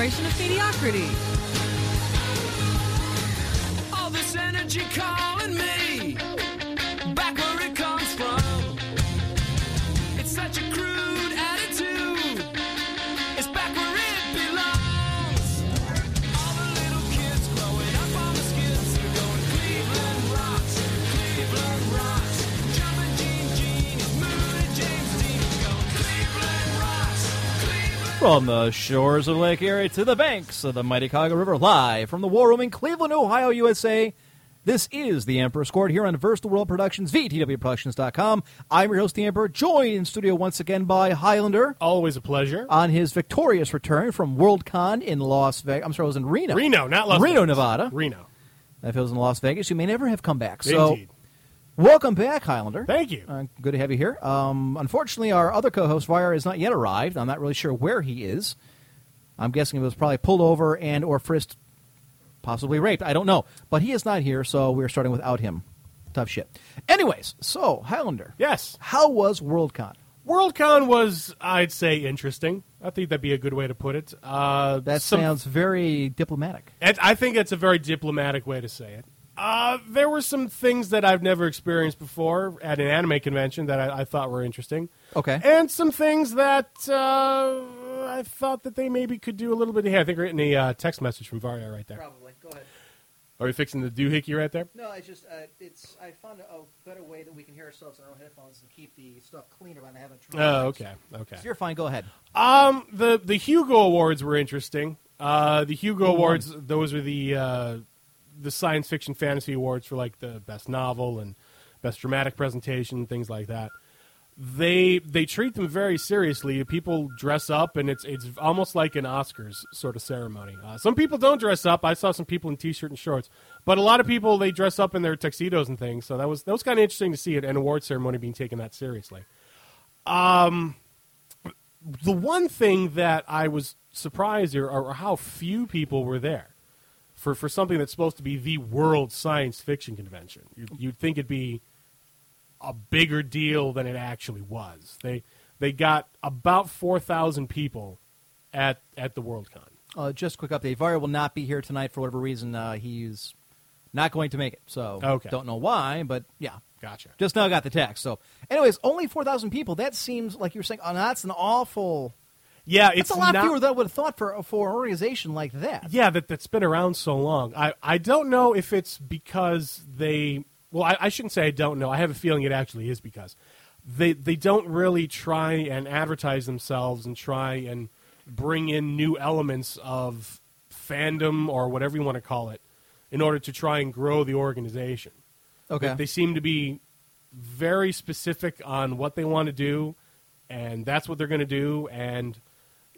Celebration of mediocrity. All this energy From the shores of Lake Erie to the banks of the mighty Cuyahoga River, live from the War Room in Cleveland, Ohio, USA. This is the Emperor's Court here on Versatile World Productions, VTWProductions.com. I'm your host, the Emperor, joined in studio once again by Highlander Always a pleasure. on his victorious return from WorldCon in Las Vegas. I'm sorry, it was in Reno. Reno, not Las Reno, Vegas. Nevada. Reno. If it was in Las Vegas, you may never have come back. So, Indeed. Welcome back, Highlander. Thank you. Uh, good to have you here. Um, unfortunately, our other co-host Vire has not yet arrived. I'm not really sure where he is. I'm guessing he was probably pulled over and or frisked, possibly raped. I don't know, but he is not here, so we're starting without him. Tough shit. Anyways, so Highlander, Yes. how was WorldCon? WorldCon was, I'd say, interesting. I think that'd be a good way to put it. Uh, That some- sounds very diplomatic. I think it's a very diplomatic way to say it. Uh, there were some things that I've never experienced before at an anime convention that I, I thought were interesting. Okay. And some things that uh, I thought that they maybe could do a little bit here. I think we're getting a uh, text message from Varia right there. Probably. Go ahead. Are we fixing the doohickey right there? No, it's just uh, it's. I found a, a better way that we can hear ourselves in our own headphones and keep the stuff cleaner when I haven't tried. Oh, okay, okay. So you're fine. Go ahead. Um, the the Hugo Awards were interesting. Uh, the Hugo Awards, those are the uh, the science fiction fantasy awards for like the best novel and best dramatic presentation, things like that. They they treat them very seriously. People dress up, and it's it's almost like an Oscars sort of ceremony. Uh, some people don't dress up. I saw some people in t-shirt and shorts, but a lot of people they dress up in their tuxedos and things. So that was that was kind of interesting to see an award ceremony being taken that seriously Um, the one thing that I was surprised or, or how few people were there for, for something that's supposed to be the world science fiction convention. You'd, you'd think it'd be a bigger deal than it actually was. They they got about four thousand people at at the WorldCon. Uh, just a quick update. Vire will not be here tonight for whatever reason. Uh, he's not going to make it. So Okay. don't know why, but yeah. Gotcha. Just now got the text. So, anyways, only four thousand people. That seems like you were saying. Oh, that's an awful. Yeah, It's it's a lot not, fewer than I would have thought for for an organization like that. Yeah, that that's been around so long. I I don't know if it's because they. Well, I, I shouldn't say I don't know. I have a feeling it actually is because they they don't really try and advertise themselves and try and bring in new elements of fandom or whatever you want to call it in order to try and grow the organization. Okay. They, they seem to be very specific on what they want to do, and that's what they're going to do. And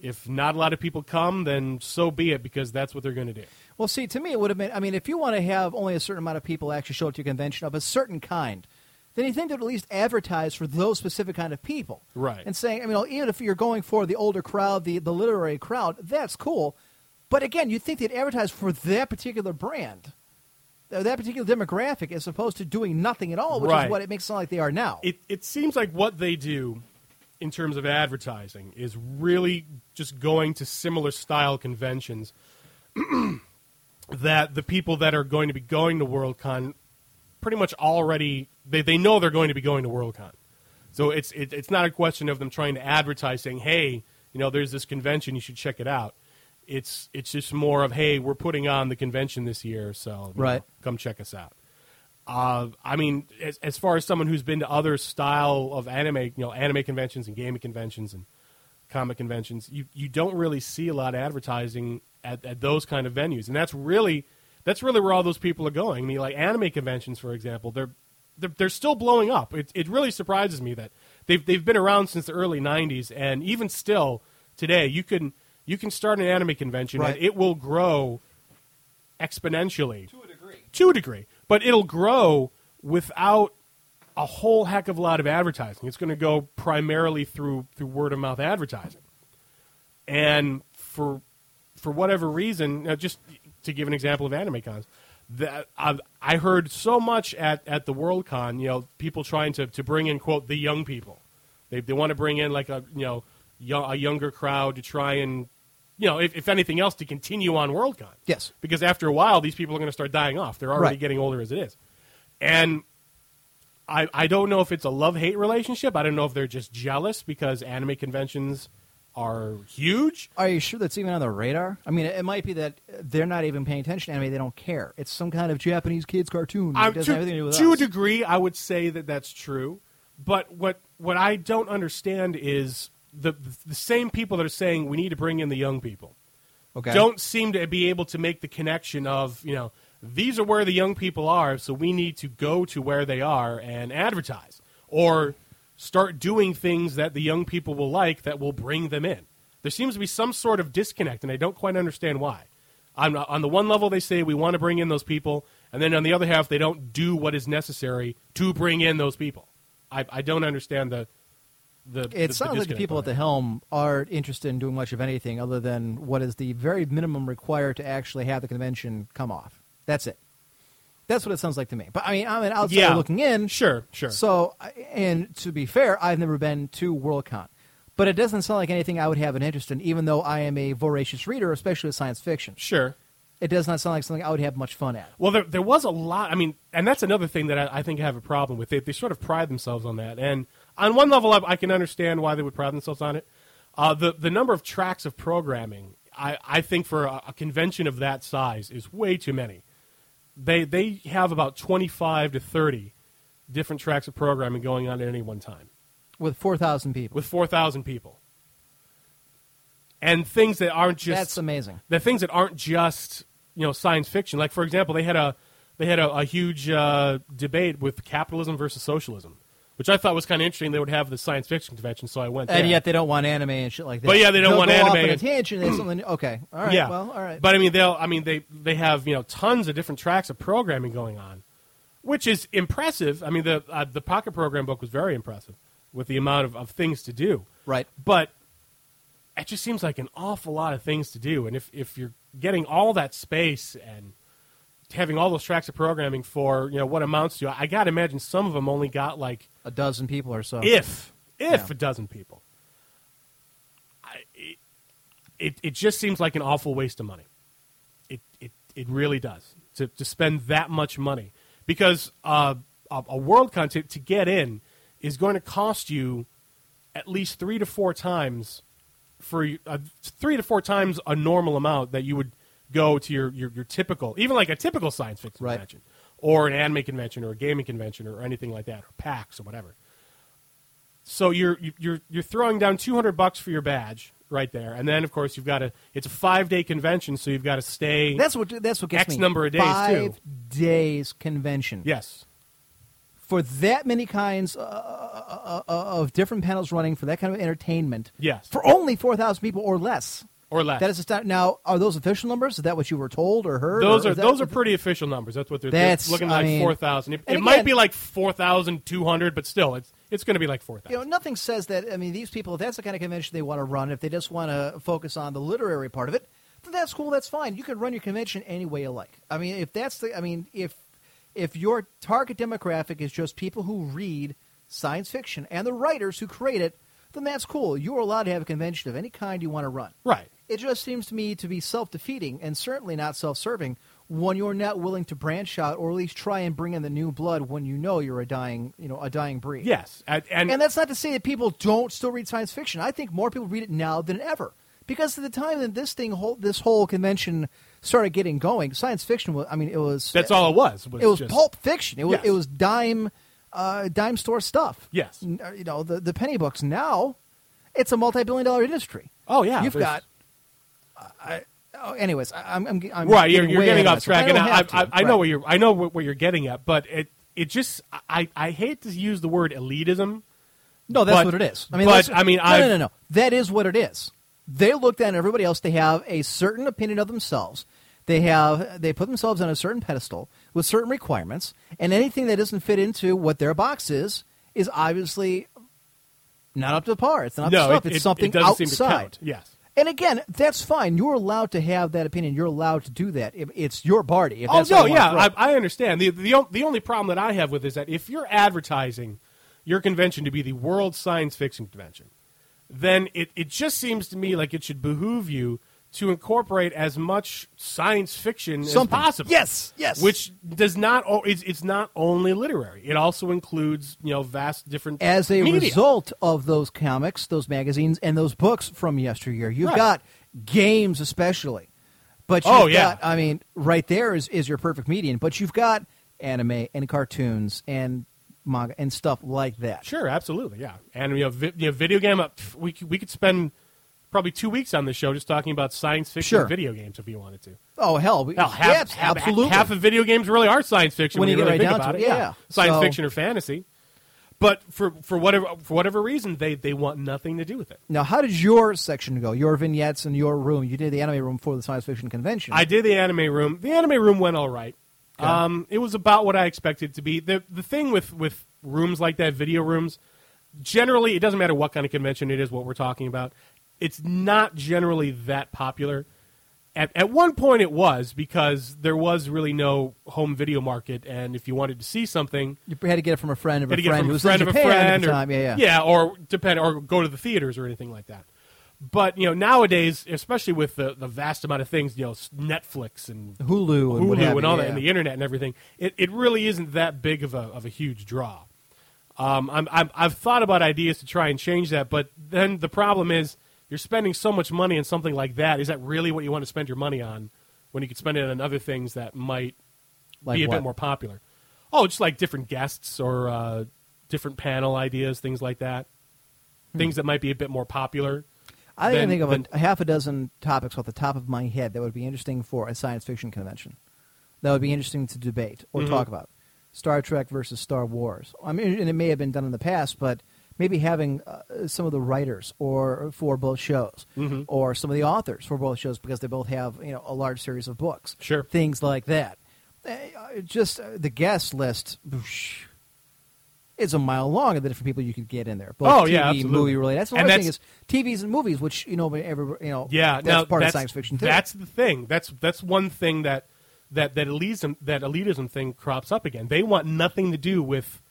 if not a lot of people come, then so be it, because that's what they're going to do. Well, see, to me, it would have been. I mean, if you want to have only a certain amount of people actually show up to your convention of a certain kind, then you think they'd at least advertise for those specific kind of people, Right. And saying, I mean, even if you're going for the older crowd, the the literary crowd, that's cool. But again, you think they'd advertise for that particular brand, that particular demographic, as opposed to doing nothing at all, which Right. is what it makes it sound like they are now. It it seems like what they do in terms of advertising is really just going to similar style conventions that the people that are going to be going to Worldcon pretty much already they, they know they're going to be going to Worldcon. So it's it, it's not a question of them trying to advertise saying, "Hey, you know, there's this convention, you should check it out." It's it's just more of, "Hey, we're putting on the convention this year, so Right. know, come check us out." Uh, I mean, as, as far as someone who's been to other style of anime, you know, anime conventions and gaming conventions and comic conventions, you you don't really see a lot of advertising at, at those kind of venues, and that's really that's really where all those people are going. I mean, like anime conventions, for example, they're they're, they're still blowing up. It it really surprises me that they've they've been around since the early '90s, and even still today, you can you can start an anime convention Right. and it will grow exponentially to a degree. To a degree, but it'll grow without a whole heck of a lot of advertising. It's going to go primarily through through word of mouth advertising, and for for whatever reason, just to give an example of anime cons, that I've, I heard so much at at the Worldcon, you know, people trying to to bring in quote the young people. They they want to bring in like a you know a younger crowd to try and you know if, if anything else to continue on Worldcon. Yes. because after a while these people are going to start dying off. They're already Right. getting older as it is, and I, I don't know if it's a love hate relationship. I don't know if they're just jealous because anime conventions are huge. Are you sure that's even on the radar? I mean, it might be that they're not even paying attention to anime. They don't care. It's some kind of Japanese kids cartoon. It um, doesn't to have anything to do with to a degree, I would say that that's true. But what what I don't understand is the the same people that are saying we need to bring in the young people Okay. don't seem to be able to make the connection of you know these are where the young people are, so we need to go to where they are and advertise or start doing things that the young people will like that will bring them in. There seems to be some sort of disconnect, and I don't quite understand why. On, on the one level, they say we want to bring in those people, and then on the other half, they don't do what is necessary to bring in those people. I, I don't understand the the. It the- sounds like the people at the helm are interested in doing much of anything other than what is the very minimum required to actually have the convention come off. That's it. That's what it sounds like to me. But I mean, I'm an outsider Yeah. looking in. Sure, sure. So, and to be fair, I've never been to Worldcon, but it doesn't sound like anything I would have an interest in. Even though I am a voracious reader, especially with science fiction, Sure. it does not sound like something I would have much fun at. Well, there, there was a lot. I mean, and that's another thing that I, I think I have a problem with. They, they sort of pride themselves on that. And on one level, I, I can understand why they would pride themselves on it. Uh, the, the number of tracks of programming, I, I think for a, a convention of that size, is way too many. They, they have about 25 to 30 different tracks of programming going on at any one time With four thousand people, with 4,000 people. And things that aren't just that's amazing. the things that aren't just you know science fiction. Like for example, they had a they had a, a huge uh, debate with capitalism versus socialism, which I thought was kind of interesting. They would have the science fiction convention, so I went. And yet they don't want anime and shit like that. But yeah, they don't They'll want go anime Off on a tangent. There's something. Okay, all right. yeah, Well, all right. But I mean, they'll I mean they they have you know tons of different tracks of programming going on, which is impressive. I mean the uh, the Pocket Program book was very impressive with the amount of, of things to do. right. but it just seems like an awful lot of things to do. And if, if you're getting all that space and having all those tracks of programming for you know what amounts to, I got to imagine some of them only got like A dozen people or so. if if Yeah. a dozen people. I, it, it it just seems like an awful waste of money. It it it really does to to spend that much money because uh, a, a Worldcon to, to get in is going to cost you at least three to four times for uh, three to four times a normal amount that you would go to your, your, your typical, even like a typical science fiction Right. convention, or an anime convention, or a gaming convention, or anything like that, or PAX or whatever. So you're you're you're throwing down two hundred bucks for your badge right there, and then of course you've got to. It's a five day convention, so you've got to stay. That's what. That's what gets X me. number of days, Five too. days convention. yes, For that many kinds uh, uh, uh, of different panels running for that kind of entertainment. Yes. For only four thousand people or less. Or less. That is. Now, are those official numbers? Is that what you were told or heard? those or are that- those are pretty official numbers. That's what they're, they're looking I like mean- four thousand. It, it might be like four thousand two hundred, but still, it's it's going to be like four thousand. You know, nothing says that. I mean, these people, if that's the kind of convention they want to run, if they just want to focus on the literary part of it, then that's cool. That's fine. You can run your convention any way you like. I mean, if that's the, I mean, if if your target demographic is just people who read science fiction and the writers who create it, then that's cool. You are allowed to have a convention of any kind you want to run. Right. It just seems to me to be self defeating and certainly not self serving when you're not willing to branch out or at least try and bring in the new blood when you know you're a dying, you know, a dying breed. Yes, and, and, And that's not to say that people don't still read science fiction. I think more people read it now than ever. Because at the time that this thing, whole, this whole convention started getting going, science fiction was. I mean, it was. that's all it was. was it was just- pulp fiction. It was. Yes. It was dime, uh, dime store stuff. Yes. Uh, You know the the penny books. Now, it's a multi-billion dollar industry. Oh yeah, You've got. I, oh, anyways, I, I'm, I'm, I'm right. You're, you're getting off track, and I, I, I. I know Right. what you're. I know what, what you're getting at, but it it just I I hate to use the word elitism. No, that's But- what it is. I mean, but, I mean, no, I've- no, no, no. That is what it is. They look down at everybody else. They have a certain opinion of themselves. They have they put themselves on a certain pedestal with certain requirements, and anything that doesn't fit into what their box is is obviously not up to par. It's not no, stuff. it, it's something it outside. seem to count. Yes. And again, that's fine. You're allowed to have that opinion. You're allowed to do that. It's your party. If Oh no, yeah, I. I understand. the the The only problem that I have with is that if you're advertising your convention to be the World Science Fiction Convention, then it it just seems to me like it should behoove you to incorporate as much science fiction Something. as possible. Yes, yes. Which does not. o- It's it's not only literary. It also includes you know vast different as a media. result of those comics, those magazines, and those books from yesteryear. You've Right. got games, especially. But you've Oh, yeah. got, I mean, right there is, is your perfect median. But you've got anime and cartoons and manga and stuff like that. Sure, absolutely, yeah. And you know, vi- you know video game. uh, pff, We we could spend probably two weeks on the show just talking about science fiction Sure. video games if you wanted to. Oh hell, we, Hell, half, half- absolutely. Half of video games really are science fiction When when, you get really right think down about to it. it, yeah. science So- fiction or fantasy. But for for whatever for whatever reason, they they want nothing to do with it. now, how did your section go? Your vignettes and your room. You did the anime room for the science fiction convention. I did the anime room. The anime room went all right. Um, it was about what I expected it to be. the The thing with with rooms like that, video rooms, generally it doesn't matter what kind of convention it is. What we're talking about, it's not generally that popular. At, at one point, it was because there was really no home video market, and if you wanted to see something, you had to get it from a friend of a friend who was friend in of a Japan friend, at the or, time. Yeah, yeah. or depend, or go to the theaters or anything like that. But you know, nowadays, especially with the, the vast amount of things, you know, Netflix and Hulu and Hulu and you, all yeah. that, and the internet and everything, it, it really isn't that big of a of a huge draw. Um, I'm, I'm I've thought about ideas to try and change that, but then the problem is you're spending so much money on something like that. Is that really what you want to spend your money on when you could spend it on other things that might Like be a what? bit more popular? Oh, just like different guests or uh, different panel ideas, things like that. Hmm. Things that might be a bit more popular. I can than- think of than- a, a half a dozen topics off the top of my head that would be interesting for a science fiction convention. That would be interesting to debate or Mm-hmm. talk about. Star Trek versus Star Wars. I mean, and it may have been done in the past, but maybe having uh, some of the writers or for both shows, Mm-hmm. or some of the authors for both shows because they both have you know a large series of books. Sure. things like that. Uh, just uh, the guest list. Whoosh, is a mile long of the different people you could get in there. Both Oh, TV, yeah, absolutely. movie related. That's the And other thing is that's- TVs and movies, which you know, every, you know, Yeah, that's now, part that's, of science fiction too. That's the thing. That's that's one thing that that that elitism that elitism thing crops up again. They want nothing to do with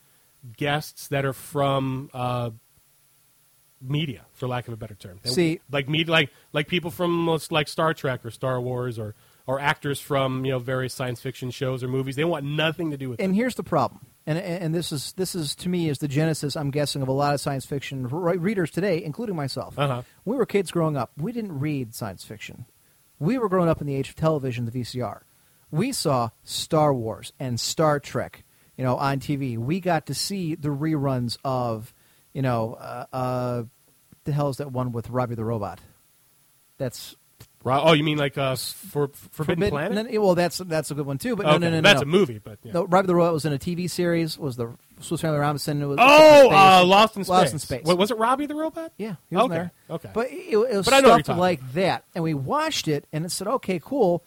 guests that are from uh, media, for lack of a better term. See- like media, like like people from like Star Trek or Star Wars or or actors from you know various science fiction shows or movies. They want nothing to do with it. and here's the problem, and and this is this is to me is the genesis. I'm guessing of a lot of science fiction re- readers today, including myself. Uh-huh. We were kids growing up. We didn't read science fiction. We were growing up in the age of television, the VCR. We saw Star Wars and Star Trek, you know, on TV. We got to see the reruns of, you know, uh, uh, the hell is that one with Robbie the Robot? That's Oh, you mean like uh, for Forbidden, Planet? no, well, that's that's a good one too. But no, okay, no, no, no, that's no. a movie, but yeah. No, Robbie the Robot was in a TV series. Was the Swiss Family Robinson? It was Oh, Space. uh, Lost in Space. Lost in Space. Wa- was it Robbie the Robot? Yeah, he was okay. there. Okay. But it, it was But I know what you're stuff like that, and we watched it, and it said, "Okay, cool,"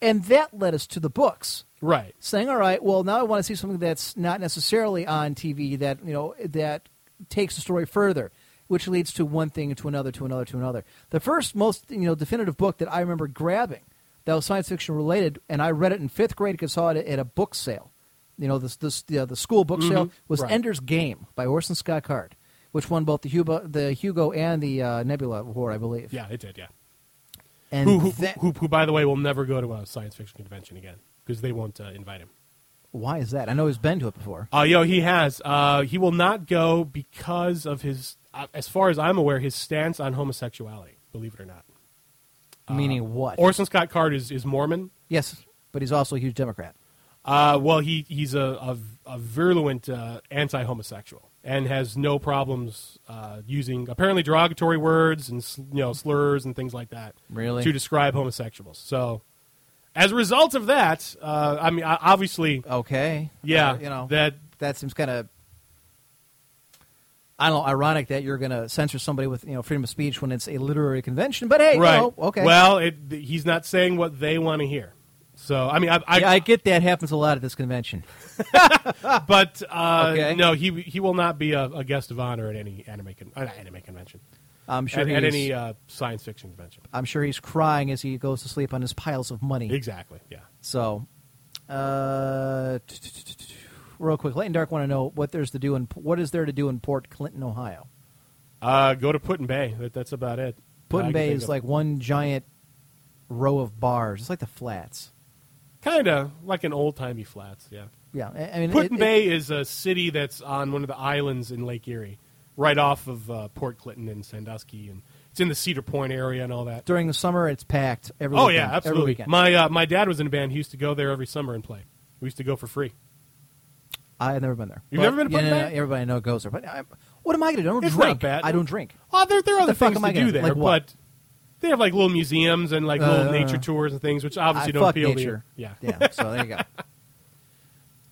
and that led us to the books, right. saying, "All right, well, now I want to see something that's not necessarily on TV that you know that takes the story further." Which leads to one thing to another to another to another. The first most you know definitive book that I remember grabbing that was science fiction related, and I read it in fifth grade because I saw it at a book sale. You know, this this the, the school book sale was Mm-hmm. Right. Ender's Game by Orson Scott Card, which won both the Hugo, the Hugo and the uh, Nebula Award, I believe. Yeah, it did. Yeah. And Who, who, that- who, who, by the way, will never go to a science fiction convention again. Because they won't uh, invite him. Why is that? I know he's been to it before. Uh, yo, he has. Uh, he will not go because of his, uh, as far as I'm aware, his stance on homosexuality. Believe it or not. Meaning what? Orson Scott Card is, is Mormon. yes, but he's also a huge Democrat. Uh, well, he he's a a, a virulent uh, anti-homosexual and has no problems uh, using apparently derogatory words and you know slurs and things like that. Really? to describe homosexuals. So, as a result of that, uh, I mean, obviously, Okay. yeah, Uh, you know that that seems kind of. I don't know. Ironic that you're going to censor somebody with you know freedom of speech when it's a literary convention, but hey, right. no, okay. Well, it, he's not saying what they want to hear. So, I mean, I, I, yeah, I get that happens a lot at this convention. but uh, Okay. no, he he will not be a, a guest of honor at any anime con- uh, anime convention. I'm sure At, he's, at any uh, science fiction convention. I'm sure he's crying as he goes to sleep on his piles of money. Exactly. Yeah. So, uh, real quick, Leighton Dark want to know what there's to do in what is there to do in Port Clinton, Ohio. Uh, go to Put-in-Bay. That, that's about it. Put-in-Bay is like one giant row of bars. It's like the flats. kind of like an old timey flats. Yeah. Yeah, I mean, Putin it- it- Bay is a city that's on one of the islands in Lake Erie, right off of uh, Port Clinton and Sandusky, and it's in the Cedar Point area and all that. during the summer it's packed every. Oh weekend, yeah, absolutely. Every weekend. My uh, my dad was in a band. He used to go there every summer and play. We used to go for free. I've never been there. You've But, never been to yeah, Putin no, no, everybody I know goes there. But I, what am I going to do? I don't It's drink. not bad. I don't drink. Oh, there there are other the things I to gonna- do there, like but they have like little museums and like little Uh, nature tours and things, which I obviously don't fuck appeal nature. to you. Yeah. Yeah. So there you go.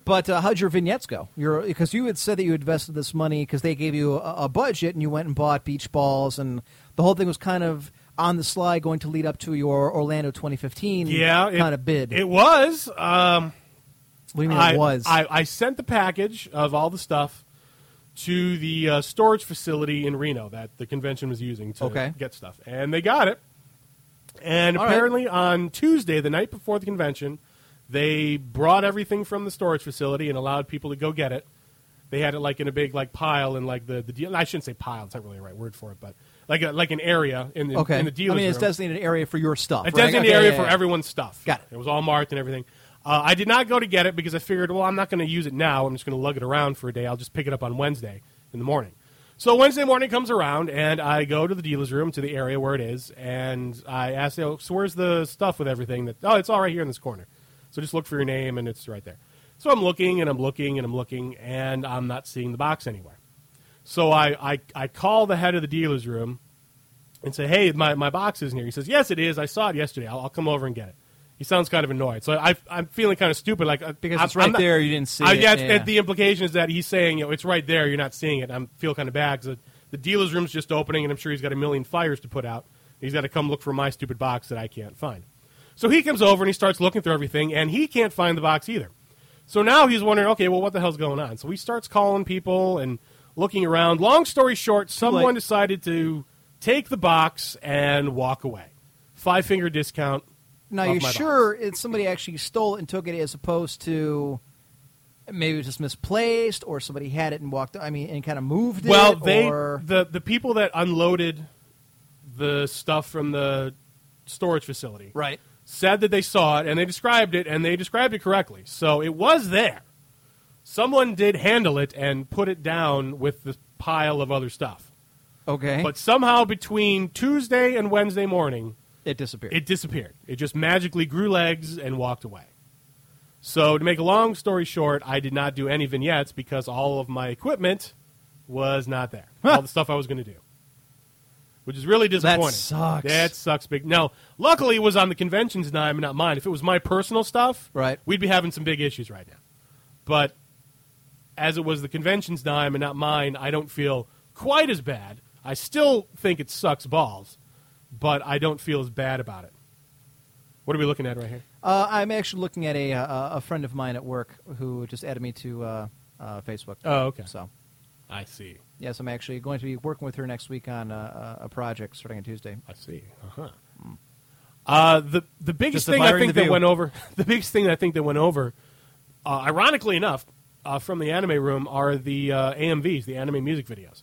But uh, how'd your vignettes go? Because you had said that you invested this money because they gave you a, a budget and you went and bought beach balls and the whole thing was kind of on the slide going to lead up to your Orlando 2015 Yeah, it- kind of bid. It was. Um, what do you mean I, it was? I, I sent the package of all the stuff to the uh, storage facility in Reno that the convention was using to Okay. get stuff, and they got it. And All right. apparently, on Tuesday, the night before the convention, they brought everything from the storage facility and allowed people to go get it. They had it like in a big like pile in like the the deal. I shouldn't say pile; it's not really the right word for it, but like a, like an area in the okay. in the dealer's I mean, it's room. designated area for your stuff. A right? designated Okay, area yeah, for yeah. everyone's stuff. Got it. It was all marked and everything. Uh, I did not go to get it because I figured, well, I'm not going to use it now. I'm just going to lug it around for a day. I'll just pick it up on Wednesday in the morning. So Wednesday morning comes around, and I go to the dealer's room to the area where it is, and I ask, oh, so where's the stuff with everything? That oh, it's all right here in this corner. So just look for your name, and it's right there. So I'm looking and I'm looking and I'm looking, and I'm not seeing the box anywhere. So I, I, I call the head of the dealer's room and say, "Hey, my, my box isn't here." He says, "Yes, it is. I saw it yesterday. I'll, I'll come over and get it." He sounds kind of annoyed, so I, I'm feeling kind of stupid, like uh, Because I'm- it's right not- there, you didn't see I, it, yeah, yeah. The implication is that he's saying, you know, it's right there. You're not seeing it. I feel kind of bad because the dealer's room's just opening, and I'm sure he's got a million fires to put out. He's got to come look for my stupid box that I can't find. So he comes over and he starts looking through everything, and he can't find the box either. So now he's wondering, okay, well, what the hell's going on? So he starts calling people and looking around. Long story short, someone decided to take the box and walk away. Five finger discount. Now off you're my box. sure it's somebody actually stole it and took it as opposed to maybe it was just misplaced or somebody had it and walked I mean and kind of moved it Well, they or the the people that unloaded the stuff from the storage facility right. Said that they saw it and they described it and they described it correctly. So it was there. Someone did handle it and put it down with the pile of other stuff. Okay. But somehow between Tuesday and Wednesday morning, it disappeared. it disappeared. It just magically grew legs and walked away. So to make a long story short, I did not do any vignettes because all of my equipment was not there. all the stuff I was going to do. Which is really disappointing. That sucks. That sucks big. Now, luckily it was on the convention's dime and not mine. If it was my personal stuff, Right. we'd be having some big issues right now. But as it was the convention's dime and not mine, I don't feel quite as bad. I still think it sucks balls, but I don't feel as bad about it. What are we looking at right here? uh, I'm actually looking at a uh, a friend of mine at work who just added me to uh, uh, Facebook. Oh, okay. So I see. yes, I'm actually going to be working with her next week on uh, a a project starting on Tuesday. I see. Uh-huh. Uh, the the biggest Just thing I think that went over the biggest thing I think that went over, uh, ironically enough, uh, from the anime room are the uh, AMVs, the anime music videos.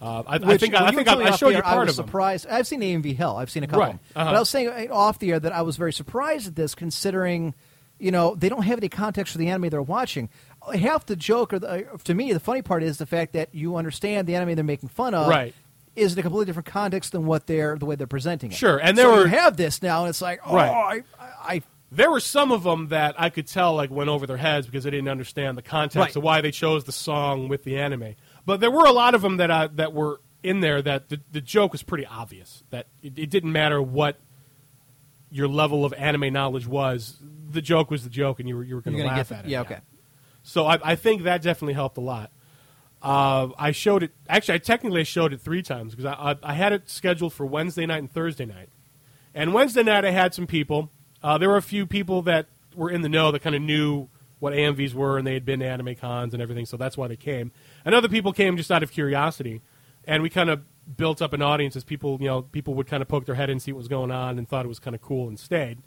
Uh, I, I think when I, I think I, I showed the you air, I was of them. surprised. I've seen AMV Hell. I've seen a couple, Right. Uh-huh. but I was saying uh, off the air that I was very surprised at this, considering you know, they don't have any context for the anime they're watching. Half the joke, or the, uh, to me, the funny part is the fact that you understand the anime they're making fun of. Right. Is in a completely different context than what they're the way they're presenting it. Sure, and there so were- you have this now, and it's like, oh, Right. I, I, There were some of them that I could tell like went over their heads because they didn't understand the context Right. of why they chose the song with the anime. But there were a lot of them that I, that were in there that the, the joke was pretty obvious. That it, it didn't matter what your level of anime knowledge was. The joke was the joke, and you were you were going to laugh at it. Yeah, okay. So I, I think that definitely helped a lot. Uh, I showed it. Actually, I technically showed it three times because I, I, I had it scheduled for Wednesday night and Thursday night. And Wednesday night, I had some people. Uh, there were a few people that were in the know that kind of knew what AMVs were, and they had been to anime cons and everything, so that's why they came. And other people came just out of curiosity, and we kind of built up an audience as people, you know, people would kind of poke their head in and see what was going on, and thought it was kind of cool and stayed.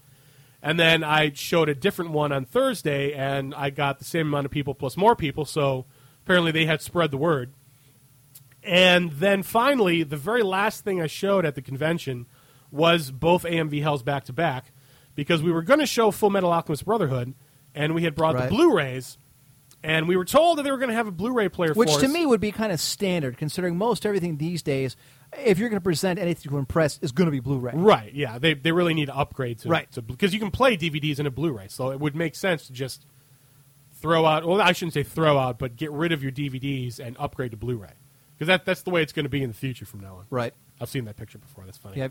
And then I showed a different one on Thursday, and I got the same amount of people plus more people. So apparently they had spread the word. And then finally, the very last thing I showed at the convention was both AMV Hells back to back, because we were going to show Full Metal Alchemist Brotherhood, and we had brought Right. the Blu-rays, and we were told that they were going to have a Blu-ray player which for to us. me would be kind of standard, considering most everything these days. If you're going to present anything to impress, is going to be Blu-ray. Right. Yeah. They they really need to upgrade to Right. because you can play DVDs in a Blu-ray, so it would make sense to just throw out. Well, I shouldn't say throw out, but get rid of your DVDs and upgrade to Blu-ray because that that's the way it's going to be in the future from now on. Right. I've seen that picture before. That's funny. Yeah,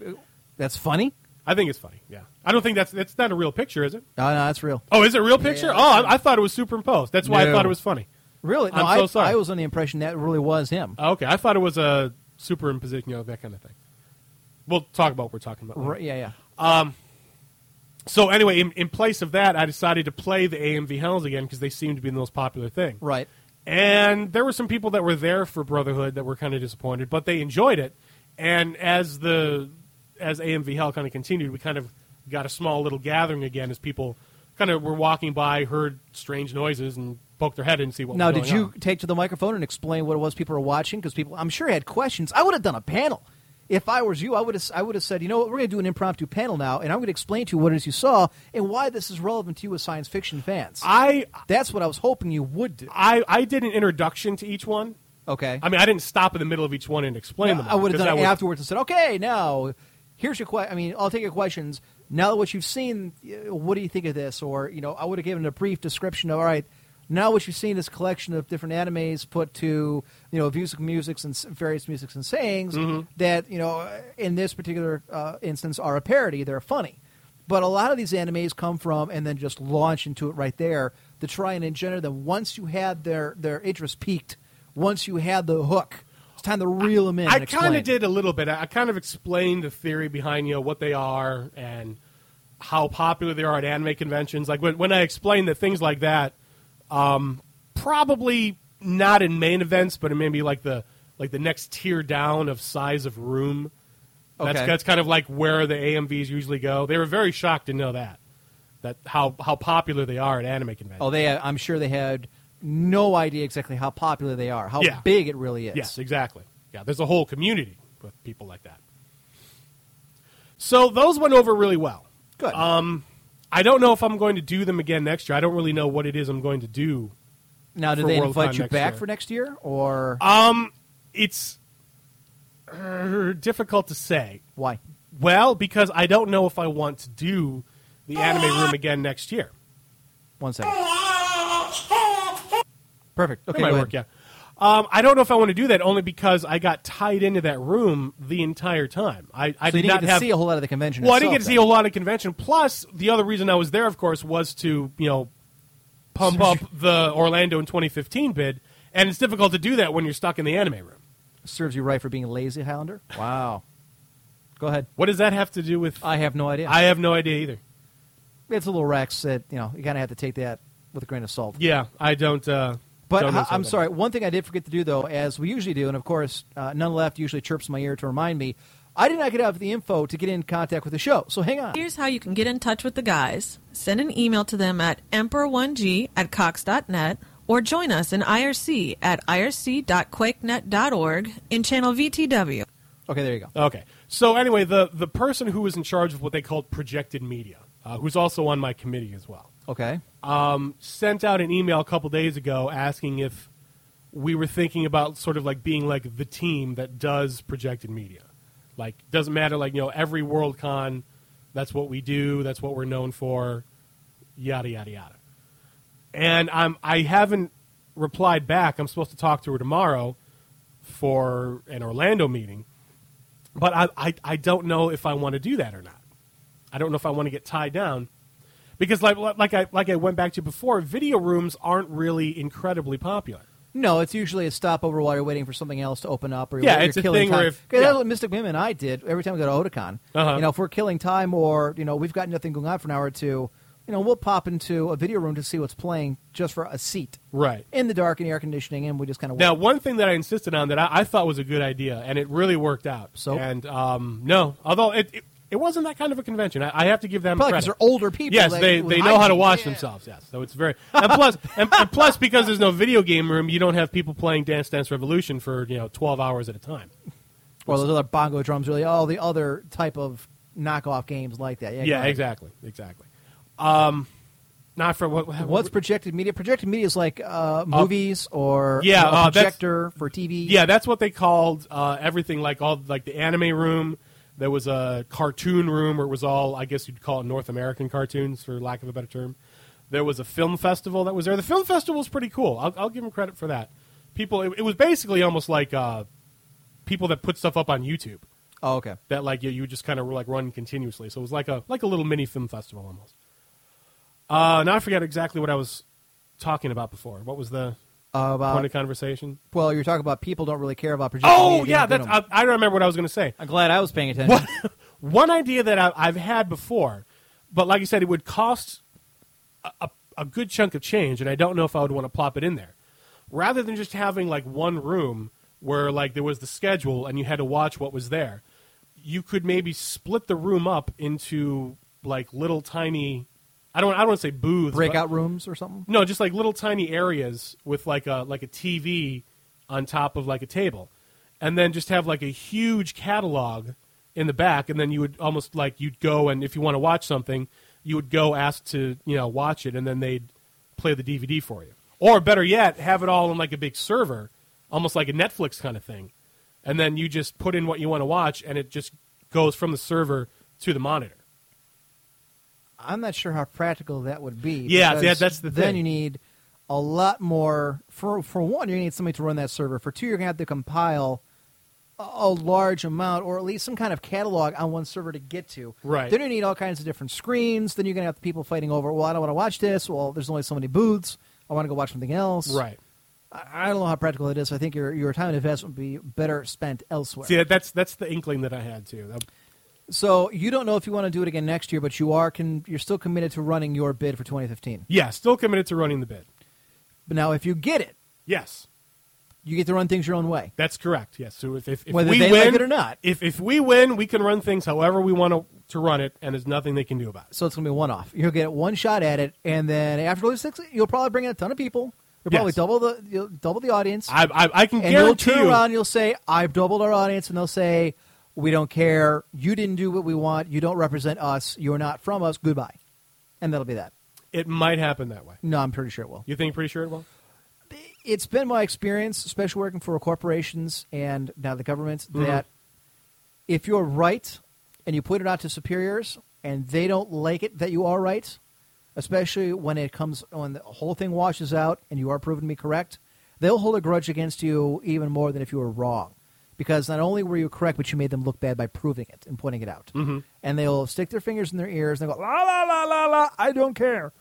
that's funny. I think it's funny. Yeah. I don't think that's that's not a real picture, is it? No, no, that's real. Oh, is it a real picture? yeah, oh, I, I thought it was superimposed. That's why I thought it was funny. Really? No, I'm I, so sorry. I was on the impression that really was him. Oh, okay, I thought it was a superimposition, you know, that kind of thing. We'll talk about what we're talking about. Right, yeah, yeah. Um, so anyway, in, in place of that, I decided to play the AMV Hells again because they seem to be the most popular thing. Right. And there were some people that were there for Brotherhood that were kind of disappointed, but they enjoyed it. And as the as AMV Hell kind of continued, we kind of got a small little gathering again as people kind of were walking by, heard strange noises, and poked their head in and see what. Now, did you on. take to the microphone and explain what it was people were watching? Because people, I'm sure, had questions. I would have done a panel. If I was you, I would have. I would have said, you know what, we're going to do an impromptu panel now, and I'm going to explain to you what it is you saw and why this is relevant to you as science fiction fans. I That's what I was hoping you would do. I I did an introduction to each one. Okay. I mean, I didn't stop in the middle of each one and explain them. I would have done it afterwards and said, okay, now here's your question. I mean, I'll take your questions. Now that what you've seen, uh, what do you think of this? Or you know, I would have given a brief description of all right. Now what you've seen is a collection of different animes put to you know music, musics, and various musics and sayings Mm-hmm. that you know in this particular uh, instance are a parody. They're funny. But a lot of these animes come from and then just launch into it right there to try and engender them. Once you had their, their interest peaked, once you had the hook, it's time to reel them in. I kind of did a little bit. I kind of explained the theory behind you know what they are and how popular they are at anime conventions. Like when when I explained that things like that, um, probably not in main events, but in maybe like the like the next tier down of size of room. That's Okay. that's kind of like where the AMVs usually go. They were very shocked to know that that how how popular they are at anime conventions. Oh, they. I'm sure they had no idea exactly how popular they are, how Yeah. big it really is. Yes, exactly. Yeah, there's a whole community with people like that. So those went over really well. Good. Um, I don't know if I'm going to do them again next year. I don't really know what it is I'm going to do. now, did for they Worldcon invite you back year. for next year, or Um, it's uh, difficult to say. why? Well, because I don't know if I want to do the anime room again next year. One second. Perfect. Okay, That might work, yeah. Um, I don't know if I want to do that only because I got tied into that room the entire time. I, I So you did didn't not get to have see a whole lot of the convention. Well, I didn't get to see then. a lot of convention. Plus, the other reason I was there, of course, was to you know pump up the Orlando in 2015 bid, and it's difficult to do that when you're stuck in the anime room. Serves you right for being a lazy Highlander. Wow. Go ahead. What does that have to do with? I have no idea. I have no idea either. it's a little Rex that you know you kind of have to take that with a grain of salt. Yeah, I don't. Uh, But I- I'm sorry. One thing I did forget to do, though, as we usually do, and of course, uh, none left usually chirps my ear to remind me. I did not get out the info to get in contact with the show. So hang on. Here's how you can get in touch with the guys. Send an email to them at emperor1g at cox.net or join us in IRC at irc.quakenet.org in channel VTW. Okay, there you go. Okay. So anyway, the the person who was in charge of what they called projected media, uh, who's also on my committee as well. Okay. Um, sent out an email a couple days ago asking if we were thinking about sort of like being like the team that does projected media. Like doesn't matter like you know every Worldcon, that's what we do, that's what we're known for, yada yada yada. And I'm I haven't replied back. I'm supposed to talk to her tomorrow for an Orlando meeting, but I I, I don't know if I want to do that or not. I don't know if I want to get tied down because like like I like I went back to before, video rooms aren't really incredibly popular. No, it's usually a stopover while you're waiting for something else to open up, or Yeah, you're it's a killing thing time. if- yeah. That's what Mystic Mim and I did every time we go to Otakon. Uh-huh. You know, if we're killing time, or you know, we've got nothing going on for an hour or two, you know, we'll pop into a video room to see what's playing just for a seat Right. in the dark and air conditioning, and we just kind of Now, one thing that I insisted on that I, I thought was a good idea, and it really worked out. So? and um, no, although it, it it wasn't that kind of a convention. I, I have to give them probably because they're older people. Yes, like, they, with they know how to hygiene. wash Yeah. themselves. Yes, so it's very and plus and, and plus because there's no video game room, you don't have people playing Dance Dance Revolution for you know 12 hours at a time. Or those other bongo drums, really, all the other type of knockoff games like that. Yeah, Yeah, exactly, exactly. Um, not for what, what What's projected media? Projected media is like uh, movies or yeah, a uh, that's- projector for TV. Yeah, that's what they called uh, everything like all like the anime room. There was a cartoon room where it was all I guess you'd call it North American cartoons for lack of a better term. There was a film festival that was there. The film festival was pretty cool. I'll, I'll give them credit for that. People, it, it was basically almost like uh, people that put stuff up on YouTube Oh, okay. that like you, you just kind of like run continuously. So it was like a like a little mini film festival almost. Uh, now I forget exactly what I was talking about before. What was the about uh, point of conversation? Well, you're talking about people don't really care about projected Oh media. yeah, They that's don't- I, I remember what I was going to say. I'm glad I was paying attention. One, one idea that I, I've had before, but like you said, it would cost a, a, a good chunk of change, and I don't know if I would want to plop it in there. Rather than just having like one room where like there was the schedule and you had to watch what was there, you could maybe split the room up into like little tiny. I don't. I don't want to say booths. but- Breakout rooms or something. no, just like little tiny areas with like a like a TV on top of like a table, and then just have like a huge catalog in the back, and then you would almost like you'd go and if you want to watch something, you would go ask to you know watch it, and then they'd play the DVD for you, or better yet, have it all on like a big server, almost like a Netflix kind of thing, and then you just put in what you want to watch, and it just goes from the server to the monitor. I'm not sure how practical that would be. Yeah, yeah, that's the thing. Then you need a lot more. For for one, you need somebody to run that server. For two, you're gonna have to compile a, a large amount, or at least some kind of catalog on one server to get to. Right. Then you need all kinds of different screens. Then you're gonna have people fighting over. Well, I don't want to watch this. Well, there's only so many booths. I want to go watch something else. Right. I, don't know how practical it is. I think your your time and investment would be better spent elsewhere. See, that's that's the inkling that I had too. So you don't know if you want to do it again next year, but you are can you're still committed to running your bid for 2015. Yeah, still committed to running the bid. But now, if you get it, Yes, you get to run things your own way. that's correct. Yes, so if if, if Whether we they win like it or not. if if we win, we can run things however we want to, to run it, and there's nothing they can do about it. So it's going to be one off. You'll get one shot at it, and then after those six, you'll probably bring in a ton of people. You'll probably Yes. double the you'll double the audience, I I, I can and you'll turn you. around. You'll say, "I've doubled our audience," and they'll say, "We don't care. You didn't do what we want. You don't represent us. You're not from us. Goodbye." And that'll be that. It might happen that way. No, I'm pretty sure it will. You think pretty sure it will? it's been my experience, especially working for corporations and now the government, mm-hmm. that if you're right and you put it out to superiors and they don't like it that you are right, especially when it comes when the whole thing washes out and you are proven to be correct, they'll hold a grudge against you even more than if you were wrong. Because not only were you correct, but you made them look bad by proving it and pointing it out. Mm-hmm. And they'll stick their fingers in their ears and they go, la, la, la, la, la, I don't care.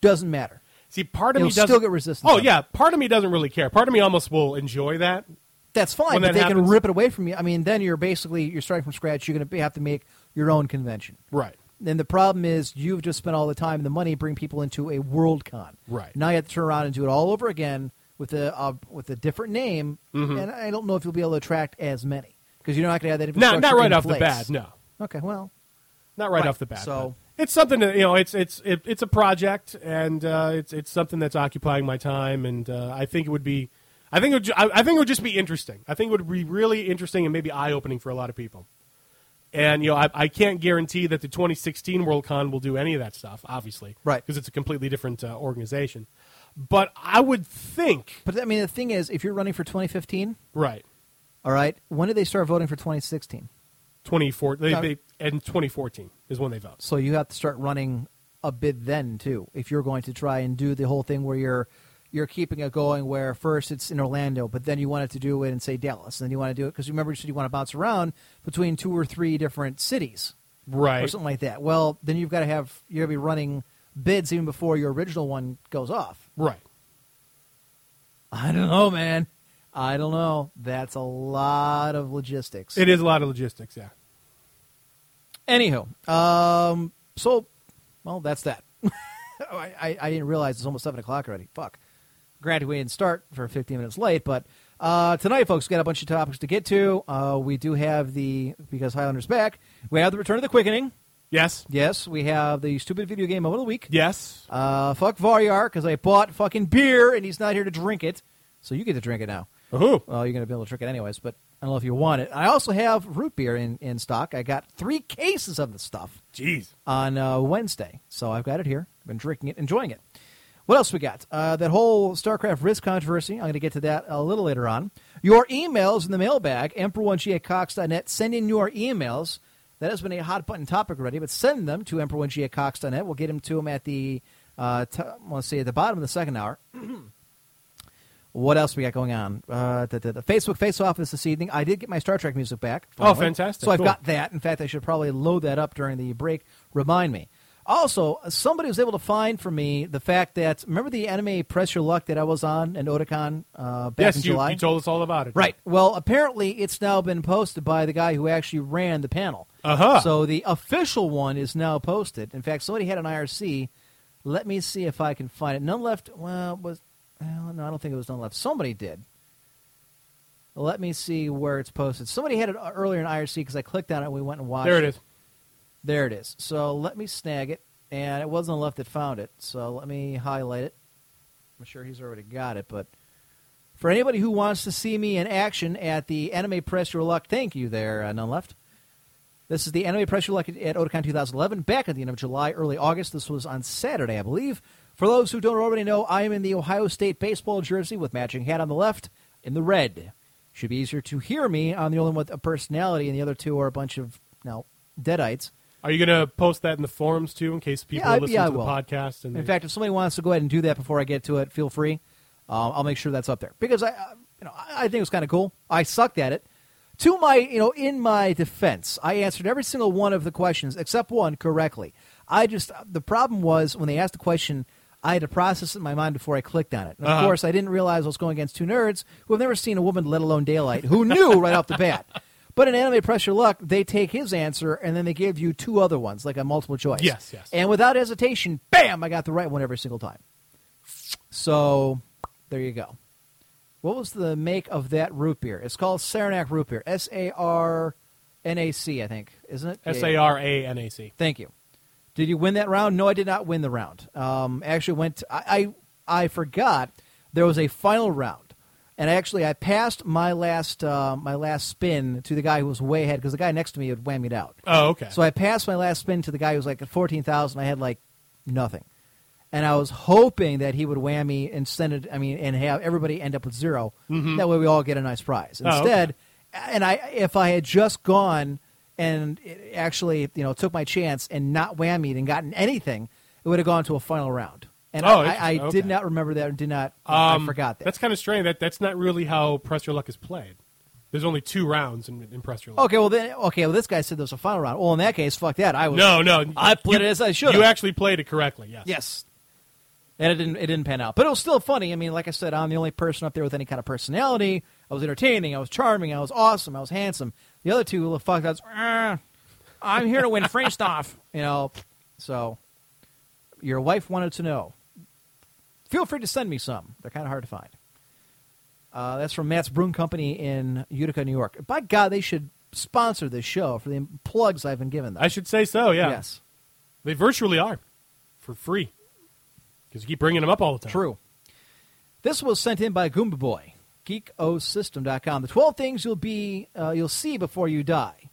Doesn't matter. See, part of You'll me doesn't still get resistance Oh yeah, part of me doesn't really care. Part of me almost will enjoy that. That's fine, but that they can rip it away from you. I mean, then you're basically you're starting from scratch. You're going to have to make your own convention. Right. And the problem is you've just spent all the time and the money to bring people into a world con. Right. Now you have to turn around and do it all over again with a uh, with a different name, Mm-hmm. and I don't know if you'll be able to attract as many because you're not going to have that infrastructure not right off the bat. No, Okay, well, not right, Right, off the bat. so- it's something that you know. It's it's it, it's a project, and uh, it's it's something that's occupying my time, and uh, I think it would be. I think it would, ju- I, I think it would just be interesting. I think it would be really interesting and maybe eye opening for a lot of people. And you know, I, I can't guarantee that the 2016 Worldcon will do any of that stuff, obviously, Right. Because it's a completely different uh, organization. But I would think, But I mean, the thing is, if you're running for 2015, right, all right, when did they start voting for 2016? 2014. they, they, and 2014 is when they vote. So you have to start running a bid then too, if you're going to try and do the whole thing where you're you're keeping it going. Where first it's in Orlando, but then you wanted to do it in say Dallas, and then you want to do it because remember you said you want to bounce around between two or three different cities Right. or something like that. Well, then you've got to have you're going to be running bids even before your original one goes off. Right. I don't know, man. I don't know. That's a lot of logistics. It is a lot of logistics, yeah. Anywho, um, so, well, that's that. I, I, I didn't realize it's almost 7 o'clock already. Fuck. Granted, we didn't start for 15 minutes late, but uh, tonight, folks, we got a bunch of topics to get to. Uh, we do have the, because Highlander's back, we have the Return of the Quickening. Yes. Yes, we have the stupid video game of the week. Yes. Uh, fuck Varyar, because I bought fucking beer and he's not here to drink it. So you get to drink it now. Ooh. Well, you're going to be able to drink it anyways, but I don't know if you want it. I also have root beer in, in stock. I got three cases of the stuff Jeez. on uh, Wednesday, so I've got it here. I've been drinking it, enjoying it. What else we got? Uh, that whole StarCraft Risk controversy. I'm going to get to that a little later on. Your emails in the mailbag, emperor1g at cox.net. Send in your emails. That has been a hot button topic already, but send them to emperor1g at cox.net. We'll get them to them at the, uh, t- let's see, at the bottom of the second hour. What else we got going on? Uh, the, the, the Facebook Face Off is this evening. I did get my Star Trek music back. Oh, fantastic. So I've Cool. got that. In fact, I should probably load that up during the break. Remind me. Also, somebody was able to find for me the fact that remember the anime Press Your Luck that I was on in Otakon uh, back in Yes, you, July. you told us all about it. Right. Well, apparently it's now been posted by the guy who actually ran the panel. Uh-huh. So the official one is now posted. In fact, somebody had an IRC. Let me see if I can find it. None left. Well, was well, no, I don't think it was none left. Somebody did. Let me see where it's posted. Somebody had it earlier in IRC because I clicked on it and we went and watched. There it is. There it is. So let me snag it, and it wasn't left that found it. So let me highlight it. I'm sure he's already got it, but for anybody who wants to see me in action at the Anime Press Your Luck, thank you there, uh, none left. This is the Anime Press Your Luck at Otakon 2011, back at the end of July, early August. This was on Saturday, I believe. For those who don't already know, I am in the Ohio State baseball jersey with matching hat on the left, in the red. Should be easier to hear me. I'm the only one with a personality, and the other two are a bunch of, no, deadites. Are you going to post that in the forums too, in case people Yeah, listen yeah, to the podcast? And In they- fact, if somebody wants to go ahead and do that before I get to it, feel free. Uh, I'll make sure that's up there because I, uh, you know, I, I think it was kind of cool. I sucked at it. To my, you know, in my defense, I answered every single one of the questions except one correctly. I just the problem was when they asked the question, I had to process it in my mind before I clicked on it. And of Uh-huh. course, I didn't realize I was going against two nerds who have never seen a woman, let alone daylight, who knew right off the bat. But in Anime Press Your Luck, they take his answer and then they give you two other ones, like a multiple choice. Yes, yes. And without hesitation, bam, I got the right one every single time. So there you go. What was the make of that root beer? It's called Saranac root beer. S A R N A C, I think, isn't it? S A R A N A C. Thank you. Did you win that round? No, I did not win the round. Um, actually, went. I, I I forgot there was a final round, and actually I passed my last uh, my last spin to the guy who was way ahead because the guy next to me had whammied out. Oh, okay. So I passed my last spin to the guy who was like at fourteen thousand. I had like nothing, and I was hoping that he would whammy and send it. I mean, and have everybody end up with 0 That way, we all get a nice prize. Mm-hmm. Oh, okay. Instead, and I if I had just gone and actually you know took my chance and not whammied and gotten anything, it would have gone to a final round. And Oh, I, I, interesting. did not remember that. and Did not. Um, I forgot that. That's kind of strange. That that's not really how Press Your Luck is played. There's only two rounds in, in Press Your Luck. Okay, well then, okay, well this guy said there was a final round. Well, in that case, fuck that. I was No, no. I played you- it as I should. You actually played it correctly. Yes. Yes. And it didn't it didn't pan out. But it was still funny. I mean, like I said, I'm the only person up there with any kind of personality. I was entertaining, I was charming, I was awesome, I was handsome. The other two little fuck that's "Ah, I'm here to win free stuff. You know. So your wife wanted to know. Feel free to send me some. They're kind of hard to find. Uh, that's from Matt's Brewing Company in Utica, New York. By God, they should sponsor this show for the plugs I've been given them. I should say so. Yeah. Yes. They virtually are for free because you keep bringing them up all the time. True. This was sent in by Goomba Boy, geekosystem.com. The 12 things you'll be uh, you'll see before you die.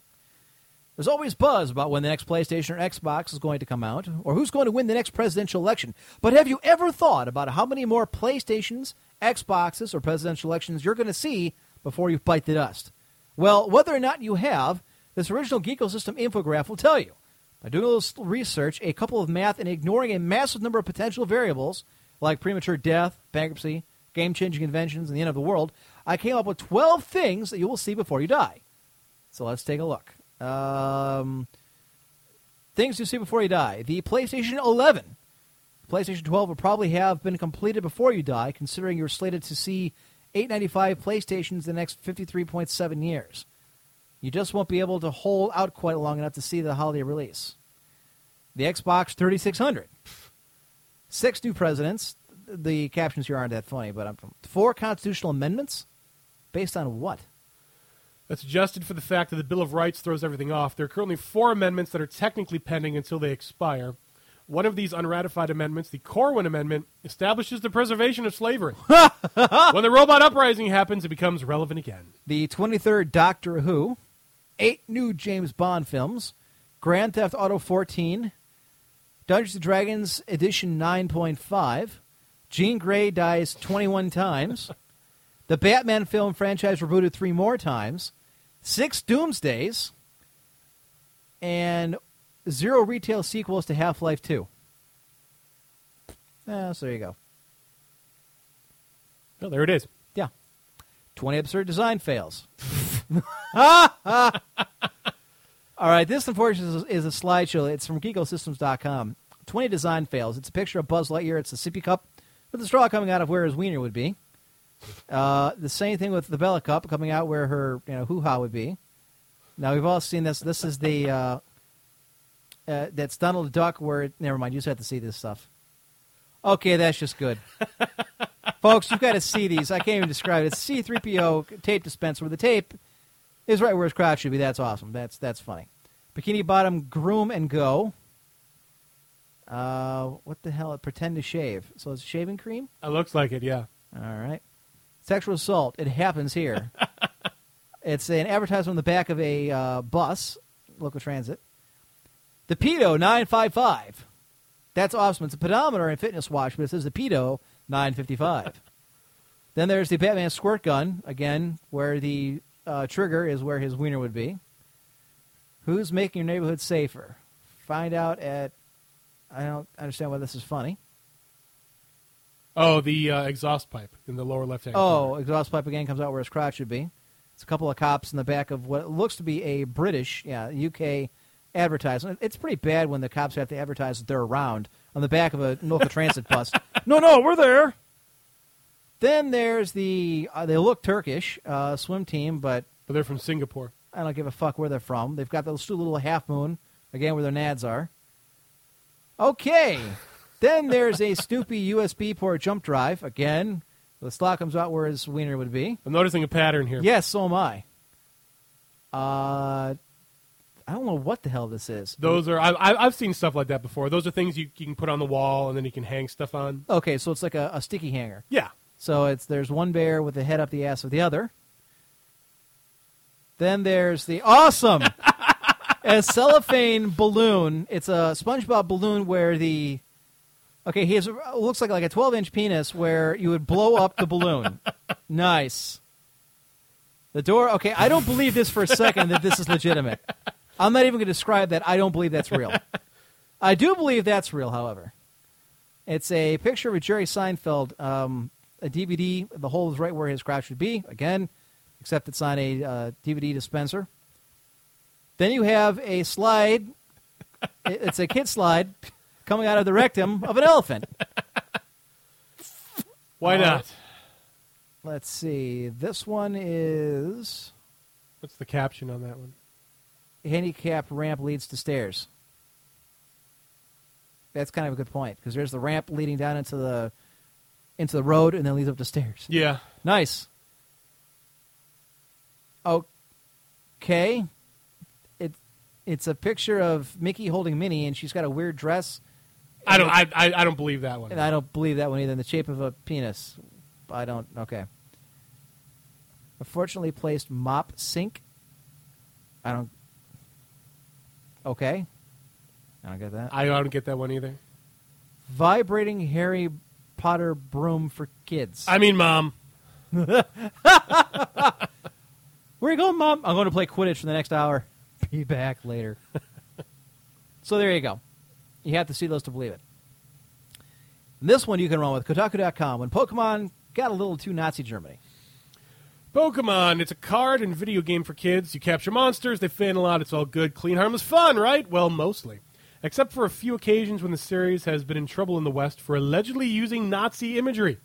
There's always buzz about when the next PlayStation or Xbox is going to come out, or who's going to win the next presidential election. But have you ever thought about how many more PlayStations, Xboxes, or presidential elections you're going to see before you bite the dust? Well, whether or not you have, this original Geekosystem infograph will tell you. By doing a little research, a couple of math, and ignoring a massive number of potential variables like premature death, bankruptcy, game changing inventions, and the end of the world, I came up with 12 things that you will see before you die. So let's take a look. Um, things you see before you die. The PlayStation 11. PlayStation 12 will probably have been completed before you die, considering you're slated to see 895 PlayStations in the next 53.7 years. You just won't be able to hold out quite long enough to see the holiday release. The Xbox 3600. Six new presidents. The captions here aren't that funny, but I'm four constitutional amendments. Based on what? That's adjusted for the fact that the Bill of Rights throws everything off. There are currently four amendments that are technically pending until they expire. One of these unratified amendments, the Corwin Amendment, establishes the preservation of slavery. when the robot uprising happens, it becomes relevant again. The 23rd Doctor Who, eight new James Bond films, Grand Theft Auto 14, Dungeons and Dragons Edition 9.5, Jean Grey dies 21 times, the Batman film franchise rebooted three more times, six Doomsdays, and zero retail sequels to Half Life 2. Yeah, so there you go. Well, there it is. Yeah. 20 absurd design fails. All right, this unfortunately is a slideshow. It's from geekosystems.com. 20 design fails. It's a picture of Buzz Lightyear. It's a sippy cup with a straw coming out of where his wiener would be. Uh, the same thing with the Bella cup coming out where her you know hoo ha would be. Now we've all seen this. This is the uh, uh, that's Donald Duck. Where never mind, you just have to see this stuff. Okay, that's just good, folks. You've got to see these. I can't even describe it. It's C3PO tape dispenser with the tape is right where his crotch should be. That's awesome. That's that's funny. Bikini bottom groom and go. Uh, what the hell? Pretend to shave. So it's shaving cream. It looks like it, yeah. All right. Sexual assault. It happens here. it's an advertisement on the back of a uh, bus, local transit. The Pedo 955. That's awesome. It's a pedometer and fitness watch, but it says the Pedo 955. then there's the Batman squirt gun, again, where the uh, trigger is where his wiener would be. Who's making your neighborhood safer? Find out at. I don't understand why this is funny. Oh, the uh, exhaust pipe in the lower left hand. Oh, exhaust pipe again comes out where his crotch should be. It's a couple of cops in the back of what looks to be a British, yeah, UK advertisement. It's pretty bad when the cops have to advertise that they're around on the back of a local transit bus. No, no, we're there. Then there's the uh, they look Turkish uh, swim team, but But they're from Singapore. I don't give a fuck where they're from. They've got those two little half moon again where their nads are. Okay. then there's a Snoopy USB port jump drive again. The slot comes out where his wiener would be. I'm noticing a pattern here. Yes, so am I. Uh, I don't know what the hell this is. Those are I, I, I've seen stuff like that before. Those are things you, you can put on the wall and then you can hang stuff on. Okay, so it's like a, a sticky hanger. Yeah. So it's there's one bear with the head up the ass of the other. Then there's the awesome a cellophane balloon. It's a SpongeBob balloon where the okay he has looks like like a 12 inch penis where you would blow up the balloon. nice. The door. Okay, I don't believe this for a second that this is legitimate. I'm not even going to describe that. I don't believe that's real. I do believe that's real, however. It's a picture of Jerry Seinfeld, um, a DVD. The hole is right where his crotch should be. Again, except it's on a uh, DVD dispenser. Then you have a slide. It's a kid slide coming out of the rectum of an elephant. Why Uh, not? Let's see. This one is What's the caption on that one? handicap ramp leads to stairs. That's kind of a good point because there's the ramp leading down into the into the road and then leads up to stairs. Yeah. Nice. Okay. It it's a picture of Mickey holding Minnie and she's got a weird dress. I don't I, I, I don't believe that one. And I don't believe that one either. In the shape of a penis. I don't. Okay. A fortunately placed mop sink. I don't. Okay. I don't get that. I don't get that one either. Vibrating Harry Potter broom for kids. I mean, mom. Where you going, Mom? I'm going to play Quidditch for the next hour. Be back later. so there you go. You have to see those to believe it. And this one you can run with Kotaku.com. When Pokemon got a little too Nazi Germany. Pokemon, it's a card and video game for kids. You capture monsters, they fan a lot, it's all good, clean, harmless fun, right? Well, mostly. Except for a few occasions when the series has been in trouble in the West for allegedly using Nazi imagery.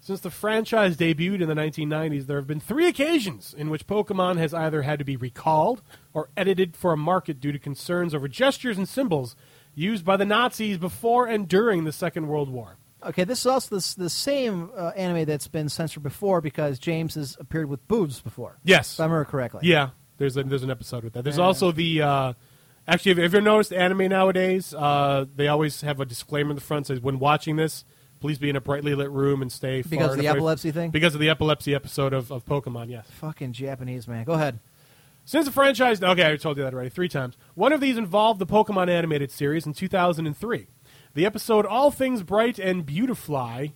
Since the franchise debuted in the 1990s, there have been three occasions in which Pokemon has either had to be recalled or edited for a market due to concerns over gestures and symbols used by the Nazis before and during the Second World War. Okay, this is also the, the same uh, anime that's been censored before because James has appeared with boobs before. Yes. If I remember correctly. Yeah, there's a, there's an episode with that. There's Yeah. also the uh, actually, have you ever noticed anime nowadays? Uh, they always have a disclaimer in the front says, "When watching this, please be in a brightly lit room and stay far Because of the epilepsy thing? Because of the epilepsy episode of, of Pokemon. Yes. Fucking Japanese, man. Go ahead. Since the franchise, okay, I told you that already three times. One of these involved the Pokemon animated series in 2003. The episode "All Things Bright and Beautifly"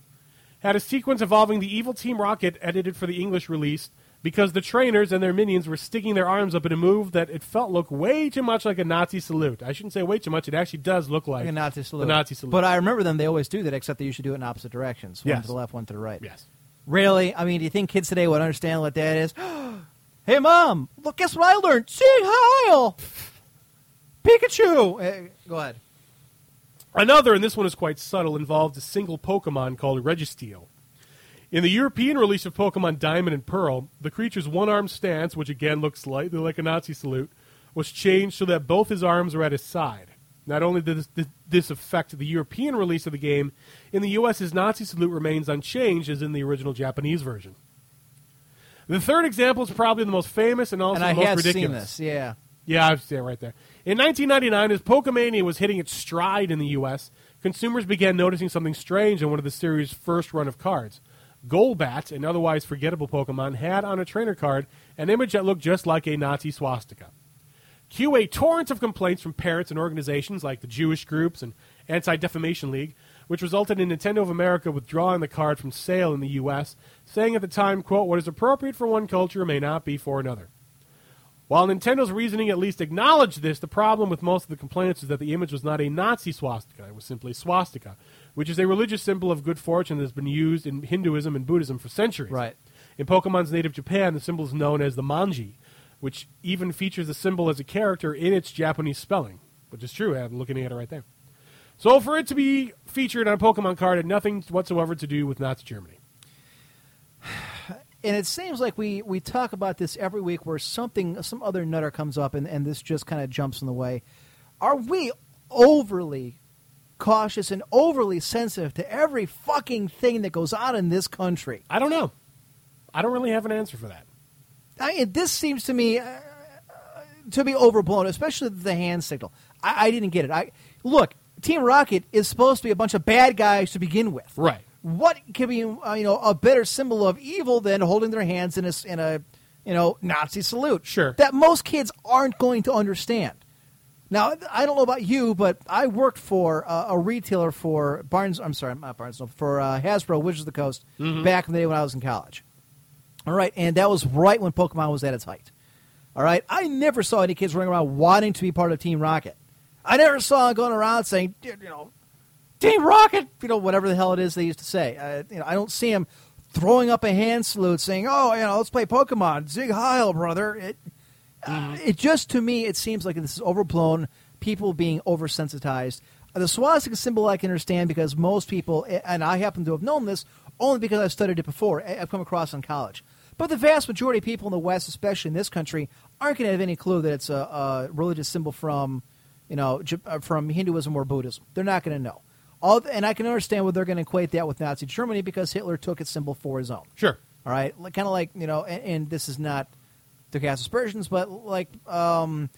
had a sequence involving the evil Team Rocket, edited for the English release, because the trainers and their minions were sticking their arms up in a move that it felt looked way too much like a Nazi salute. I shouldn't say way too much; it actually does look like Like a Nazi salute. The Nazi salute. But I remember them, they always do that, except they usually do it in opposite directions. One Yes. to the left, one to the right. yes. Really? I mean, do you think kids today would understand what that is? hey, Mom, look, guess what I learned? Sieg Heil! Pikachu! Eh, go ahead. Another, and this one is quite subtle, involved a single Pokemon called Registeel. In the European release of Pokemon Diamond and Pearl, the creature's one arm stance, which again looks slightly like a Nazi salute, was changed so that both his arms are at his side. Not only did this, did this affect the European release of the game, in the US his Nazi salute remains unchanged as in the original Japanese version. The third example is probably the most famous and also and I the most have ridiculous. seen this, yeah. Yeah, I've seen it right there. In 1999, as Pokemania was hitting its stride in the U.S., consumers began noticing something strange in one of the series' first run of cards. Golbat, an otherwise forgettable Pokemon, had on a trainer card an image that looked just like a Nazi swastika. Cue a torrent of complaints from parents and organizations like the Jewish groups and Anti Defamation League, which resulted in Nintendo of America withdrawing the card from sale in the U.S., saying at the time, quote, what is appropriate for one culture may not be for another. While Nintendo's reasoning at least acknowledged this, the problem with most of the complaints is that the image was not a Nazi swastika. It was simply swastika, which is a religious symbol of good fortune that has been used in Hinduism and Buddhism for centuries. Right. In Pokemon's native Japan, the symbol is known as the manji, which even features the symbol as a character in its Japanese spelling, which is true. I'm looking at it right there. So for it to be featured on a Pokemon card had nothing whatsoever to do with Nazi Germany. and it seems like we, we talk about this every week where something some other nutter comes up and, and this just kind of jumps in the way are we overly cautious and overly sensitive to every fucking thing that goes on in this country I don't know. I don't really have an answer for that. I mean, this seems to me uh, to be overblown especially the hand signal I, I didn't get it i look team rocket is supposed to be a bunch of bad guys to begin with Right. what could be uh, you know a better symbol of evil than holding their hands in a in a you know Nazi salute? Sure. that most kids aren't going to understand. Now I don't know about you, but I worked for uh, a retailer for Barnes. I'm sorry, not Barnes. no, For uh, Hasbro, Wizards of the Coast, back in the day when I was in college. All right, and that was right when Pokemon was at its height. All right, I never saw any kids running around wanting to be part of Team Rocket. I never saw them going around saying, you know, Team Rocket, you know, whatever the hell it is they used to say. Uh, you know, I don't see him throwing up a hand salute saying, "Oh, you know, let's play Pokemon, Sieg Heil, brother." It, uh, it just to me, it seems like this is overblown. People being oversensitized. The swastika symbol I can understand because most people, and I happen to have known this only because I've studied it before. I've come across it in college. But the vast majority of people in the West, especially in this country, aren't going to have any clue that it's a, a religious symbol from, you know, uh, from Hinduism or Buddhism. They're not going to know. All, and I can understand why they're going to equate that with Nazi Germany because Hitler took its symbol for his own. Sure. All right, kind of like you know, and, and this is not to cast aspersions, but like um,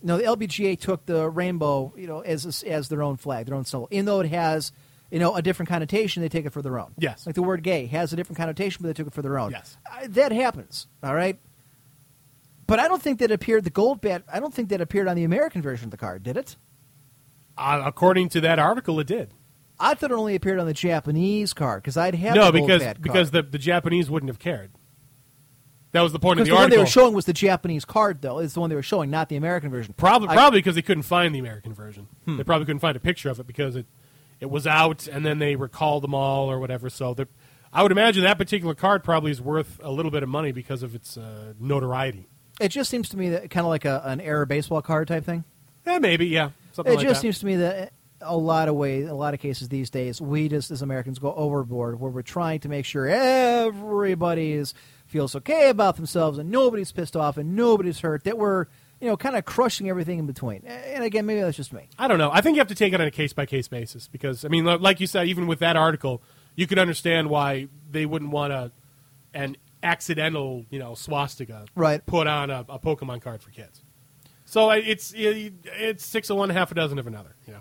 you know, the LBGA took the rainbow, you know, as as their own flag, their own symbol, even though it has you know a different connotation, they take it for their own. Yes. like the word "gay" has a different connotation, but they took it for their own. Yes. Uh, that happens. All right. But I don't think that appeared the Golbat. I don't think that appeared on the American version of the card, did it? Uh, according to that article, it did. I thought it only appeared on the Japanese card because I'd have no, the gold because because the, the Japanese wouldn't have cared. That was the point of the, the the, one they were showing was the Japanese card, though. Is the one they were showing, not the American version. Probably, I- probably because they couldn't find the American version. Hmm. They probably couldn't find a picture of it because it it was out, and then they recalled them all or whatever. So I would imagine that particular card probably is worth a little bit of money because of its uh, notoriety. It just seems to me that kind of like a, an error baseball card type thing. Yeah, maybe, yeah, something it like just that. seems to me that a lot of ways, a lot of cases these days, we just as Americans go overboard, where we're trying to make sure everybody is feels okay about themselves and nobody's pissed off and nobody's hurt. That we're you know kind of crushing everything in between. And again, maybe that's just me. I don't know. I think you have to take it on a case by case basis because I mean, like you said, even with that article, you could understand why they wouldn't want a an accidental, you know, swastika Right. put on a, a Pokemon card for kids. So it's it's six of one, half a dozen of another. You know,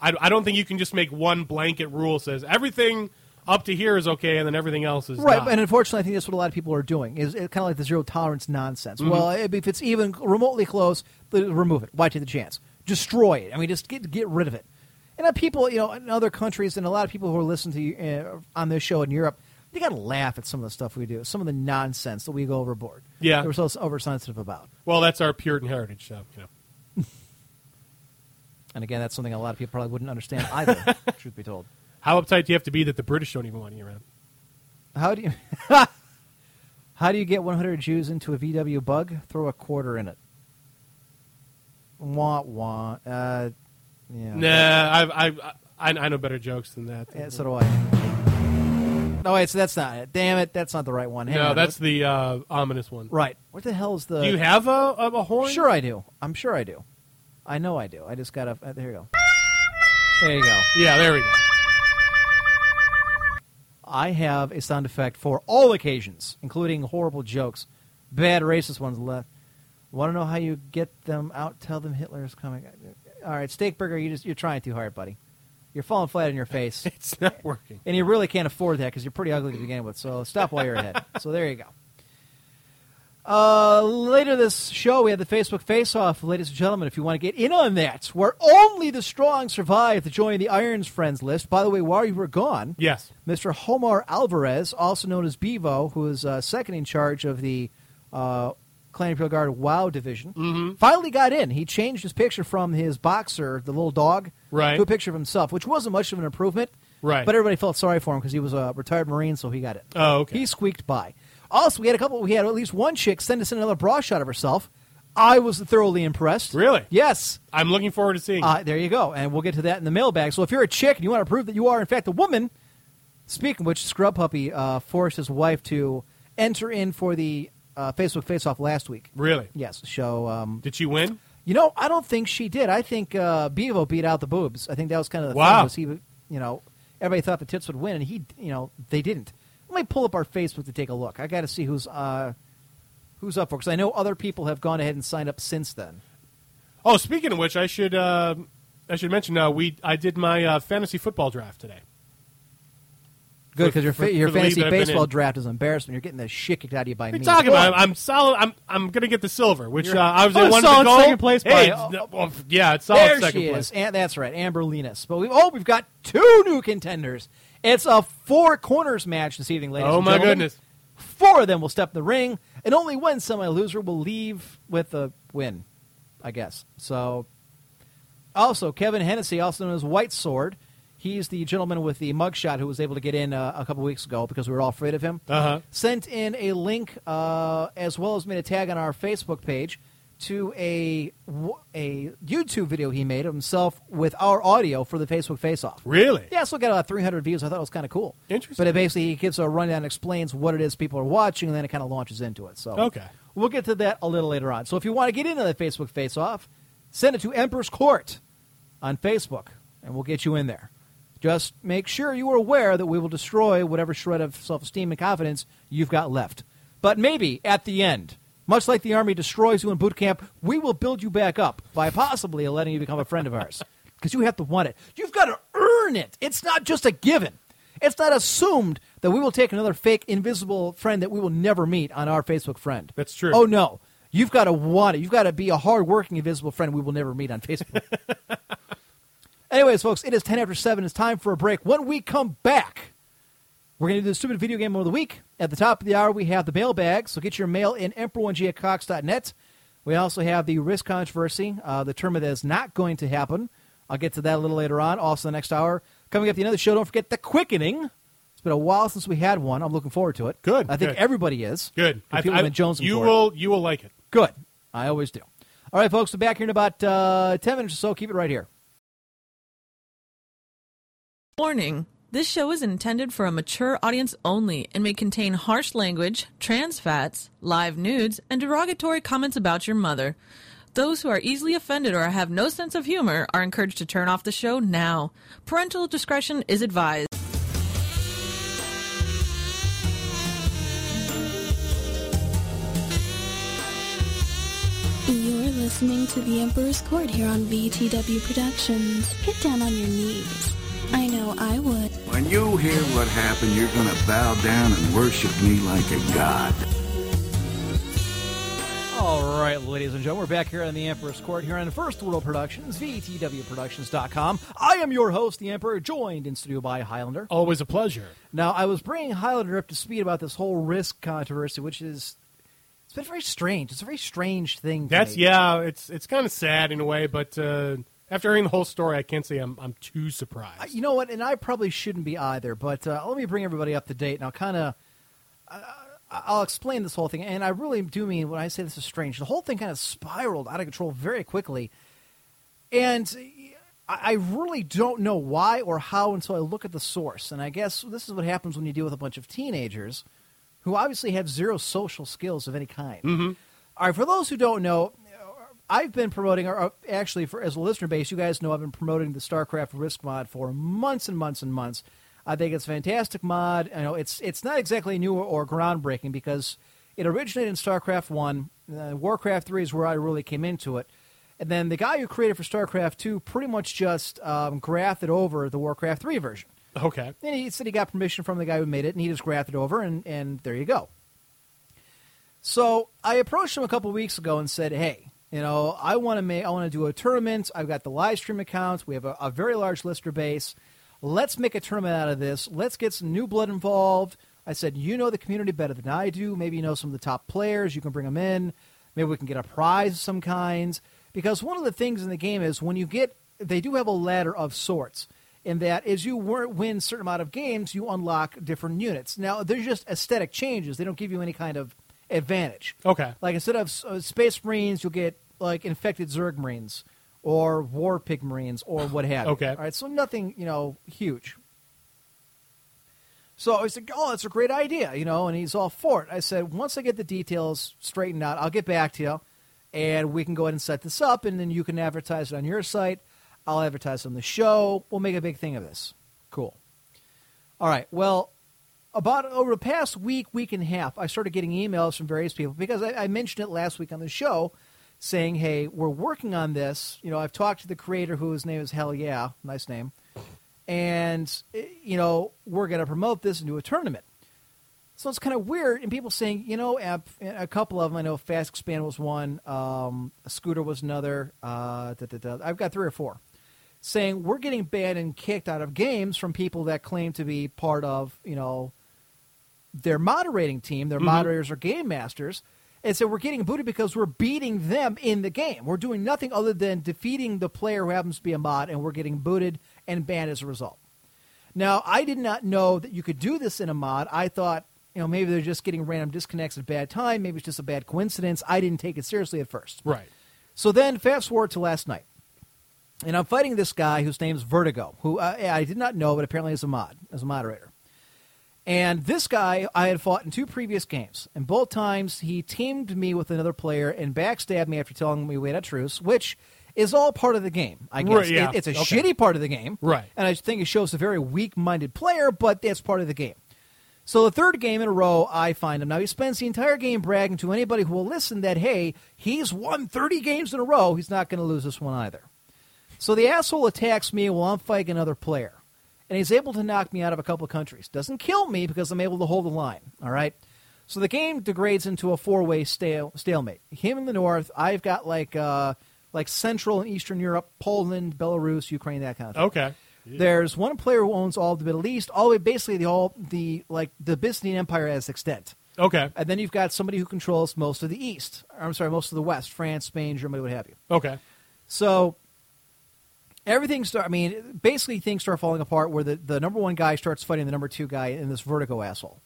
I, I don't think you can just make one blanket rule says everything up to here is okay and then everything else is Right, not. and unfortunately, I think that's what a lot of people are doing. Is kind of like the zero tolerance nonsense. Mm-hmm. Well, if it's even remotely close, remove it. Why take the chance? Destroy it. I mean, just get get rid of it. And people, you know, in other countries, and a lot of people who are listening to uh, on this show in Europe, they got to laugh at some of the stuff we do, some of the nonsense that we go overboard. Yeah. we're so oversensitive about. well, that's our Puritan heritage. So you know, And again, that's something a lot of people probably wouldn't understand either. truth be told, how uptight do you have to be that the British don't even want you around? how do you how do you get 100 Jews into a VW Bug? Throw a quarter in it. Wah wah. Uh, yeah. Nah, I've, I've, I I know better jokes than that. Yeah, so do I. No, wait, so that's not it. Damn it, that's not the right one. Hang no, on. that's the uh, ominous one. right. What the hell is the? Do you have a, a, a horn? Sure, I do. I'm sure I do. I know I do. I just gotta. Uh, there you go. There you go. Yeah, there we go. I have a sound effect for all occasions, including horrible jokes, bad racist ones left. Want to know how you get them out? Tell them Hitler is coming. All right, Steakburger, you just you're trying too hard, buddy. You're falling flat on your face. It's not working. And you really can't afford that because you're pretty ugly to begin with. So stop while you're ahead. so there you go. Uh, later this show, we have the Facebook Face Off, ladies and gentlemen. If you want to get in on that, where only the strong survive to join the Irons Friends list. By the way, while you were gone, Yes. Mr. Homar Alvarez, also known as Bevo, who is uh, second in charge of the uh, Clan Imperial Guard WoW division, Mm-hmm. finally got in. He changed his picture from his boxer, the little dog, Right. to a picture of himself, which wasn't much of an improvement. Right. But everybody felt sorry for him because he was a retired Marine, so he got it. Oh, okay. He squeaked by. Also, we had a couple. We had at least one chick send us in another bra shot of herself. I was thoroughly impressed. Really? Yes. I'm looking forward to seeing. it. Uh, there you go, and we'll get to that in the mailbag. So if you're a chick and you want to prove that you are in fact a woman, speaking of which, Scrub Puppy uh, forced his wife to enter in for the uh, Facebook Face Off last week. really? Yes, show. Um, Did she win? you know, I don't think she did. I think uh, Bevo beat out the boobs. I think that was kind of the Wow. thing. Was he, you know, everybody thought the tits would win, and he, you know, they didn't. Let me pull up our Facebook to take a look. I got to see who's uh, who's up for because I know other people have gone ahead and signed up since then. Oh, speaking of which, I should uh, I should mention uh, we I did my uh, fantasy football draft today. Good because your for- your for fantasy baseball draft is an embarrassment. You're getting the shit kicked out of you by What me. you talking about? I'm, I'm solid. I'm I'm gonna get the silver, which uh, I was Oh, I wanted solid to go second place Hey, it's- no, well, yeah, it's solid there second she place. is, and that's right, Amber Linus. But we oh, we've got two new contenders. It's a four corners match this evening, ladies. Oh and my gentlemen. goodness! Four of them will step in the ring, and only one semi-loser will leave with a win, I guess. So, also Kevin Hennessy, also known as White Sword, he's the gentleman with the mugshot who was able to get in uh, a couple weeks ago because we were all afraid of him. Uh-huh. Sent in a link uh, as well as made a tag on our Facebook page to a a YouTube video he made of himself with our audio for the Facebook Face Off. Really? Yeah, so we got uh, about 300 views. I thought it was kind of cool. Interesting. But it basically he gives a rundown, explains what it is people are watching, and then it kind of launches into it. So Okay. we'll get to that a little later on. So if you want to get into the Facebook Face Off, send it to Emperor's Court on Facebook, and we'll get you in there. Just make sure you are aware that we will destroy whatever shred of self-esteem and confidence you've got left. But maybe at the end, much like the army destroys you in boot camp, we will build you back up by possibly letting you become a friend of ours. Because you have to want it. You've got to earn it. It's not just a given. It's not assumed that we will take another fake invisible friend that we will never meet on our Facebook friend. That's true. Oh no. You've got to want it. You've got to be a hard-working, invisible friend. We will never meet on Facebook. Anyways, folks, it is 10 after 7. It's time for a break. When we come back, we're going to do the stupid video game of the week. At the top of the hour, we have the mailbag. So get your mail in emperor1g at cox.net. We also have the risk controversy, uh, the tournament that is not going to happen. I'll get to that a little later on. Also, the next hour. Coming up at the end of the show, don't forget the quickening. It's been a while since we had one. I'm looking forward to it. Good, I think good. everybody is. Good. I, people have been jonesing you for it. will you will like it. Good. I always do. All right, folks, we're back here in about uh, 10 minutes or so. Keep it right here. Warning this show is intended for a mature audience only and may contain harsh language, trans fats, live nudes, and derogatory comments about your mother. Those who are easily offended or have no sense of humor are encouraged to turn off the show now. Parental discretion is advised. You're listening to The Emperor's Court here on VTW Productions. Get down on your knees. I know I would. When you hear what happened, you're gonna bow down and worship me like a god. All right, ladies and gentlemen, we're back here on the Emperor's Court here on First World Productions, VTWProductions.com. I am your host, the Emperor, joined in studio by Highlander. Always a pleasure. Now, I was bringing Highlander up to speed about this whole risk controversy, which is it's been very strange. It's a very strange thing. to That's me. yeah. It's it's kind of sad in a way, but uh, after hearing the whole story, I can't say I'm I'm too surprised. Uh, You know what? And I probably shouldn't be either. But uh, let me bring everybody up to date, and I'll kind of uh, I'll explain this whole thing. And I really do mean when I say this is strange. The whole thing kind of spiraled out of control very quickly, and I I really don't know why or how until I look at the source. And I guess this is what happens when you deal with a bunch of teenagers who obviously have zero social skills of any kind. Mm-hmm. All right, for those who don't know, I've been promoting, or uh, actually, for as a listener base, you guys know I've been promoting the StarCraft Risk mod for months and months and months. I think it's a fantastic mod. I know it's it's not exactly new or, or groundbreaking because it originated in StarCraft One. Uh, Warcraft Three is where I really came into it, and then the guy who created for StarCraft Two pretty much just um, grafted over the Warcraft Three version. okay. And he said he got permission from the guy who made it, and he just grafted over, and, and there you go. So I approached him a couple weeks ago and said, "Hey, you know, I want to make, I want to do a tournament. I've got the live stream accounts. We have a, a very large listener base. Let's make a tournament out of this. Let's get some new blood involved." I said, "You know the community better than I do. Maybe you know some of the top players. You can bring them in. Maybe we can get a prize of some kinds." Because one of the things in the game is when you get, they do have a ladder of sorts in that as you win a certain amount of games, you unlock different units. Now, there's just aesthetic changes. They don't give you any kind of advantage. Okay. Like instead of uh, Space Marines, you'll get like infected Zerg Marines or War Pig Marines or what have you. Okay. All right. So nothing, you know, huge. So I said, "Oh, that's a great idea," you know, and he's all for it. I said, "Once I get the details straightened out, I'll get back to you, and we can go ahead and set this up, and then you can advertise it on your site. I'll advertise it on the show. We'll make a big thing of this. Cool. All right. Well, about over the past week, week and a half, I started getting emails from various people because I, I mentioned it last week on the show, saying, "Hey, we're working on this." You know, I've talked to the creator, whose name is Hell Yeah, nice name, and eh, you know, we're going to promote this into a tournament. So it's kind of weird, and people saying, you know, a, a couple of them. I know Fast Expand was one, um, Scooter was another. Uh, da, da, da. I've got three or four saying we're getting banned and kicked out of games from people that claim to be part of, you know, their moderating team. Their moderators are game masters. And so we're getting booted because we're beating them in the game. We're doing nothing other than defeating the player who happens to be a mod, and we're getting booted and banned as a result. Now, I did not know that you could do this in a mod. I thought, you know, maybe they're just getting random disconnects at a bad time. Maybe it's just a bad coincidence. I didn't take it seriously at first. Right. So then, fast forward to last night, and I'm fighting this guy whose name's Vertigo, who uh, I did not know, but apparently is a mod, as a moderator. And this guy I had fought in two previous games, and both times he teamed me with another player and backstabbed me after telling me we had a truce, which is all part of the game. I guess Right, yeah. It- it's a Okay. shitty part of the game, Right. And I think it shows a very weak-minded player, but that's part of the game. So the third game in a row, I find him. Now he spends the entire game bragging to anybody who will listen that hey, he's won 30 games in a row. He's not going to lose this one either. So the asshole attacks me while I'm fighting another player, and he's able to knock me out of a couple of countries. Doesn't kill me because I'm able to hold the line. All right. So the game degrades into a four-way stale, stalemate. Him in the north, I've got like uh, like Central and Eastern Europe, Poland, Belarus, Ukraine, that kind of thing. Okay. There's one player who owns all of the Middle East, all the way basically the all the like the Byzantine Empire as extent. Okay. And then you've got somebody who controls most of the East. I'm sorry, most of the West, France, Spain, Germany, what have you. Okay. So everything start. I mean, basically things start falling apart where the, the number one guy starts fighting the number two guy in this Vertigo asshole.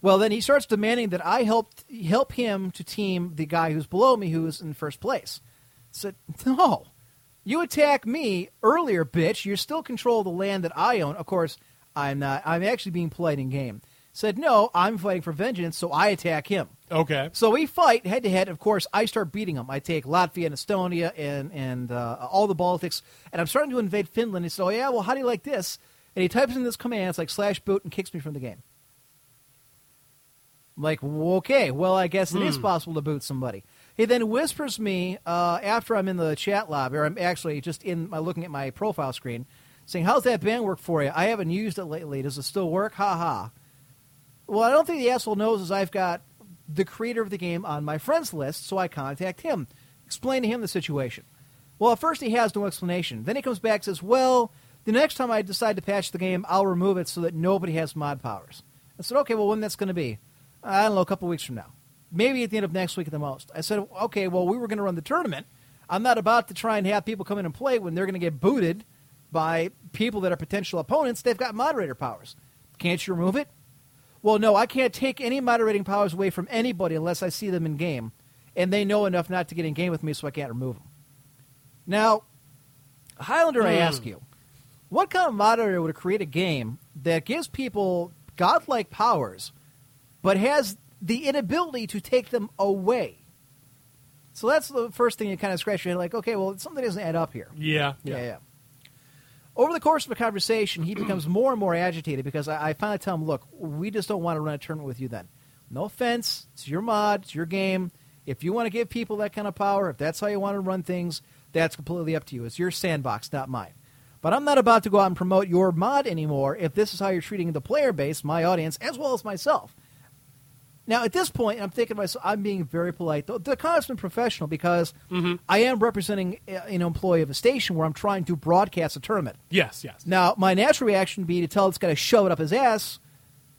Well, then he starts demanding that I help help him to team the guy who's below me, who is in first place. said, no, you attack me earlier, bitch. You still control the land that I own. Of course, I'm not. I'm actually being polite in game. Said, no, I'm fighting for vengeance, so I attack him. Okay. So we fight head to head. Of course, I start beating him. I take Latvia and Estonia and and uh, all the Baltics, and I'm starting to invade Finland. He said, "Oh yeah, well, how do you like this?" And he types in this command, it's like slash boot, and kicks me from the game. I'm like, okay, well, I guess it is possible to boot somebody. He then whispers me uh, after I'm in the chat lobby, or I'm actually just in my looking at my profile screen, saying, "How's that band work for you? I haven't used it lately. Does it still work? Ha ha." Well, I don't think the asshole knows is I've got the creator of the game on my friends list, so I contact him, explain to him the situation. Well, at first he has no explanation. Then he comes back and says, "Well, the next time I decide to patch the game, I'll remove it so that nobody has mod powers." I said, "Okay, well, when that's going to be?" I don't know, a couple weeks from now. Maybe at the end of next week at the most. I said, "Okay, well, we were going to run the tournament. I'm not about to try and have people come in and play when they're going to get booted by people that are potential opponents. They've got moderator powers. Can't you remove it?" Well, no, I can't take any moderating powers away from anybody unless I see them in game, and they know enough not to get in game with me, so I can't remove them. Now, Highlander, I hmm. ask you, what kind of moderator would create a game that gives people godlike powers, but has the inability to take them away? So that's the first thing you kind of scratch your head, like, okay, well, something doesn't add up here. Yeah. Yeah, yeah. Over the course of a conversation, he becomes more and more agitated because I, I finally tell him, look, we just don't want to run a tournament with you then. No offense. It's your mod. It's your game. If you want to give people that kind of power, if that's how you want to run things, that's completely up to you. It's your sandbox, not mine. But I'm not about to go out and promote your mod anymore if this is how you're treating the player base, my audience, as well as myself. Now, at this point, I'm thinking to myself, I'm being very polite. The, the been professional because I am representing uh, an employee of a station where I'm trying to broadcast a tournament. Yes. Yes. Now, my natural reaction would be to tell this guy to shove it up his ass.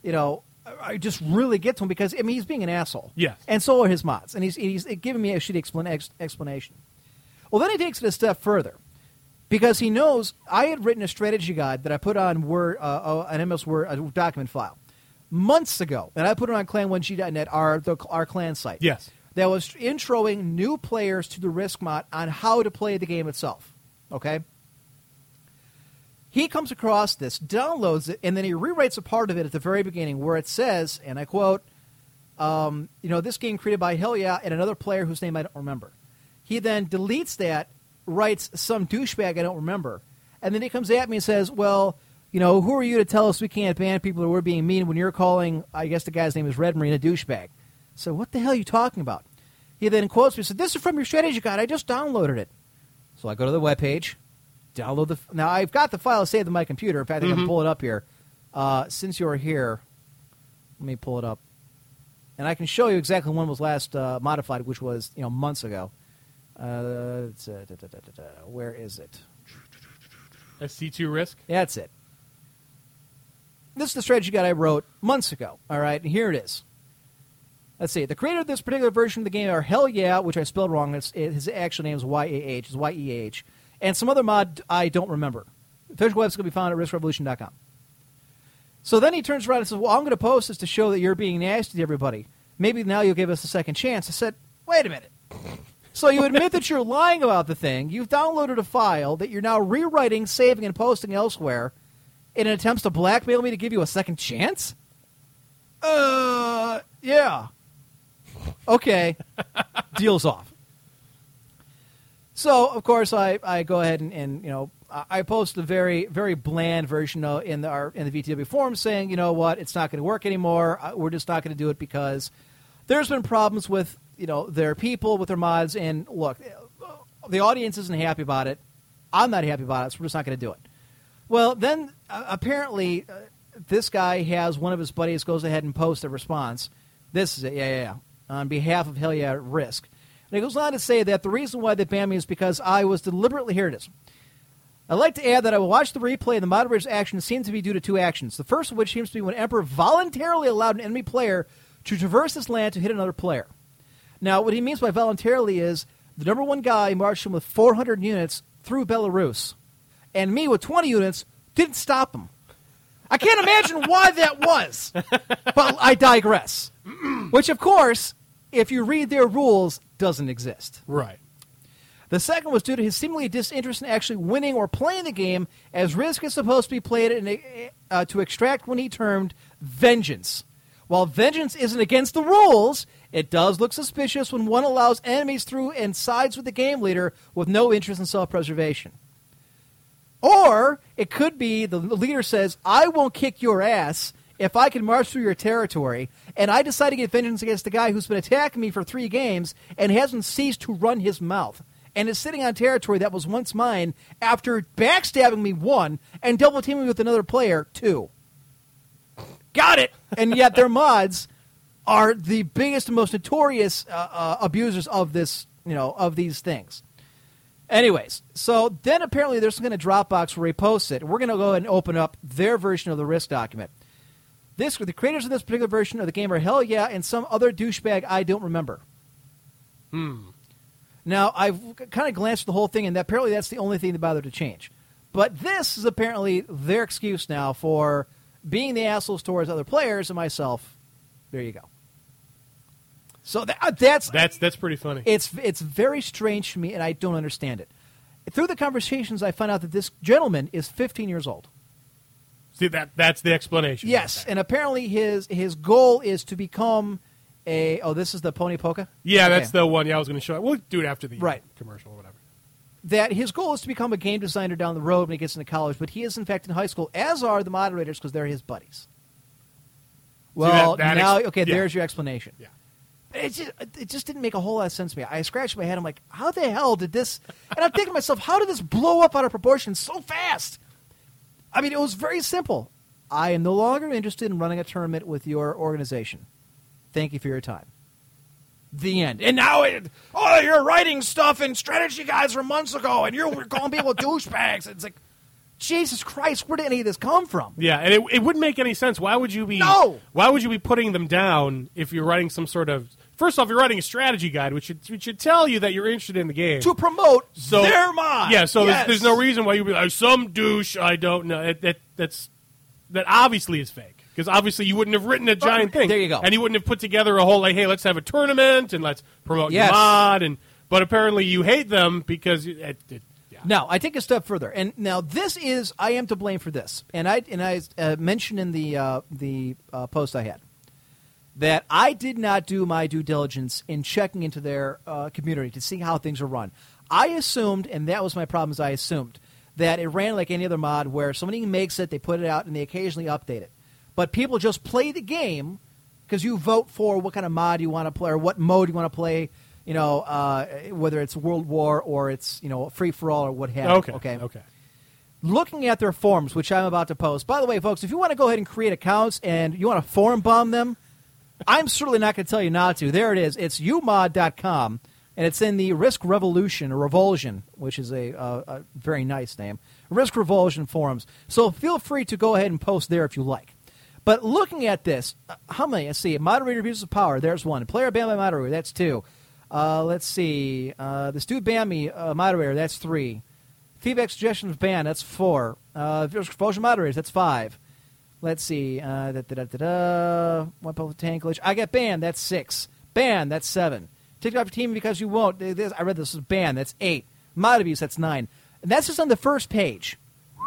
You know, I I just really get to him because I mean he's being an asshole. Yes. and so are his mods, and he's he's giving me a shitty explan- ex- explanation. Well, then he takes it a step further because he knows I had written a strategy guide that I put on Word, uh, uh, an MS Word a document file months ago, and I put it on clan1g.net, our the, our clan site. Yes. that was introing new players to the Risk mod on how to play the game itself. Okay. He comes across this, downloads it, and then he rewrites a part of it at the very beginning where it says, and I quote, um, you know, this game created by Hell Yeah and another player whose name I don't remember. He then deletes that, writes some douchebag I don't remember, and then he comes at me and says, well, you know, who are you to tell us we can't ban people who are being mean when you're calling, I guess the guy's name is Red Marine, a douchebag? So what the hell are you talking about? He then quotes me and said, this is from your strategy guide. I just downloaded it. So I go to the webpage, download the. Now I've got the file saved on my computer. In fact, I can pull it up here. Uh, since you're here, let me pull it up, and I can show you exactly when it was last uh, modified, which was you know months ago. Uh, it's, uh, da, da, da, da, da. Where is it? SC2 risk. That's it. This is the strategy guide I wrote months ago. All right, and here it is. Let's see. The creator of this particular version of the game are Hell Yeah, which I spelled wrong. It's, it, his actual name is Y A H. It's Y E A H. And some other mod I don't remember. Official website can be found at riskrevolution.com. So then he turns around and says, Well, I'm going to post this to show that you're being nasty to everybody. Maybe now you'll give us a second chance. I said, Wait a minute. So you admit that you're lying about the thing. You've downloaded a file that you're now rewriting, saving, and posting elsewhere in an attempt to blackmail me to give you a second chance? Uh, yeah. Okay. Deal's off. So, of course, I, I go ahead and, and, you know, I post a very, very bland version of, in, the, our, in the VTW forum saying, you know what, it's not going to work anymore. We're just not going to do it because there's been problems with, you know, their people, with their mods. And look, the audience isn't happy about it. I'm not happy about it, so we're just not going to do it. Well, then uh, apparently, uh, this guy has one of his buddies goes ahead and posts a response This is it. Yeah, yeah, yeah. On behalf of Hell Yeah Risk. And it goes on to say that the reason why they banned me is because I was deliberately, here it is. I'd like to add that I will watch the replay and the moderator's action seems to be due to two actions. The first of which seems to be when Emperor voluntarily allowed an enemy player to traverse this land to hit another player. Now, what he means by voluntarily is the number one guy marched him with 400 units through Belarus, and me with 20 units didn't stop him. I can't imagine why that was, but I digress. Which, of course, if you read their rules, doesn't exist. Right. The second was due to his seemingly disinterest in actually winning or playing the game, as Risk is supposed to be played in, uh, to extract what he termed vengeance. While vengeance isn't against the rules, it does look suspicious when one allows enemies through and sides with the game leader with no interest in self preservation. Or it could be the leader says, I won't kick your ass if I can march through your territory, and I decide to get vengeance against the guy who's been attacking me for three games and hasn't ceased to run his mouth and is sitting on territory that was once mine after backstabbing me one and double teaming me with another player two. Got it. And yet their mods are the biggest and most notorious uh, uh, abusers of this, you know, of these things. Anyways, so then apparently there's some kind of Dropbox where he posts it. We're going to go ahead and open up their version of the risk document. This, the creators of this particular version of the game are Hell Yeah and some other douchebag I don't remember. Hmm. Now, I've kind of glanced at the whole thing, and apparently that's the only thing they bothered to change. But this is apparently their excuse now for being the assholes towards other players and myself. There you go. So that, uh, that's That's that's pretty funny. it's it's very strange to me, and I don't understand it. Through the conversations, I find out that this gentleman is 15 years old. See that that's the explanation. Yes, and apparently his his goal is to become a. Oh, this is the pony polka. Yeah, Okay. that's the one. Yeah, I was going to show. it. We'll do it after the Right. commercial or whatever. that his goal is to become a game designer down the road when he gets into college, but he is in fact in high school, as are the moderators because they're his buddies. Well, that- that now ex- okay, yeah. there's your explanation. Yeah. It just, it just didn't make a whole lot of sense to me. I scratched my head. I'm like, how the hell did this? And I'm thinking to myself, how did this blow up out of proportion so fast? I mean, it was very simple. I am no longer interested in running a tournament with your organization. Thank you for your time. The end. And now, it, oh, you're writing stuff in strategy guides from months ago, and you're calling people douchebags. It's like, Jesus Christ, where did any of this come from? Yeah, and it, it wouldn't make any sense. Why would you be? No! Why would you be putting them down if you're writing some sort of? First off, you're writing a strategy guide, which should, which should tell you that you're interested in the game. To promote so their mod. Yeah, so Yes. there's, there's no reason why you'd be like some douche. I don't know. It, that that's that obviously is fake because obviously you wouldn't have written a giant thing. there you go. And you wouldn't have put together a whole like, hey, let's have a tournament and let's promote Yes. your mod. And but apparently you hate them because it, it- yeah. Now I take a step further, and now this is I am to blame for this, and I and I uh, mentioned in the uh, the uh, post I had that I did not do my due diligence in checking into their uh, community to see how things are run. I assumed, and that was my problem. Is I assumed that it ran like any other mod, where somebody makes it, they put it out, and they occasionally update it. But people just play the game because you vote for what kind of mod you want to play or what mode you want to play. You know, uh, whether it's World War or it's you know free for all or what have you. Okay. Okay. Okay. Looking at their forums, which I'm about to post. By the way, folks, if you want to go ahead and create accounts and you want to forum bomb them, I'm certainly not going to tell you not to. There it is. It's umod.com, and it's in the Risk Revolution or Revulsion, which is a, uh, a very nice name. Risk Revulsion forums. So feel free to go ahead and post there if you like. But looking at this, uh, how many? Let's see. Moderator abuses of power. There's one. Player banned by moderator. That's two. Uh, let's see. Uh, the Stu me. Uh, moderator. That's three. Feedback suggestions banned. That's four. Uh, moderators. That's five. Let's see. Uh, da, da, da, da. One tank glitch. I get banned. That's six. Banned. That's seven. Take off your team because you won't. This, I read this is banned. That's eight. Mod abuse. That's nine. And that's just on the first page.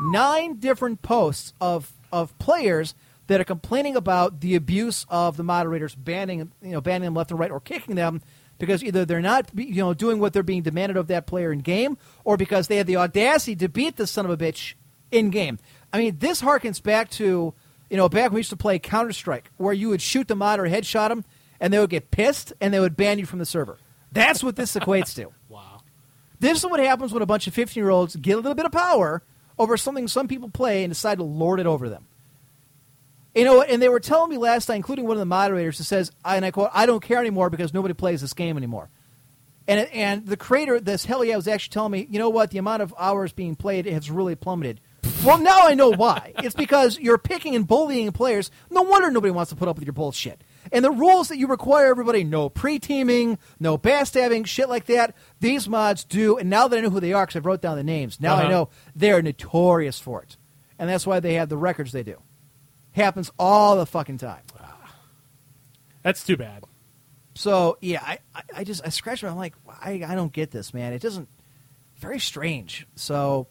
Nine different posts of of players that are complaining about the abuse of the moderators banning you know banning them left and right or kicking them because either they're not you know doing what they're being demanded of that player in game or because they had the audacity to beat the son of a bitch in game. I mean, this harkens back to you know back when we used to play Counter Strike, where you would shoot the mod or headshot them, and they would get pissed and they would ban you from the server. That's what this equates to. Wow. This is what happens when a bunch of 15 year olds get a little bit of power over something some people play and decide to lord it over them. You know, and they were telling me last night, including one of the moderators, who says, and I quote, "I don't care anymore because nobody plays this game anymore." And and the creator, this hell yeah, was actually telling me, you know what, the amount of hours being played has really plummeted. Well, now I know why. It's because you're picking and bullying players. No wonder nobody wants to put up with your bullshit. And the rules that you require everybody, no pre-teaming, no backstabbing, shit like that, these mods do. And now that I know who they are, because I wrote down the names, now I Uh-huh. know they're notorious for it. And that's why they have the records they do. Happens all the fucking time. That's too bad. So yeah, I, I, I just I scratch my I'm like I, I don't get this man. It doesn't very strange. So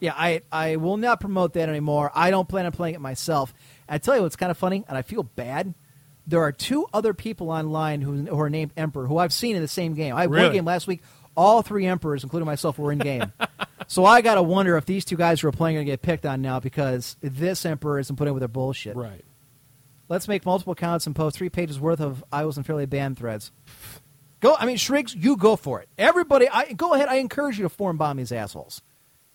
yeah, I I will not promote that anymore. I don't plan on playing it myself. I tell you what's kind of funny, and I feel bad. There are two other people online who, who are named Emperor who I've seen in the same game. I had one Really? game last week. All three Emperors, including myself, were in game. so I got to wonder if these two guys who are playing are going to get picked on now because this Emperor isn't putting up with their bullshit. Right. Let's make multiple accounts and post three pages worth of I wasn't fairly banned threads. Go, I mean, Shrigs, you go for it. Everybody, I go ahead. I encourage you to form bomb these assholes.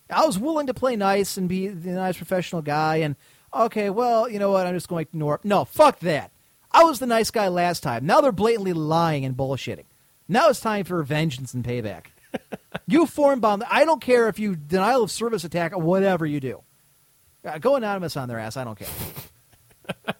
I was willing to play nice and be the nice professional guy, and okay, well, you know what? I'm just going to ignore. No, fuck that. I was the nice guy last time. Now they're blatantly lying and bullshitting. Now it's time for vengeance and payback. you form bomb. I don't care if you denial of service attack or whatever you do. Uh, Go anonymous on their ass. I don't care.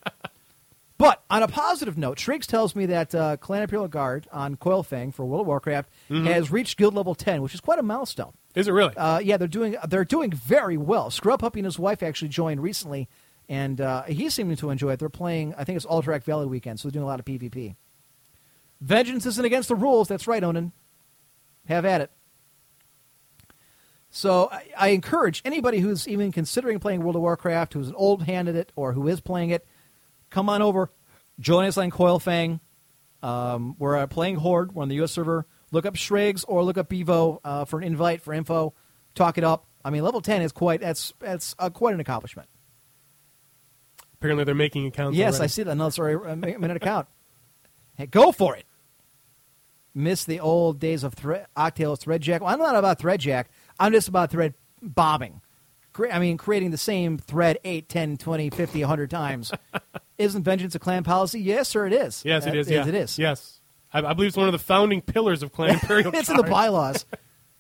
But on a positive note, Shrieks tells me that uh, Clan Imperial Guard on Coilfang for World of Warcraft has reached guild level ten, which is quite a milestone. Is it really? Uh, yeah, they're doing they're doing very well. Scrub Puppy and his wife actually joined recently, and uh, he's seeming to enjoy it. They're playing, I think it's Alterac Valley weekend, so they're doing a lot of PvP. Vengeance isn't against the rules. That's right, Onan. Have at it. So I, I encourage anybody who's even considering playing World of Warcraft, who's an old hand at it, or who is playing it, come on over, join us on Coilfang. Um, we're uh, playing Horde. We're on the U.S. server. Look up Shrigs or look up Evo uh, for an invite for info. Talk it up. I mean, level ten is quite that's that's uh, quite an accomplishment. Apparently, they're making accounts. yes, already. I see that. No, sorry, a mi- minute account. Hey, go for it. Miss the old days of thre- Octale Threadjack. Well, I'm not about Threadjack. I'm just about thread bombing. Cre- I mean, creating the same thread 8, 10, 20, 50, 100 times. Isn't vengeance a clan policy? Yes, sir, it is. Yes, it is. Uh, yes, yeah. it is. Yes, I, I believe it's one of the founding pillars of Clan Imperial. it's in the bylaws.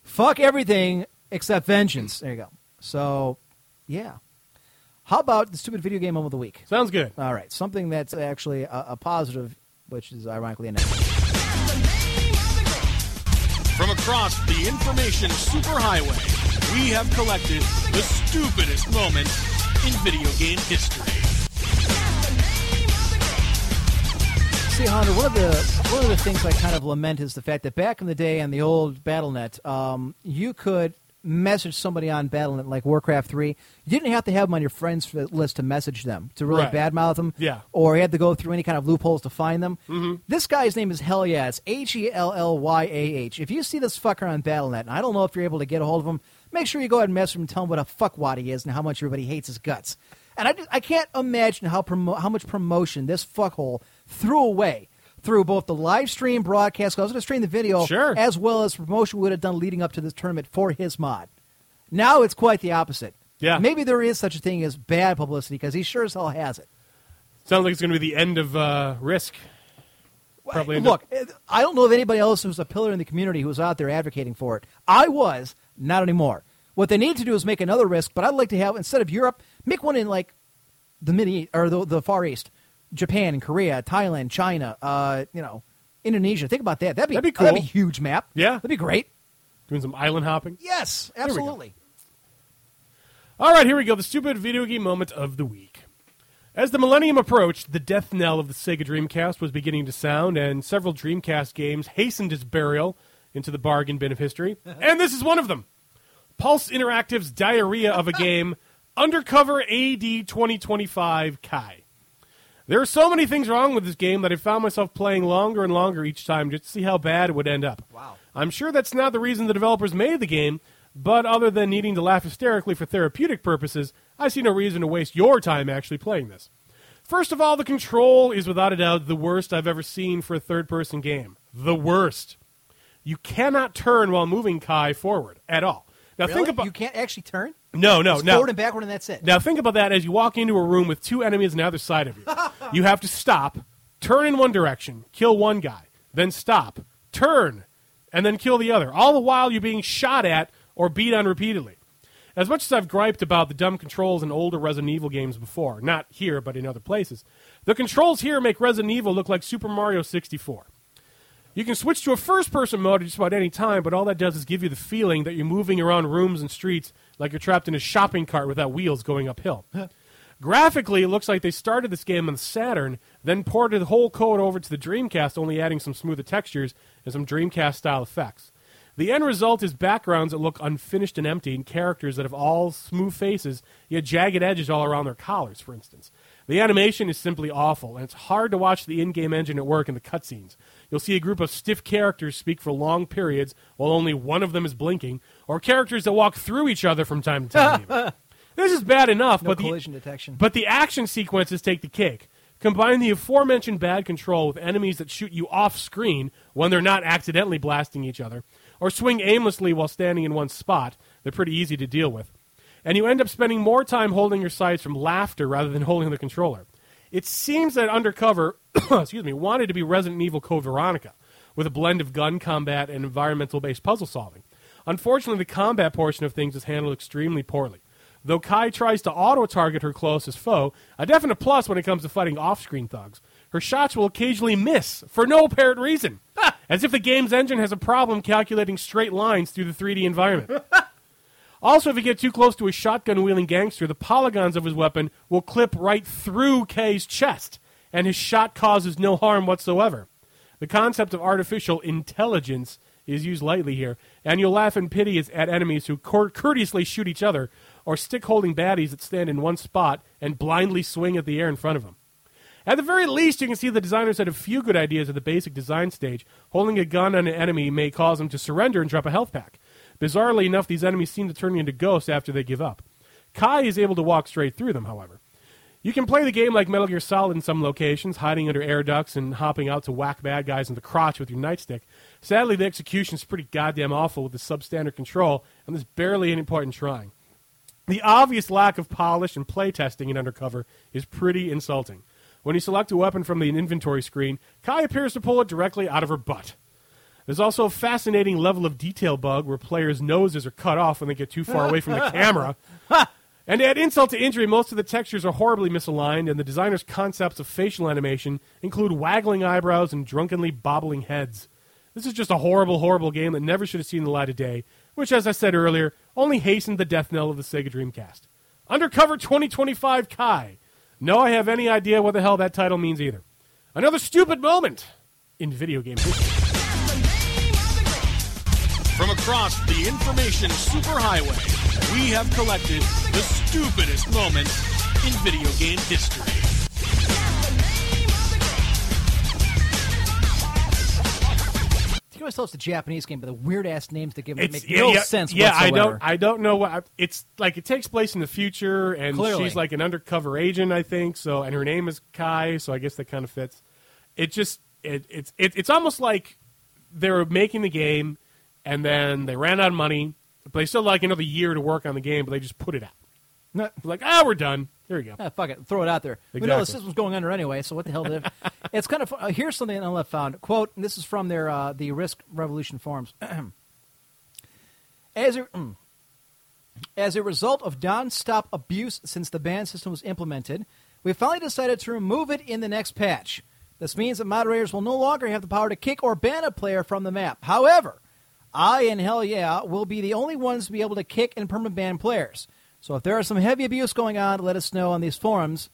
Fuck everything except vengeance. There you go. So, yeah. How about the stupid video game of the week? Sounds good. All right, something that's actually a, a positive, which is ironically a negative. From across the information superhighway, we have collected the stupidest moments in video game history. See, Hunter, one of the one of the things I kind of lament is the fact that back in the day on the old BattleNet, um, you could message somebody on BattleNet like Warcraft Three. You didn't have to have them on your friends list to message them to really Right. badmouth them, Yeah. or you had to go through any kind of loopholes to find them. Mm-hmm. This guy's name is Hell Yeah. It's H E L L Y A H. If you see this fucker on BattleNet, and I don't know if you're able to get a hold of him, make sure you go ahead and message him and tell him what a fuckwad he is and how much everybody hates his guts. And I, just, I can't imagine how promo- how much promotion this fuckhole threw away through both the live stream broadcast. I was going to stream the video, Sure. as well as promotion we would have done leading up to this tournament for his mod. Now it's quite the opposite. Yeah. maybe there is such a thing as bad publicity because he sure as hell has it. Sounds like it's going to be the end of uh, Risk. Probably Look, up- I don't know of anybody else who's a pillar in the community who was out there advocating for it. I was, not anymore. What they need to do is make another risk, but I'd like to have instead of Europe, make one in like the mid or the, the Far East, Japan Korea, Thailand, China, uh, you know, Indonesia. Think about that. That'd be That'd be That'd be a huge map. Yeah. that'd be great. doing some island hopping. Yes, absolutely. All right, here we go. The stupid video game moment of the week. As the millennium approached, the death knell of the Sega Dreamcast was beginning to sound, and several Dreamcast games hastened its burial into the bargain bin of history. and this is one of them Pulse Interactive's diarrhea of a game, Undercover AD 2025 Kai. There are so many things wrong with this game that I found myself playing longer and longer each time just to see how bad it would end up. Wow. I'm sure that's not the reason the developers made the game, but other than needing to laugh hysterically for therapeutic purposes, I see no reason to waste your time actually playing this. First of all, the control is without a doubt the worst I've ever seen for a third person game. The worst. You cannot turn while moving Kai forward at all. Now think Really? about you can't actually turn. No, no, It's no. forward and backward, and that's it. Now think about that as you walk into a room with two enemies on the other side of you. you have to stop, turn in one direction, kill one guy, then stop, turn, and then kill the other. All the while you're being shot at or beat on repeatedly. As much as I've griped about the dumb controls in older Resident Evil games before, not here but in other places, the controls here make Resident Evil look like Super Mario 64. You can switch to a first person mode at just about any time, but all that does is give you the feeling that you're moving around rooms and streets like you're trapped in a shopping cart without wheels going uphill. Graphically, it looks like they started this game on the Saturn, then ported the whole code over to the Dreamcast, only adding some smoother textures and some Dreamcast style effects. The end result is backgrounds that look unfinished and empty, and characters that have all smooth faces, yet jagged edges all around their collars, for instance. The animation is simply awful, and it's hard to watch the in game engine at work in the cutscenes. You'll see a group of stiff characters speak for long periods while only one of them is blinking, or characters that walk through each other from time to time. This is bad enough, No but the, detection. but the action sequences take the cake. Combine the aforementioned bad control with enemies that shoot you off screen when they're not accidentally blasting each other, or swing aimlessly while standing in one spot. They're pretty easy to deal with. And you end up spending more time holding your sides from laughter rather than holding the controller. It seems that Undercover, excuse me, wanted to be Resident Evil Code Veronica, with a blend of gun combat and environmental based puzzle solving. Unfortunately, the combat portion of things is handled extremely poorly. Though Kai tries to auto target her closest foe, a definite plus when it comes to fighting off screen thugs. Her shots will occasionally miss for no apparent reason, as if the game's engine has a problem calculating straight lines through the 3D environment. Also, if you get too close to a shotgun wielding gangster, the polygons of his weapon will clip right through Kay's chest, and his shot causes no harm whatsoever. The concept of artificial intelligence is used lightly here, and you'll laugh in pity at enemies who cour- courteously shoot each other, or stick holding baddies that stand in one spot and blindly swing at the air in front of them. At the very least, you can see the designers had a few good ideas at the basic design stage. Holding a gun on an enemy may cause them to surrender and drop a health pack. Bizarrely enough, these enemies seem to turn into ghosts after they give up. Kai is able to walk straight through them, however. You can play the game like Metal Gear Solid in some locations, hiding under air ducts and hopping out to whack bad guys in the crotch with your nightstick. Sadly, the execution's pretty goddamn awful with the substandard control, and there's barely any point in trying. The obvious lack of polish and playtesting in Undercover is pretty insulting. When you select a weapon from the inventory screen, Kai appears to pull it directly out of her butt. There's also a fascinating level of detail bug where players' noses are cut off when they get too far away from the camera. And to add insult to injury, most of the textures are horribly misaligned, and the designer's concepts of facial animation include waggling eyebrows and drunkenly bobbling heads. This is just a horrible, horrible game that never should have seen the light of day, which, as I said earlier, only hastened the death knell of the Sega Dreamcast. Undercover 2025 Kai. No, I have any idea what the hell that title means either. Another stupid moment in video game history. From across the information superhighway, we have collected the stupidest moments in video game history. You always tell it's a Japanese game, but the weird ass names they give it It's- make no yeah, sense Yeah, I don't. I don't know what. It's like it takes place in the future, and Clearly. she's like an undercover agent, I think. So, and her name is Kai, so I guess that kind of fits. It just it, it's it, it's almost like they're making the game, and then they ran out of money, but they still had like another year to work on the game, but they just put it out. No. Like, ah, we're done. Here we go. Ah, fuck it, throw it out there. We know the Exactly. system's going under anyway, so what the hell? Did it's kind of uh, here's something I found. Quote: and This is from their uh, the Risk Revolution forums. As a, mm. as a result of non-stop abuse since the ban system was implemented, we finally decided to remove it in the next patch. This means that moderators will no longer have the power to kick or ban a player from the map. However, I and Hell Yeah will be the only ones to be able to kick and permanent ban players. So if there is some heavy abuse going on, let us know on these forums.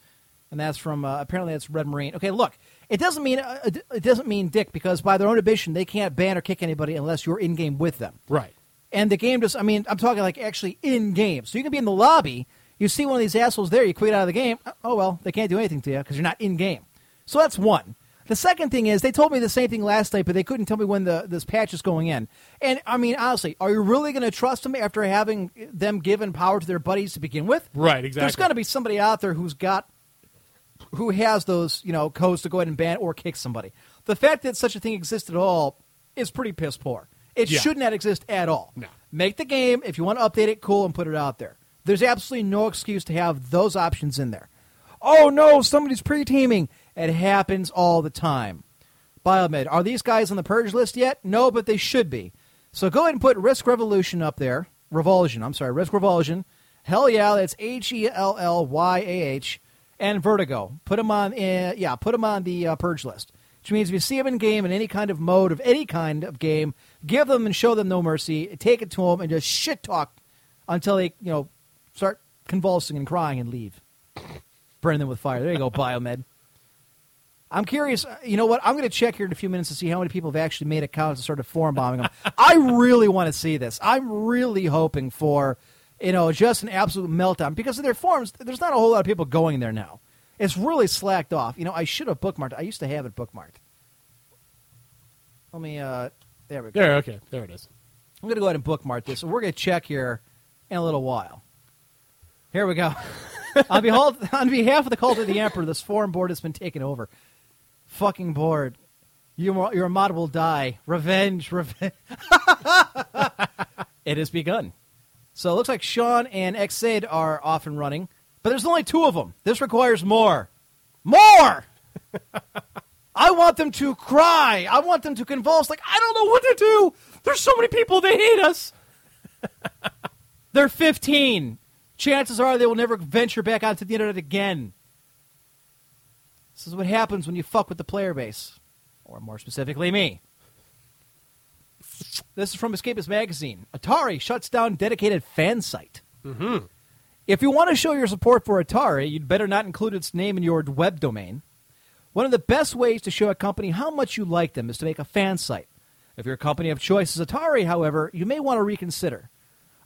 And that's from uh, apparently that's Red Marine. Okay, look, it doesn't mean uh, it doesn't mean dick because by their own admission they can't ban or kick anybody unless you're in game with them. Right. And the game just, I mean, I'm talking like actually in game. So you can be in the lobby, you see one of these assholes there, you quit out of the game. Oh, well, they can't do anything to you because you're not in game. So that's one. The second thing is, they told me the same thing last night, but they couldn't tell me when the this patch is going in. And I mean, honestly, are you really going to trust them after having them given power to their buddies to begin with? Right, exactly. There's got to be somebody out there who's got who has those you know codes to go ahead and ban or kick somebody. The fact that such a thing exists at all is pretty piss poor. It Yeah. should not exist at all. No. Make the game if you want to update it, cool, and put it out there. There's absolutely no excuse to have those options in there. Oh no, somebody's pre-teaming. It happens all the time. Biomed, are these guys on the purge list yet? No, but they should be. So go ahead and put Risk Revolution up there. Revulsion, I'm sorry, Risk Revulsion. Hell yeah, that's H E L L Y A H. And Vertigo. Put them on, uh, yeah, put them on the uh, purge list. Which means if you see them in game in any kind of mode of any kind of game, give them and show them no mercy. Take it to them and just shit talk until they, you know, start convulsing and crying and leave. Burn them with fire. There you go, Biomed. I'm curious. uh, You know what? I'm going to check here in a few minutes to see how many people have actually made accounts and started forum bombing them. I really want to see this. I'm really hoping for, you know, just an absolute meltdown because of their forums. There's not a whole lot of people going there now. It's really slacked off. You know, I should have bookmarked. I used to have it bookmarked. Let me. uh There we go. There, okay, there it is. I'm going to go ahead and bookmark this. We're going to check here in a little while. Here we go. on, behalf, on behalf of the cult of the emperor, this forum board has been taken over. Fucking bored. Your, your mod will die. Revenge, revenge. it has begun. So it looks like Sean and Xaid are off and running, but there's only two of them. This requires more. More! I want them to cry. I want them to convulse like, I don't know what to do. There's so many people, they hate us. They're 15. Chances are they will never venture back onto the internet again. This is what happens when you fuck with the player base. Or more specifically, me. This is from Escapist Magazine. Atari shuts down dedicated fan site. Mm-hmm. If you want to show your support for Atari, you'd better not include its name in your web domain. One of the best ways to show a company how much you like them is to make a fan site. If your company of choice is Atari, however, you may want to reconsider.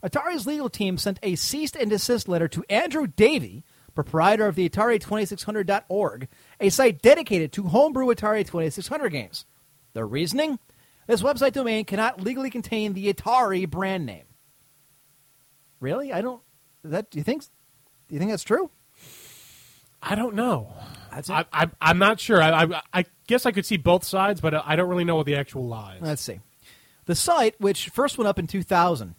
Atari's legal team sent a cease and desist letter to Andrew Davie, proprietor of the Atari2600.org, a site dedicated to homebrew Atari 2600 games. Their reasoning? This website domain cannot legally contain the Atari brand name. Really? I don't. That do you think? Do you think that's true? I don't know. I, I'm not sure. I, I, I guess I could see both sides, but I don't really know what the actual lie is. Let's see. The site, which first went up in 2000,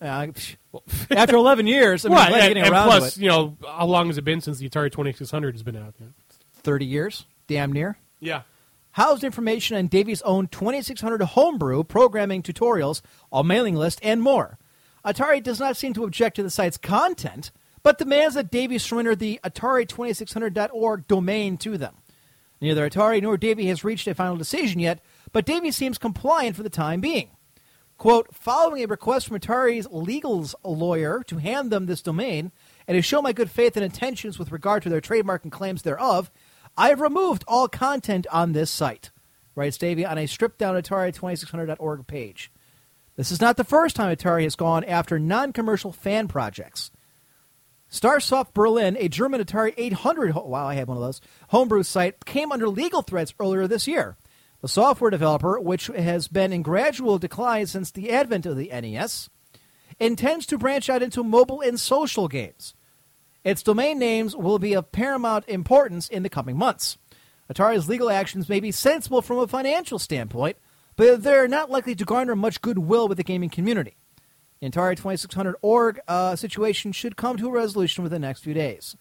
uh, after 11 years, I mean, Right, and, and plus, you know, how long has it been since the Atari 2600 has been out? 30 years, damn near. Yeah. Housed information on Davie's own 2600 homebrew programming tutorials, a mailing list, and more. Atari does not seem to object to the site's content, but demands that Davies surrender the Atari2600.org domain to them. Neither Atari nor Davie has reached a final decision yet, but Davie seems compliant for the time being. Quote, following a request from Atari's legals lawyer to hand them this domain, and to show my good faith and intentions with regard to their trademark and claims thereof, I have removed all content on this site, writes Davie on a stripped down Atari2600.org page. This is not the first time Atari has gone after non commercial fan projects. Starsoft Berlin, a German Atari 800, ho- wow, I had one of those, homebrew site, came under legal threats earlier this year. The software developer, which has been in gradual decline since the advent of the NES, intends to branch out into mobile and social games. Its domain names will be of paramount importance in the coming months. Atari's legal actions may be sensible from a financial standpoint, but they're not likely to garner much goodwill with the gaming community. The Atari 2600 org uh, situation should come to a resolution within the next few days.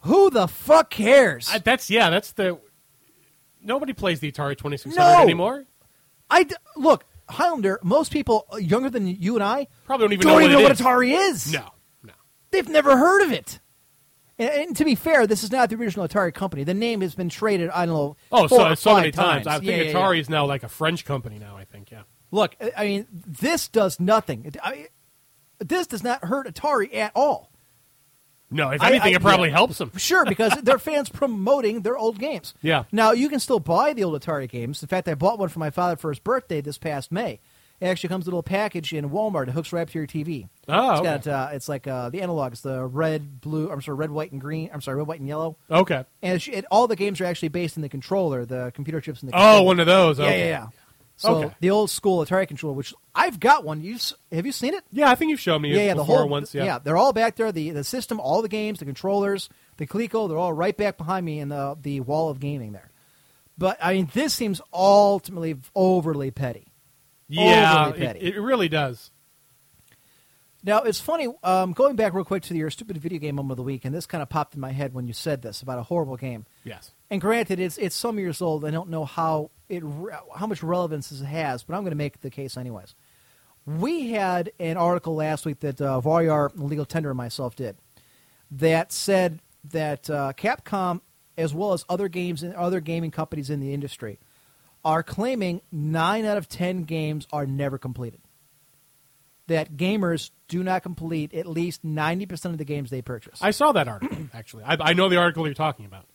Who the fuck cares? I, that's, yeah, that's the. Nobody plays the Atari 2600 No! anymore. I d- look, Highlander. Most people uh, younger than you and I Probably don't even don't know even what know what. Atari is. No. They've never heard of it. And, and to be fair, this is not the original Atari company. The name has been traded. I don't know. Oh, so, so many times. I think Yeah, yeah, yeah. Atari is now like a French company now, I think, yeah. Look, I- I mean, this does nothing. I, this does not hurt Atari at all. No, if I- anything, I- it probably yeah. helps them. Sure, because they're fans promoting their old games. Yeah. Now you can still buy the old Atari games. In fact, I bought one for my father for his birthday this past May. It actually comes with a little package in Walmart. It hooks right up to your TV. Oh, it's okay. got uh, it's like uh, the analog. It's the red, blue. I'm sorry, red, white, and green. I'm sorry, red, white, and yellow. Okay. And it's, it, all the games are actually based in the controller, the computer chips in the. Oh, controller. one of those. Yeah, Okay. yeah, yeah. So Okay. the old school Atari controller, which I've got one. You have you seen it? Yeah, I think you've shown me Yeah, it yeah, the whole once. Yeah. they're all back there. The the system, all the games, the controllers, the Coleco, they're all right back behind me in the the wall of gaming there. But I mean, this seems ultimately overly petty. Yeah, Overly it, it really does. Now it's funny. Um, going back real quick to your stupid video game moment of the week, and this kind of popped in my head when you said this about a horrible game. Yes. And granted, it's it's some years old. I don't know how it re- how much relevance it has, but I'm going to make the case anyways. We had an article last week that uh, Varyar, Legal Tender, and myself did that said that uh, Capcom, as well as other games and other gaming companies in the industry, are claiming nine out of ten games are never completed. That gamers do not complete at least ninety percent of the games they purchase. I saw that article, actually. I, I know the article you're talking about.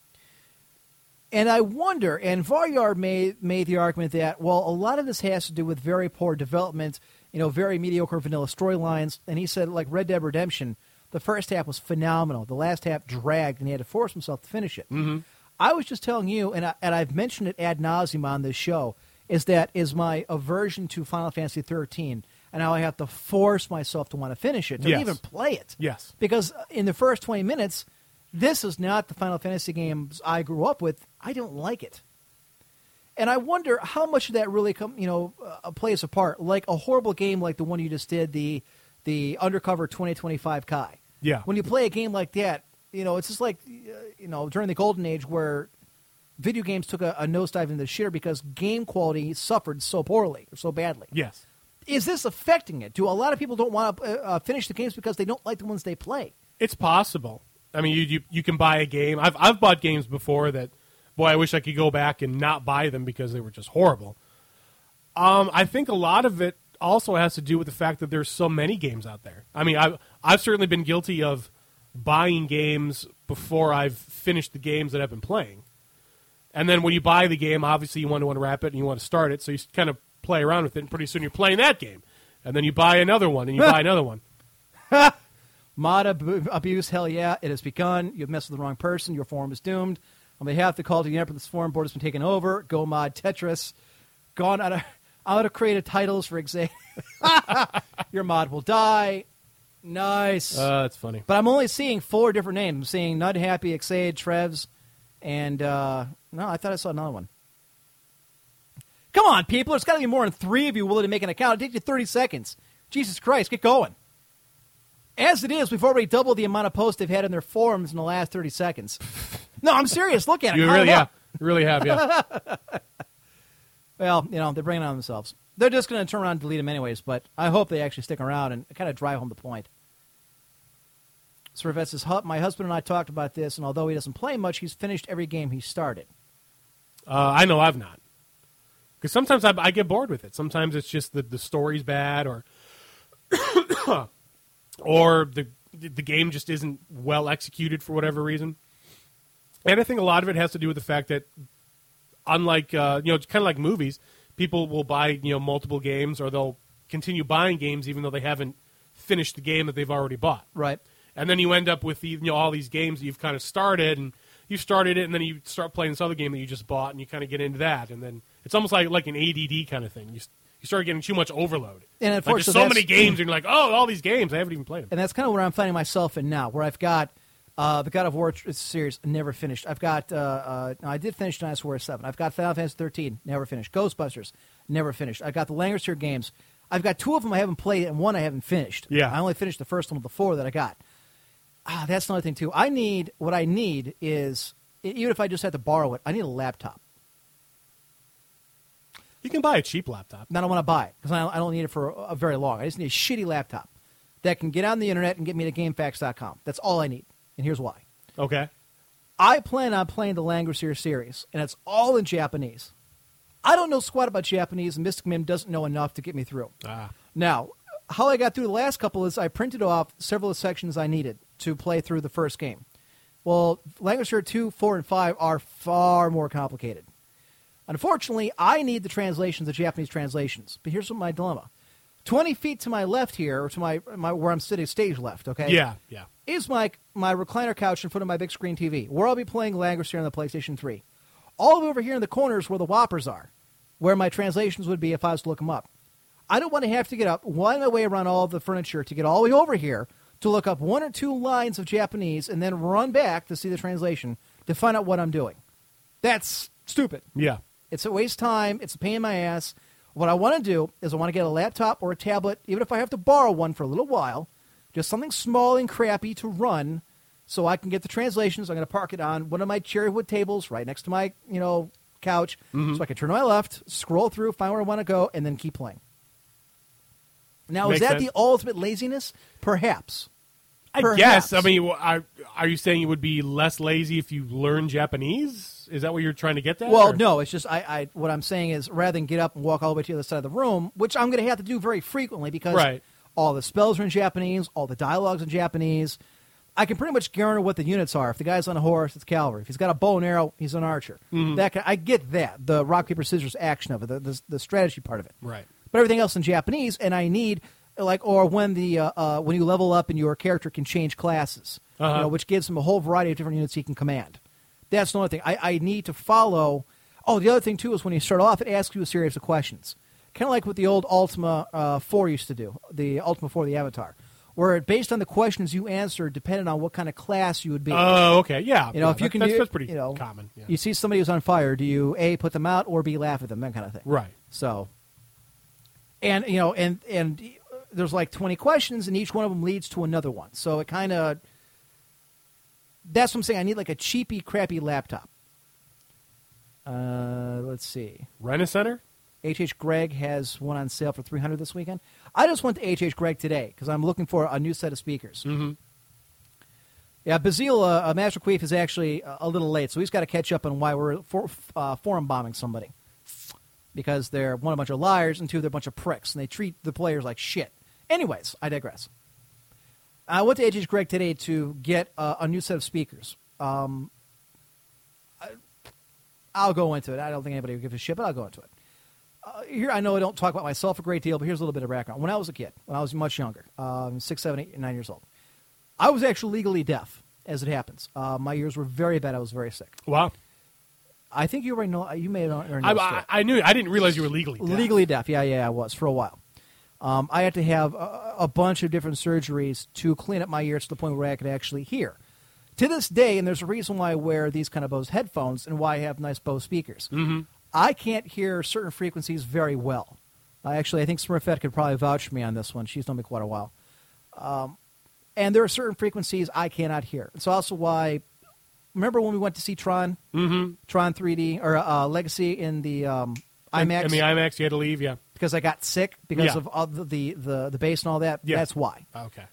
And I wonder, and Varyar made made the argument that well, a lot of this has to do with very poor development, you know, very mediocre vanilla storylines. And he said, like Red Dead Redemption, the first half was phenomenal. The last half dragged, and he had to force himself to finish it. Mm-hmm. I was just telling you, and I, and I've mentioned it ad nauseum on this show, is that is my aversion to Final Fantasy 13, and now I have to force myself to want to finish it to Yes. even play it. Yes. Because in the first 20 minutes, this is not the Final Fantasy games I grew up with. I don't like it. And I wonder how much of that really come, you know, uh, plays a part. Like a horrible game like the one you just did, the the Undercover 2025 Kai. Yeah. When you play a game like that, you know, it's just like, uh, you know, during the golden age where video games took a, a nosedive into the shitter because game quality suffered so poorly or so badly. Yes. Is this affecting it? Do a lot of people don't want to uh, uh, finish the games because they don't like the ones they play? It's possible. I mean, you, you you can buy a game. I've I've bought games before that, boy, I wish I could go back and not buy them because they were just horrible. Um, I think a lot of it also has to do with the fact that there's so many games out there. I mean, I've I've certainly been guilty of buying games before I've finished the games that I've been playing. And then when you buy the game, obviously you want to unwrap it and you want to start it, so you kind of play around with it, and pretty soon you're playing that game. And then you buy another one, and you buy another one. Mod ab- abuse, hell yeah, it has begun. You've messed with the wrong person. Your forum is doomed. On behalf of the Call to the Emperor, this forum board has been taken over. Go mod Tetris. Gone out of out of creative titles for example. Your mod will die. Nice. Uh, that's funny. but I'm only seeing four different names. I'm seeing Nud Happy, Exade, Trevs, and uh, no, I thought I saw another one. Come on, people. There's got to be more than three of you willing to make an account. It takes you 30 seconds. Jesus Christ, get going. As it is, we've already doubled the amount of posts they've had in their forums in the last 30 seconds. No, I'm serious. Look at it. You really, yeah, you really have, yeah. Well, you know, they're bringing it on themselves. They're just going to turn around and delete them anyways, but I hope they actually stick around and kind of drive home the point. Sir says, My husband and I talked about this, and although he doesn't play much, he's finished every game he started. Uh, I know I've not. Because sometimes I, I get bored with it. Sometimes it's just the, the story's bad, or or the the game just isn't well executed for whatever reason. And I think a lot of it has to do with the fact that, unlike uh, you know, kind of like movies, people will buy you know multiple games, or they'll continue buying games even though they haven't finished the game that they've already bought. Right. And then you end up with the, you know all these games that you've kind of started, and you started it, and then you start playing this other game that you just bought, and you kind of get into that, and then it's almost like like an ADD kind of thing. You you start getting too much overload. And like there's unfortunately, so many games, and you're like, oh, all these games, I haven't even played them. And that's kind of where I'm finding myself in now, where I've got uh, the God of War series never finished. I've got uh, uh, no, I did finish Dinosaur War Seven. I've got Final Fantasy 13 never finished. Ghostbusters never finished. I've got the Langrisser games. I've got two of them I haven't played, and one I haven't finished. Yeah. I only finished the first one of the four that I got. Ah, that's another thing too. I need what I need is even if I just had to borrow it, I need a laptop. You can buy a cheap laptop. And I don't want to buy it because I I don't need it for a, a very long. I just need a shitty laptop that can get on the internet and get me to GameFAQs.com. That's all I need, and here's why. Okay. I plan on playing the Langrisser series, and it's all in Japanese. I don't know squat about Japanese, and Mystic Mim doesn't know enough to get me through. Ah. Now, how I got through the last couple is I printed off several of the sections I needed to play through the first game. Well, Langrisser 2, 4, and 5 are far more complicated. Unfortunately, I need the translations, the Japanese translations. But here's what my dilemma. 20 feet to my left here, or to my, my where I'm sitting, stage left, okay? Yeah, yeah. Is my my recliner couch in front of my big screen TV, where I'll be playing Langrisser here on the PlayStation 3. All over here in the corners where the whoppers are, where my translations would be if I was to look them up. I don't want to have to get up, wind my way around all of the furniture to get all the way over here to look up one or two lines of Japanese and then run back to see the translation to find out what I'm doing. That's stupid. Yeah. It's a waste of time. It's a pain in my ass. What I want to do is I want to get a laptop or a tablet, even if I have to borrow one for a little while, just something small and crappy to run, so I can get the translations. I'm going to park it on one of my cherry wood tables right next to my you know couch, Mm-hmm. so I can turn to my left, scroll through, find where I want to go, and then keep playing. Now, is that sense. the ultimate laziness? Perhaps. I Perhaps. guess. I mean, are, are you saying you would be less lazy if you learn Japanese? Is that what you're trying to get at? Well, or- no, it's just I, I. What I'm saying is, rather than get up and walk all the way to the other side of the room, which I'm going to have to do very frequently because Right. All the spells are in Japanese, all the dialogues in Japanese. I can pretty much guarantee what the units are. If the guy's on a horse, it's cavalry. If he's got a bow and arrow, he's an archer. Mm-hmm. That can, I get that the rock paper scissors action of it, the, the the strategy part of it. Right. But everything else in Japanese, and I need like or when the uh, uh, when you level up and your character can change classes, Uh-huh. you know, which gives him a whole variety of different units he can command. That's another thing. I, I need to follow. Oh, the other thing too is when you start off, it asks you a series of questions, kind of like what the old Ultima uh, Four used to do, the Ultima Four, the Avatar, where based on the questions you answer, depending on what kind of class you would be. Oh, okay. Yeah. you know, yeah, if you that- can that's, do, that's pretty you know, common. Yeah. You see somebody who's on fire, do you a put them out or b laugh at them, that kind of thing. Right. So, and you know, and and there's like 20 questions, and each one of them leads to another one. So it kind of that's what I'm saying. I need like a cheapy, crappy laptop. Uh, let's see. Rent a center? HH Gregg has one on sale for 300 this weekend. I just went to HH Gregg today because I'm looking for a new set of speakers. Mm-hmm. Yeah, Bazil, uh, uh, Master Queef is actually uh, a little late, so he's got to catch up on why we're for, uh, forum bombing somebody. Because they're, one, a bunch of liars, and two, they're a bunch of pricks, and they treat the players like shit. Anyways, I digress. I went to HH Gregg today to get uh, a new set of speakers. Um, I, I'll go into it. I don't think anybody would give a shit, but I'll go into it. Uh, here, I know I don't talk about myself a great deal, but here's a little bit of background. When I was a kid, when I was much younger, um, six, seven, eight, nine years old, I was actually legally deaf, as it happens. Uh, my ears were very bad. I was very sick. Wow. I think you already know. You may have already I. I, I knew. I didn't realize you were legally deaf. legally deaf. Yeah, yeah, I was for a while. Um, I had to have a, a bunch of different surgeries to clean up my ears to the point where I could actually hear. To this day, and there's a reason why I wear these kind of Bose headphones and why I have nice Bose speakers. Mm-hmm. I can't hear certain frequencies very well. I actually, I think Smurfette could probably vouch for me on this one. She's known me quite a while. Um, and there are certain frequencies I cannot hear. It's also why. Remember when we went to see Tron, mm-hmm. Tron 3D or uh, Legacy in the um, IMAX? In the IMAX, you had to leave. Yeah. because I got sick because Yeah. of all the, the the the bass and all that. Yeah. That's why. Okay.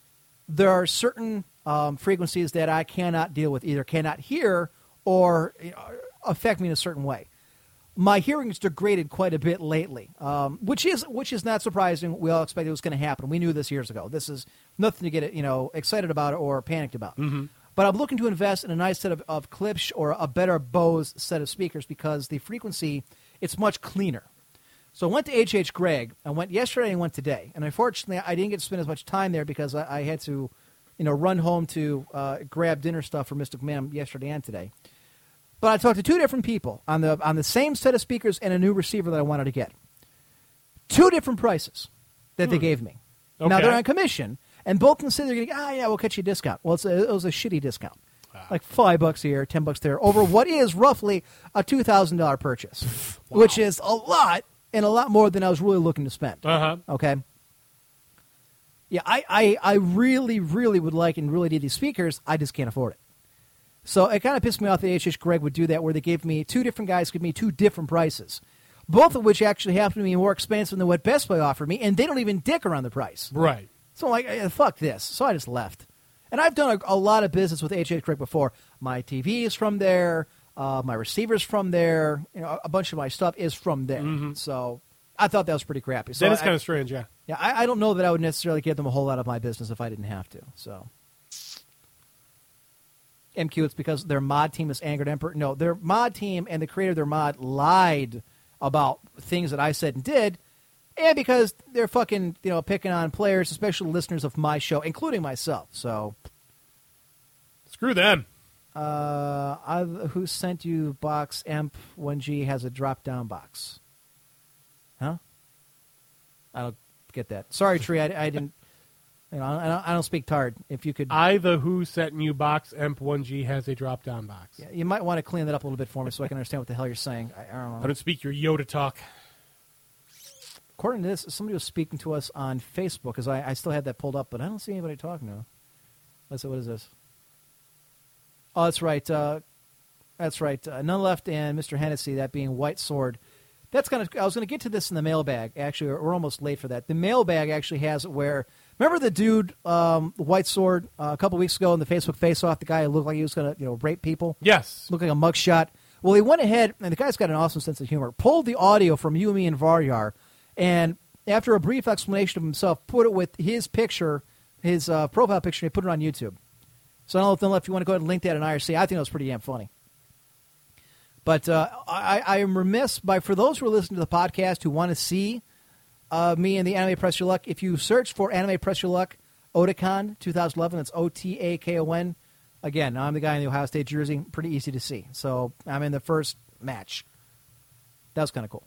There are certain um, frequencies that I cannot deal with, either cannot hear or you know, affect me in a certain way. My hearing's degraded quite a bit lately, um, which is which is not surprising. We all expected it was going to happen. We knew this years ago. This is nothing to get you know excited about or panicked about. But I'm looking to invest in a nice set of, of clips or a better Bose set of speakers because the frequency it's much cleaner. So I went to HH Gregg. I went yesterday and went today. And unfortunately, I didn't get to spend as much time there because I, I had to, you know, run home to uh, grab dinner stuff for Mystic Man yesterday and today. But I talked to two different people on the on the same set of speakers and a new receiver that I wanted to get. Two different prices that they gave me. Okay. Now they're on commission, and both of them say they're going to, ah, yeah, we'll cut you a discount. Well, it's a, it was a shitty discount. Like five bucks here, ten bucks there, over what is roughly a two thousand dollar purchase, which is a lot and a lot more than I was really looking to spend. Uh huh. Okay. Yeah, I, I, I really, really would like and really need these speakers. I just can't afford it. So it kind of pissed me off that HH Gregg would do that, where they gave me two different guys give me two different prices, both of which actually happen to be more expensive than what Best Buy offered me, and they don't even dick around the price. Right. So I'm like, eh, fuck this. So I just left. And I've done a, a lot of business with HH Gregg before. My TV is from there. Uh, my receiver's from there. You know, a bunch of my stuff is from there. So I thought that was pretty crappy. So that is I- kind of strange. Yeah. yeah, I, I don't know that I would necessarily give them a whole lot of my business if I didn't have to. So, MQ, it's because their mod team is Angered Emperor. No, their mod team and the creator of their mod lied about things that I said and did, and because they're fucking you know picking on players, especially listeners of my show, including myself. So, Screw them. uh, I, who sent you box Emp 1G has a drop down box? Huh? I don't get that. Sorry, Tree. I, I didn't. You know, I don't, I don't speak Tard. If you could, I the Who set new box Emp 1G has a drop down box. Yeah, you might want to clean that up a little bit for me so I can understand what the hell you're saying. I, I don't know. I don't speak your Yoda talk. according to this, somebody was speaking to us on Facebook because I, I still had that pulled up, but I don't see anybody talking now. Let's see, what is this? Oh, that's right. Uh, that's right. Uh, None left and Mr. Hennessy, that being White Sword. That's kind of. I was going to get to this in the mailbag. Actually, we're almost late for that. The mailbag actually has it where. Remember the dude, um, the White Sword, uh, a couple weeks ago in the Facebook face-off. The guy who looked like he was going to, you know, rape people. Yes. Looked like a mugshot. Well, he went ahead, and the guy's got an awesome sense of humor. Pulled the audio from you, me, and Varyar, and after a brief explanation of himself, put it with his picture, his uh, profile picture, and he put it on YouTube. So I don't know if, if you want to go ahead and link that in IRC. I think that was pretty damn funny. But uh, I, I am remiss by for those who are listening to the podcast who want to see uh, me and the Anime Press Your Luck. If you search for Anime Press Your Luck Otakon 2011, that's O T A K O N. Again, I'm the guy in the Ohio State jersey. Pretty easy to see. So I'm in the first match. That was kind of cool.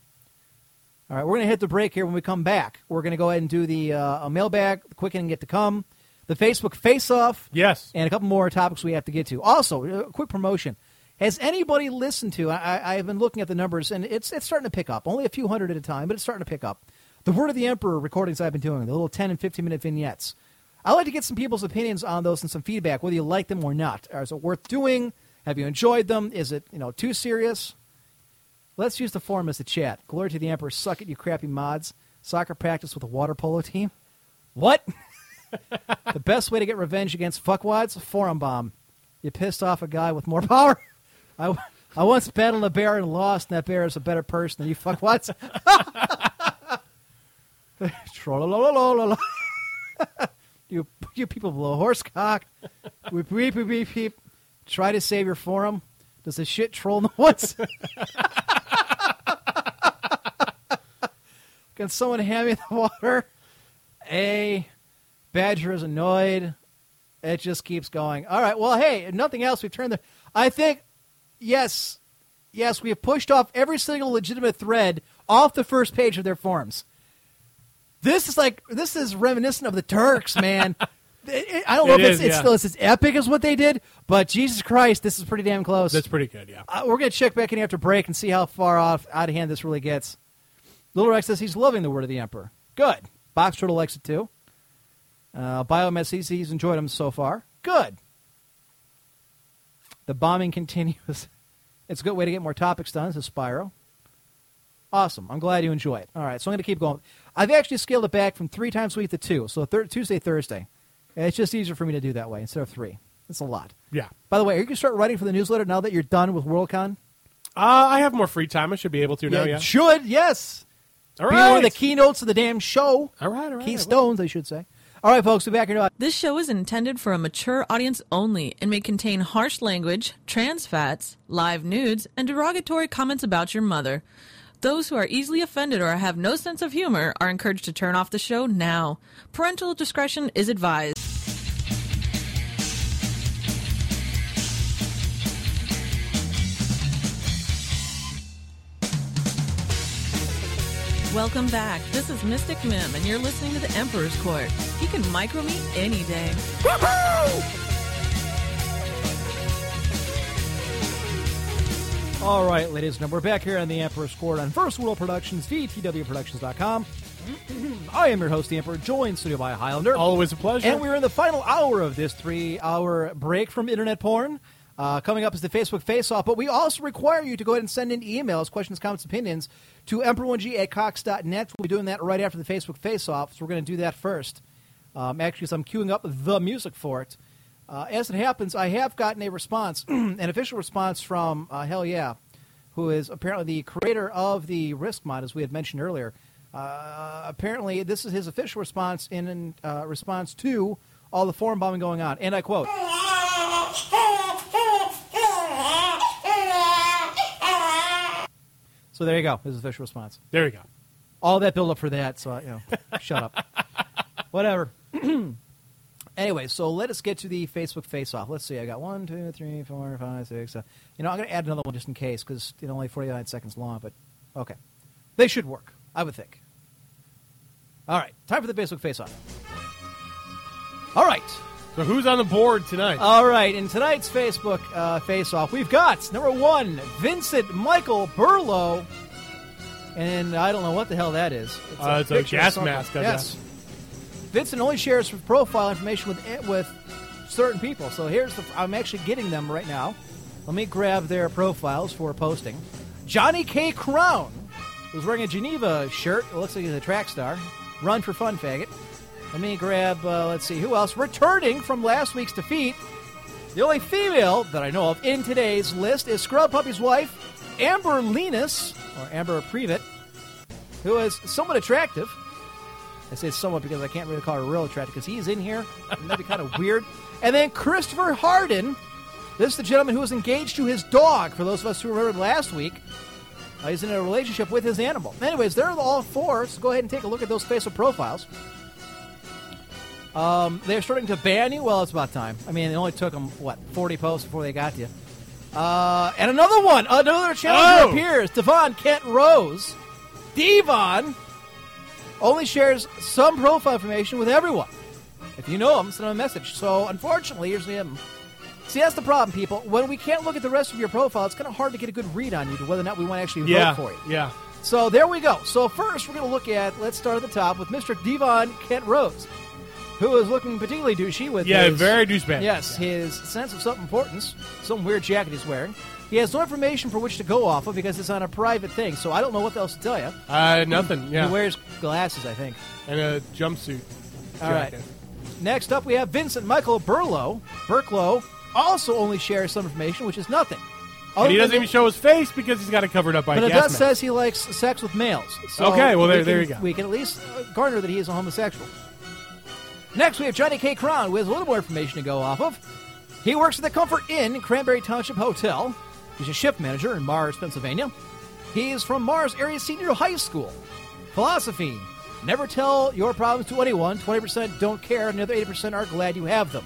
All right, we're going to hit the break here. When we come back, we're going to go ahead and do the uh, a mailbag, the quick and get to come, the Facebook face off, Yes. and a couple more topics we have to get to. Also, a quick promotion. Has anybody listened to? I, I have been looking at the numbers, and it's it's starting to pick up. Only a few hundred at a time, but it's starting to pick up. The Word of the Emperor recordings I've been doing, the little ten and fifteen minute vignettes. I like to get some people's opinions on those and some feedback, whether you like them or not. Is it worth doing? Have you enjoyed them? Is it you know too serious? Let's use the forum as the chat. Glory to the Emperor. Suck it, you crappy mods. Soccer practice with a water polo team. What? the best way to get revenge against fuckwads? Forum bomb. You pissed off a guy with more power. I, I once battled a bear and lost, and that bear is a better person than you fuckwads. You you people blow horse cock. Weep, weep, weep, weep, weep. Try to save your forum. Does the shit troll in the woods? Can someone hand me the water? A Badger is annoyed. It just keeps going. All right. Well, hey, nothing else. We've turned the. I think, yes, yes, we have pushed off every single legitimate thread off the first page of their forums. This is like this is reminiscent of the Turks, man. It- it- I don't know It if is, it's, it's yeah. still it's as epic as what they did, but Jesus Christ, this is pretty damn close. That's pretty good, yeah. Uh, we're going to check back in after break and see how far off out of hand this really gets. Little Rex says he's loving the word of the Emperor. Good. Box Turtle likes it too. Uh, Biomed says he's enjoyed them so far. Good. The bombing continues. It's a good way to get more topics done, says Spyro. Awesome. I'm glad you enjoy it. All right, so I'm going to keep going. I've actually scaled it back from three times a week to two. So thir- Tuesday, Thursday. And It's just easier for me to do that way instead of three. It's a lot. Yeah. By the way, are you going to start writing for the newsletter now that you're done with WorldCon? Uh, I have more free time. I should be able to now, you yeah. should, yes. All Be one of the keynotes of the damn show. All right, all right. Keystones, I should say. All right, folks, we're back here. This show is intended for a mature audience only and may contain harsh language, trans fats, live nudes, and derogatory comments about your mother. Those who are easily offended or have no sense of humor are encouraged to turn off the show now. Parental discretion is advised. Welcome back. This is Mystic Mim, and you're listening to the Emperor's Court. You can micro me any day. All right, ladies and gentlemen, we're back here on the Emperor's Court on First World Productions, VTWProductions.com. I am your host, the Emperor, joined in studio by Highlander. Always a pleasure. And we're in the final hour of this three hour break from internet porn. Uh, coming up is the Facebook face off, but we also require you to go ahead and send in emails, questions, comments, opinions to emperor1g at cox.net. We'll be doing that right after the Facebook face off, so we're going to do that first. Um, actually, so I'm queuing up the music for it. Uh, as it happens, I have gotten a response, an official response from uh, Hell Yeah, who is apparently the creator of the Risk mod, as we had mentioned earlier. Uh, apparently, this is his official response in uh, response to all the forum bombing going on. And I quote So there you go, his official response. there you go. All that build up for that, so you know, shut up. Whatever. anyway, so let us get to the Facebook face off. Let's see, I got one, two, three, four, five, six. You know, I'm going to add another one just in case because it's only 49 seconds long, but okay. They should work, I would think. All right, time for the Facebook face off. All right. So who's on the board tonight? All right, in tonight's Facebook uh, face off, we've got number one, Vincent Michael Burlow. and I don't know what the hell that is. It's Uh, it's a gas mask, I yes. guess. Vincent only shares profile information with with certain people. So here's the. I'm actually getting them right now. Let me grab their profiles for posting. Johnny K. Crown, who's wearing a Geneva shirt. It looks like he's a track star. Run for fun, faggot. Let me grab. Uh, let's see who else returning from last week's defeat. The only female that I know of in today's list is Scrub Puppy's wife, Amber Linus, or Amber Previtt, who is somewhat attractive. I say somewhat because I can't really call her a real attractive because he's in here. and that'd be kind of weird. And then Christopher Harden. This is the gentleman who was engaged to his dog. For those of us who remembered last week, uh, he's in a relationship with his animal. Anyways, they're all four. So go ahead and take a look at those facial profiles. Um, they're starting to ban you. Well, it's about time. I mean, it only took them what forty posts before they got to you. Uh, and another one, another challenger Oh! appears. Devon Kent Rose, Devon only shares some profile information with everyone. If you know him, send him a message. So, unfortunately, here's him. Um, see, that's the problem, people. When we can't look at the rest of your profile, it's kind of hard to get a good read on you to whether or not we want to actually Yeah, vote for you. yeah. So there we go. So first, we're going to look at. Let's start at the top with Mr. Devon Kent Rose, who is looking particularly douchey with Yeah, his, very douchebag. Yes, his sense of self-importance. Some weird jacket he's wearing. He has no information for which to go off of because it's on a private thing. So I don't know what else to tell you. Uh, nothing. Yeah, He wears glasses, I think. and a jumpsuit. All right. Next up, we have Vincent Michael Burlow. Burklow also only shares some information, which is nothing. And he doesn't even show his face because he's got it covered up by But a it gas does mask. says he likes sex with males. So Okay, well, there- we there can- you go. We can at least uh, garner that he is a homosexual. Next, we have Johnny K. Crown, who has a little more information to go off of. He works at the Comfort Inn Cranberry Township Hotel. He's a shift manager in Mars, Pennsylvania. He is from Mars Area Senior High School. Philosophy Never tell your problems to anyone. 20% don't care, and the other 80% are glad you have them.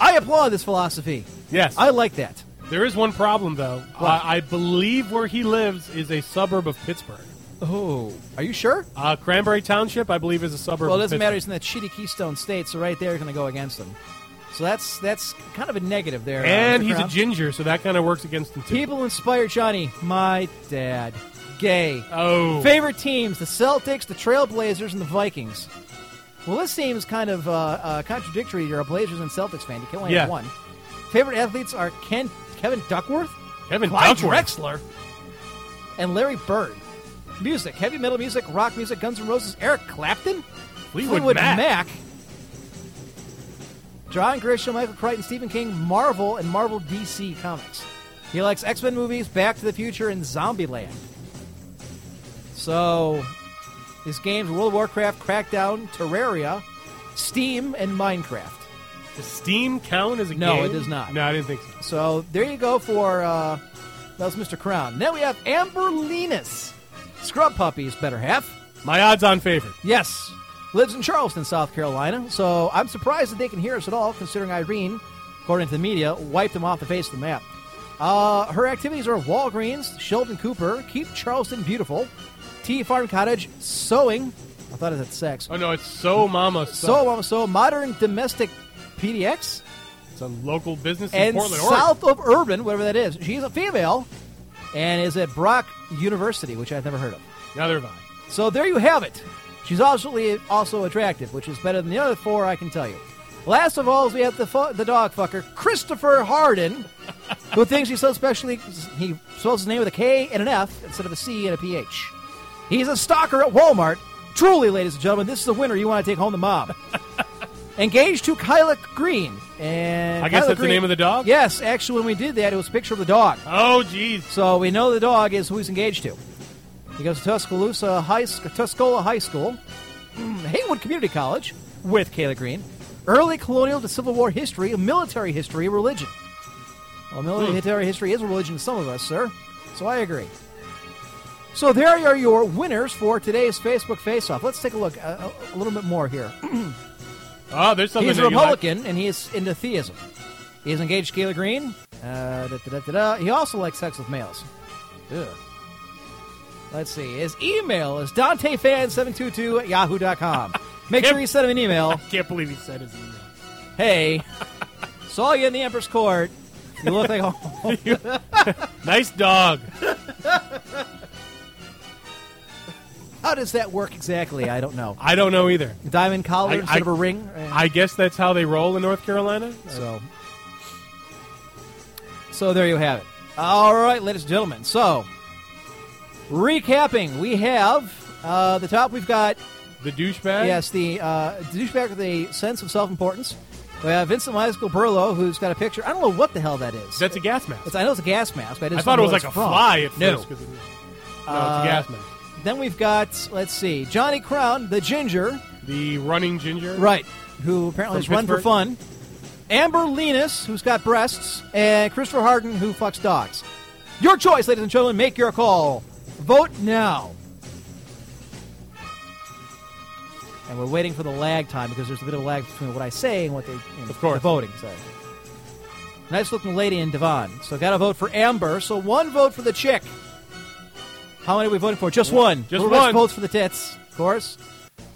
I applaud this philosophy. Yes. I like that. There is one problem, though. Uh, I believe where he lives is a suburb of Pittsburgh. Oh, are you sure? Uh, Cranberry Township, I believe, is a suburb. Well, it doesn't matter. He's in that shitty Keystone State, so right there, you're going to go against him. So that's that's kind of a negative there. uh, And he's a ginger, so that kind of works against him too. People inspire Johnny. My dad, gay. oh, Favorite teams: the Celtics, the Trailblazers, and the Vikings. Well, this seems kind of uh, uh, contradictory. You're a Blazers and Celtics fan. You can only Yeah. have one. Favorite athletes are Ken, Kevin Duckworth, Kevin Clyde Duckworth. Drexler, and Larry Bird. Music: heavy metal music, rock music, Guns N' Roses, Eric Clapton, Fleetwood Mac. Mac. John Grisham, Michael Crichton, Stephen King, Marvel, and Marvel DC comics. He likes X Men movies, Back to the Future, and Zombieland. So, his games: World of Warcraft, Crackdown, Terraria, Steam, and Minecraft. Does Steam count as a No, game? No, it does not. No, I didn't think so. So there you go for uh, that was Mr. Crown. Then we have Amber Linus, Scrub Puppies, better half. My odds-on favorite. Yes. Lives in Charleston, South Carolina. So I'm surprised that they can hear us at all, considering Irene, according to the media, wiped them off the face of the map. Uh, her activities are Walgreens, Sheldon Cooper, Keep Charleston Beautiful, Tea Farm Cottage, sewing. I thought it said sex. Oh no, it's So Mama So. So, Mama So, Modern Domestic PDX, It's a local business in and Portland, Oregon. South of Urban, whatever that is. She's a female and is at Brock University, which I've never heard of. Neither have I. So there you have it. She's also also attractive, which is better than the other four, I can tell you. Last of all, is we have the fu- the dog fucker, Christopher Harden, who thinks he's so specially. He spells his name with a K and an F instead of a C and a PH. He's a stalker at Walmart. Truly, ladies and gentlemen, this is the winner you want to take home the mob. Engaged to Kyla Green. And I guess Kyla that's the name of the dog? Yes, actually, when we did that, it was a picture of the dog. Oh, jeez. So we know the dog is who he's engaged to. He goes to Tuscaloosa High, Tuscola High School, Haywood Community College with Kayla Green, early colonial to Civil War history, military history, religion. Well, military history is a religion to some of us, sir. So I agree. So there are your winners for today's Facebook Face-Off. Let's take a look uh, a, a little bit more here. Oh, there's something. He's a that you like. Republican, and he is into theism. He is engaged to Kayla Green. Uh, da, da, da, da, da. He also likes sex with males. Ugh. Let's see. His email is DanteFan722 at yahoo.com. Make sure you send him an email. Can't believe he said his email. Hey, saw you in the Emperor's Court. You look like a Nice dog. How does that work exactly? I don't know. I don't know either. Diamond collar I- instead I- of a ring. I guess that's how they roll in North Carolina. So, so there you have it. All right, ladies and gentlemen. So, recapping, we have uh, the top. We've got The douchebag. yes, the uh, douchebag with a sense of self-importance. We have Vincent Michael Burlow, who's got a picture. I don't know what the hell that is. That's a gas mask. It's, I know it's a gas mask. But I, I thought it was like a from. fly at No. first. was- no, Uh, it's a gas mask. Then we've got let's see, Johnny Crown, the ginger, The running ginger. right, who apparently has run for fun. Amber Linus, who's got breasts, and Christopher Harden, who fucks dogs. Your choice, ladies and gentlemen. Make your call. Vote now. And we're waiting for the lag time because there's a bit of a lag between what I say and what they, you know, Of course. the voting. Sorry. Nice looking lady in Devon. So got to vote for Amber. So one vote for the chick. How many are we voting for? Just one. Just one. votes for the tits, of course.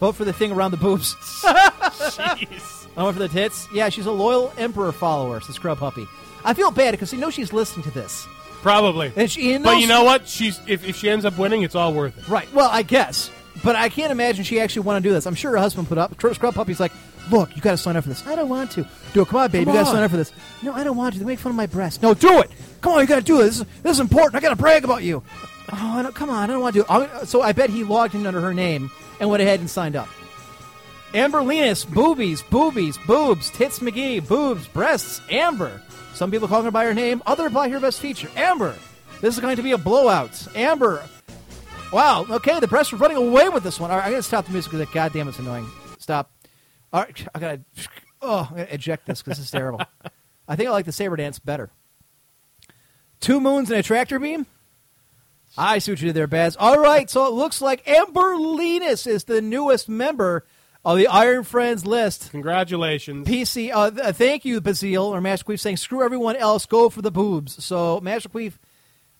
Vote for the thing around the boobs. Jeez. I went for the tits. Yeah, she's a loyal Emperor follower, says Scrub Puppy. I feel bad because you know she's listening to this. Probably. And she, but you know what? She's if, if she ends up winning, it's all worth it. Right. Well, I guess. But I can't imagine she actually want to do this. I'm sure her husband put up. Scrub Puppy's like, look, you got to sign up for this. I don't want to. Do it. Come on, baby. Come you got to sign up for this. No, I don't want to. They make fun of my breasts. No, do it. Come on, you got to do this. This is, this is important. I got to brag about you. Oh, I don't, come on. I don't want to do it. I'm- so I bet he logged in under her name and went ahead and signed up. Amber Linus, boobies, boobies, boobs, tits McGee, boobs, breasts, Amber. Some people call her by her name, other by her best feature. Amber. This is going to be a blowout. Amber. Wow. Okay, the press is running away with this one. All right, I gotta stop the music because goddamn it's annoying. Stop. All right, I gotta. Oh, I gotta eject this because this is terrible. I think I like the saber dance better. Two moons and a tractor beam. I see what you did there, Baz. All right, so it looks like Amber Linus is the newest member of the Iron Friends list. Congratulations. PC, uh, th- uh, thank you, Bazil, or Master Queef saying, screw everyone else, go for the boobs. So Master Queef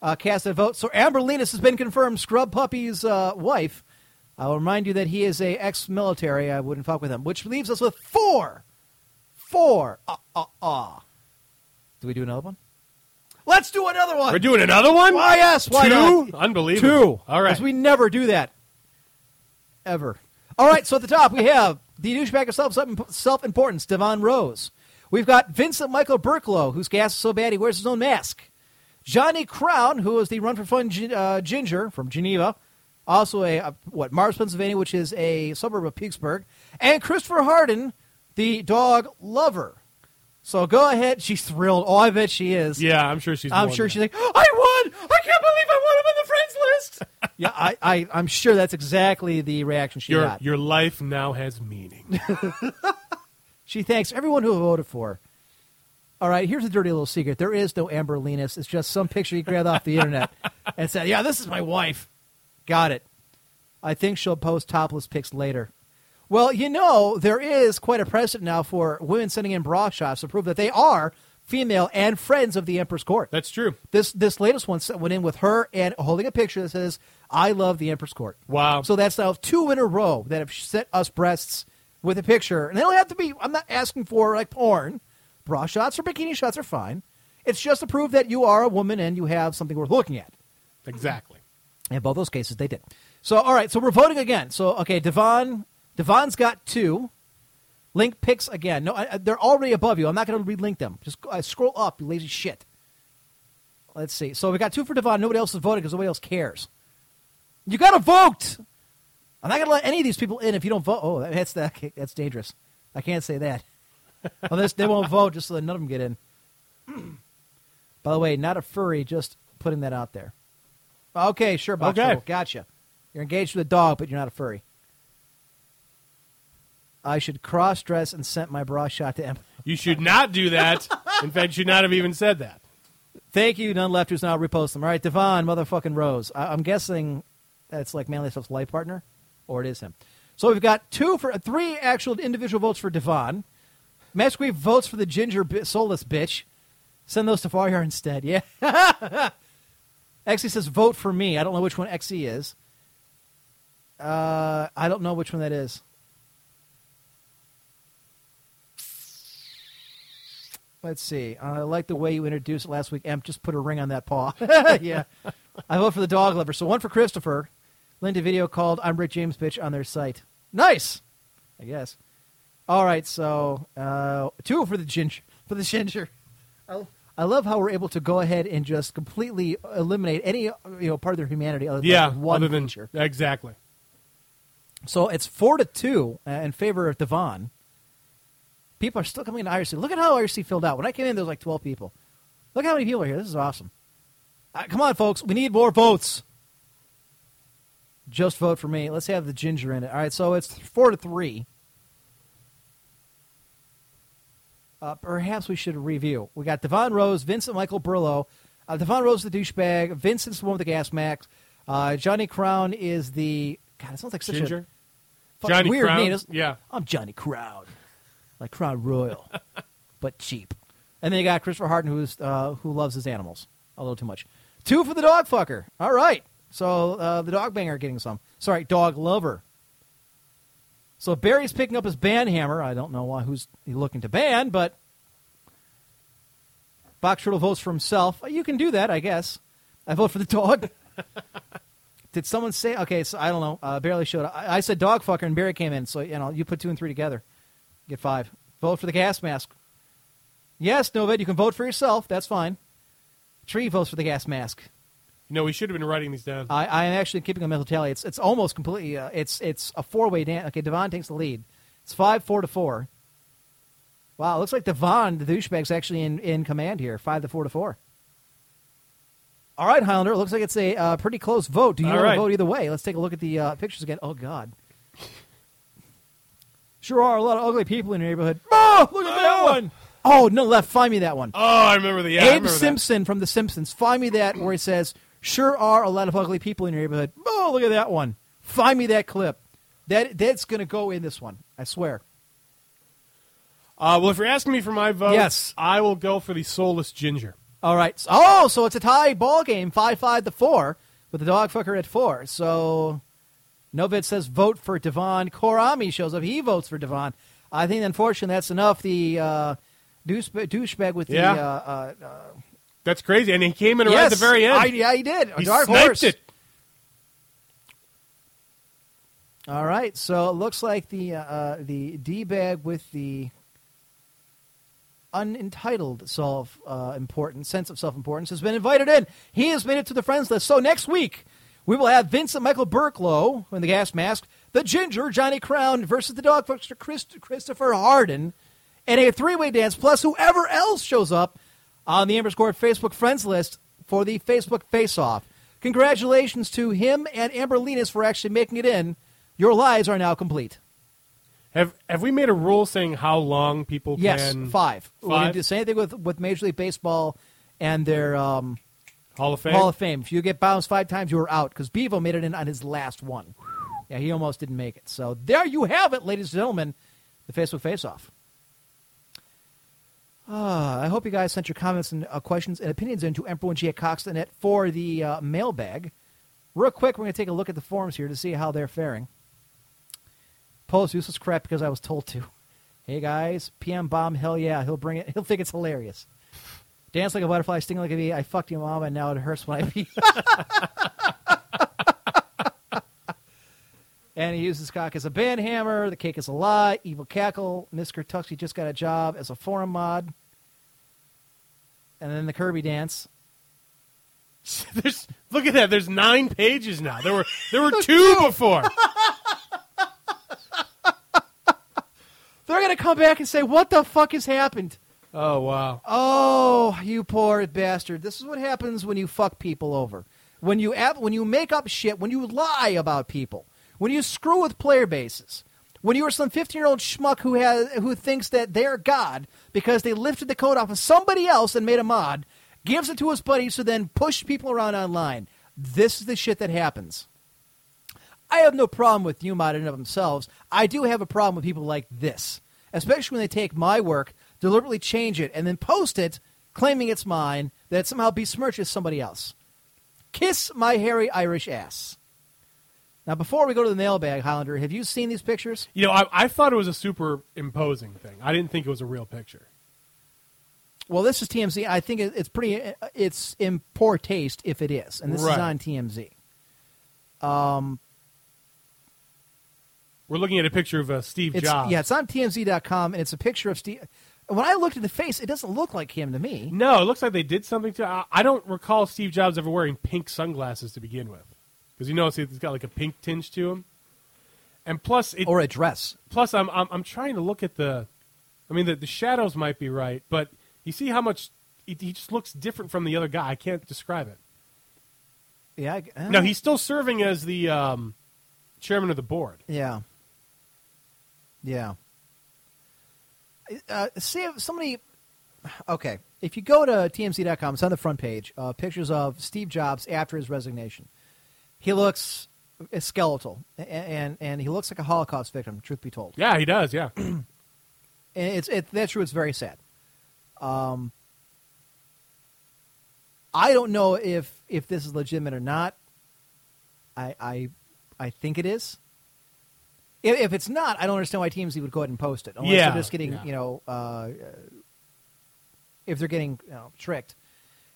uh, cast a vote. So Amber Linus has been confirmed Scrub Puppy's uh, wife. I will remind you that he is a ex-military. I wouldn't fuck with him, which leaves us with four. Four. Uh, uh, uh. Do we do another one? Let's do another one. We're doing another one. Why yes? Why Two? not? Unbelievable. Two. All right. 'Cause we never do that. Ever. All right. So at the top we have the douchebag of self importance, Devon Rose. We've got Vincent Michael Burklow, whose gas is so bad he wears his own mask. Johnny Crown, who is the Run for Fun uh, ginger from Geneva, also a uh, what Mars, Pennsylvania, which is a suburb of Pittsburgh, and Christopher Harden, the dog lover. So go ahead. She's thrilled. Oh, I bet she is. Yeah, I'm sure she's. I'm sure that. she's like, I won! I can't believe I won! I'm in the friends list. yeah, I, I, I'm sure that's exactly the reaction she Your got. your life now has meaning. She thanks everyone who voted for. her. All right, here's a dirty little secret. There is no Amber Linus. It's just some picture you grabbed off the internet and said, "Yeah, this is my wife." Got it. I think she'll post topless pics later. Well, you know, there is quite a precedent now for women sending in bra shots to prove that they are female and friends of the Emperor's court. That's true. This this latest one went in with her and holding a picture that says, "I love the Emperor's Court." Wow. So that's now two in a row that have sent us breasts with a picture, and they don't have to be. I'm not asking for like porn. Bra shots or bikini shots are fine. It's just to prove that you are a woman and you have something worth looking at. Exactly. In both those cases, they did. So, all right. So we're voting again. So, okay, Devon. Devon's got two. Link picks again. No, I, they're already above you. I'm not going to relink them. Just I scroll up, you lazy shit. Let's see. So we got two for Devon. Nobody else is voting because nobody else cares. You got to vote. I'm not going to let any of these people in if you don't vote. Oh, that's that. That's dangerous. I can't say that. Unless they won't vote, just so that none of them get in. By the way, not a furry. Just putting that out there. Okay, sure, Box Okay. Gotcha. You're engaged with a dog, but you're not a furry. I should cross dress and sent my bra shot to Emily. You should not do that. In fact, you should not have even said that. Thank you, none left who's now repost them. All right, Devon, motherfucking Rose. I- I'm guessing that's like Manly Stuff's life partner, or it is him. So we've got two for three actual individual votes for Devon. Masquerade votes for the ginger bi- soulless bitch. Send those to Faryar instead. Yeah. Xe says vote for me. I don't know which one Xe is. Uh, I don't know which one that is. Let's see. I like the way you introduced it last week. Em, just put a ring on that paw. yeah. I vote for the dog lover. So one for Christopher, linked a video called "I'm Rick James Bitch" on their site. Nice, I guess. All right, so uh, two for the ginger. For the ginger, I, I love how we're able to go ahead and just completely eliminate any you know part of their humanity other than Yeah, one other than creature. exactly. So it's four to two uh, in favor of Devon. People are still coming to IRC. Look at how IRC filled out. When I came in, there was like twelve people. Look how many people are here. This is awesome. Uh, come on, folks. We need more votes. Just vote for me. Let's have the ginger in it. All right, so it's four to three. Uh, perhaps we should review. We got Devon Rose, Vincent Michael Burlow. Uh, Devon Rose, the douchebag. Vincent's the one with the gas max. Uh, Johnny Crown is the. God, it sounds like such Ginger? a Johnny weird Crown? name. It's- Yeah. I'm Johnny Crown, like Crown Royal, but cheap. And then you got Christopher Harden, who's uh, who loves his animals a little too much. Two for the dog fucker. All right, so uh, the dog banger getting some. Sorry, dog lover. So Barry's picking up his band hammer. I don't know why who's he looking to ban, but Box Turtle votes for himself. You can do that, I guess. I vote for the dog. Did someone say? Okay, so I don't know. Uh, barely showed. up. I, I said dog fucker, and Barry came in. So you know, you put two and three together, get five. Vote for the gas mask. Yes, Novid, you can vote for yourself. That's fine. Tree votes for the gas mask. You know, we should have been writing these down. I, I am actually keeping a mental tally. It's it's almost completely. Uh, it's it's a four way dance. Okay, Devon takes the lead. It's five four to four. Wow, it looks like Devon, the douchebag's actually in, in command here. Five to four to four. All right, Highlander. It looks like it's a uh, pretty close vote. Do you All want right. to vote either way? Let's take a look at the uh, pictures again. Oh God. Sure are a lot of ugly people in your neighborhood. Oh, look at that one. Oh no, left. Find me that one. oh, I remember the yeah. I Abe remember that. Simpson from The Simpsons. Find me that where he says, "Sure are a lot of ugly people in your neighborhood." Oh, look at that one. Find me that clip. That that's going to go in this one. I swear. Uh, well, if you're asking me for my vote, Yes. I will go for the soulless ginger. All right. So- oh, so it's a tie ball game, five five to four, with the dog fucker at four. So Novid says vote for Devon. Korami shows up. He votes for Devon. I think, unfortunately, that's enough. The uh, douchebag, douchebag with Yeah. the uh, uh, That's crazy, and he came in right yes, at the very end. I, yeah, he did. A he dark sniped horse. it. All right, so it looks like the uh, uh, the d bag with the unentitled self uh, importance sense of self importance has been invited in. He has made it to the friends list. So next week we will have Vincent Michael Burklow in the gas mask, the Ginger Johnny Crown versus the Dog Fuckster Chris, Christopher Harden, and a three way dance plus whoever else shows up on the Emperor's Court Facebook friends list for the Facebook face off. Congratulations to him and Amber Linus for actually making it in. Your lives are now complete. Have Have we made a rule saying how long people Yes, can? five. We're Five? to do the same thing with, with Major League Baseball and their um, Hall of Fame. Hall of Fame. If you get bounced five times, you are out because Bevo made it in on his last one. Yeah, he almost didn't make it. So there you have it, ladies and gentlemen, the Facebook Face Off. Uh, I hope you guys sent your comments and uh, questions and opinions into Emperor at Cox.net for the uh, mailbag. Real quick, we're going to take a look at the forums here to see how they're faring. Post useless crap because I was told to. Hey guys, PM bomb, hell yeah, he'll bring it. He'll think it's hilarious. Dance like a butterfly, sting like a bee. I fucked your mom, and now it hurts when I pee. and he uses cock as a band hammer. The cake is a lie. Evil cackle. Miss Kurtuxi just got a job as a forum mod. And then the Kirby dance. There's, look at that. There's nine pages now. There were there were two before. They're gonna come back and say, "What the fuck has happened?" Oh wow. Oh, you poor bastard! This is what happens when you fuck people over. When you ab- when you make up shit. When you lie about people. When you screw with player bases. When you are some fifteen-year-old schmuck who has who thinks that they're God because they lifted the code off of somebody else and made a mod, gives it to his buddies to then push people around online. This is the shit that happens. I have no problem with UMod in and of themselves. I do have a problem with people like this, especially when they take my work, deliberately change it, and then post it, claiming it's mine, that it somehow besmirches somebody else. Kiss my hairy Irish ass. Now, before we go to the mailbag, Highlander, have you seen these pictures? You know, I, I thought it was a superimposing thing. I didn't think it was a real picture. Well, this is TMZ. I think it- it's pretty. It's in poor taste if it is, and this Right. is on TMZ. Um, We're looking at a picture of uh, Steve Jobs. yeah, it's on TMZ.com, and it's a picture of Steve. When I looked at the face, it doesn't look like him to me. No, it looks like they did something to. I, I don't recall Steve Jobs ever wearing pink sunglasses to begin with, because you notice he's got like a pink tinge to him. And plus, it, Or a dress. plus, I'm, I'm I'm trying to look at the. I mean, the, the shadows might be right, but you see how much he, he just looks different from the other guy. I can't describe it. Yeah. I, uh, No, he's still serving as the um, chairman of the board. Yeah. Yeah. Uh, see if somebody. Okay, if you go to TMZ.com, it's on the front page. Uh, pictures of Steve Jobs after his resignation. He looks skeletal, and, and and he looks like a Holocaust victim. Truth be told, Yeah, he does. Yeah, and it's it, that's true. It's very sad. Um, I don't know if if this is legitimate or not. I I I think it is. If, if it's not, I don't understand why TMZ would go ahead and post it. Unless Yeah, they're just getting yeah. you know uh, if they're getting you know, tricked.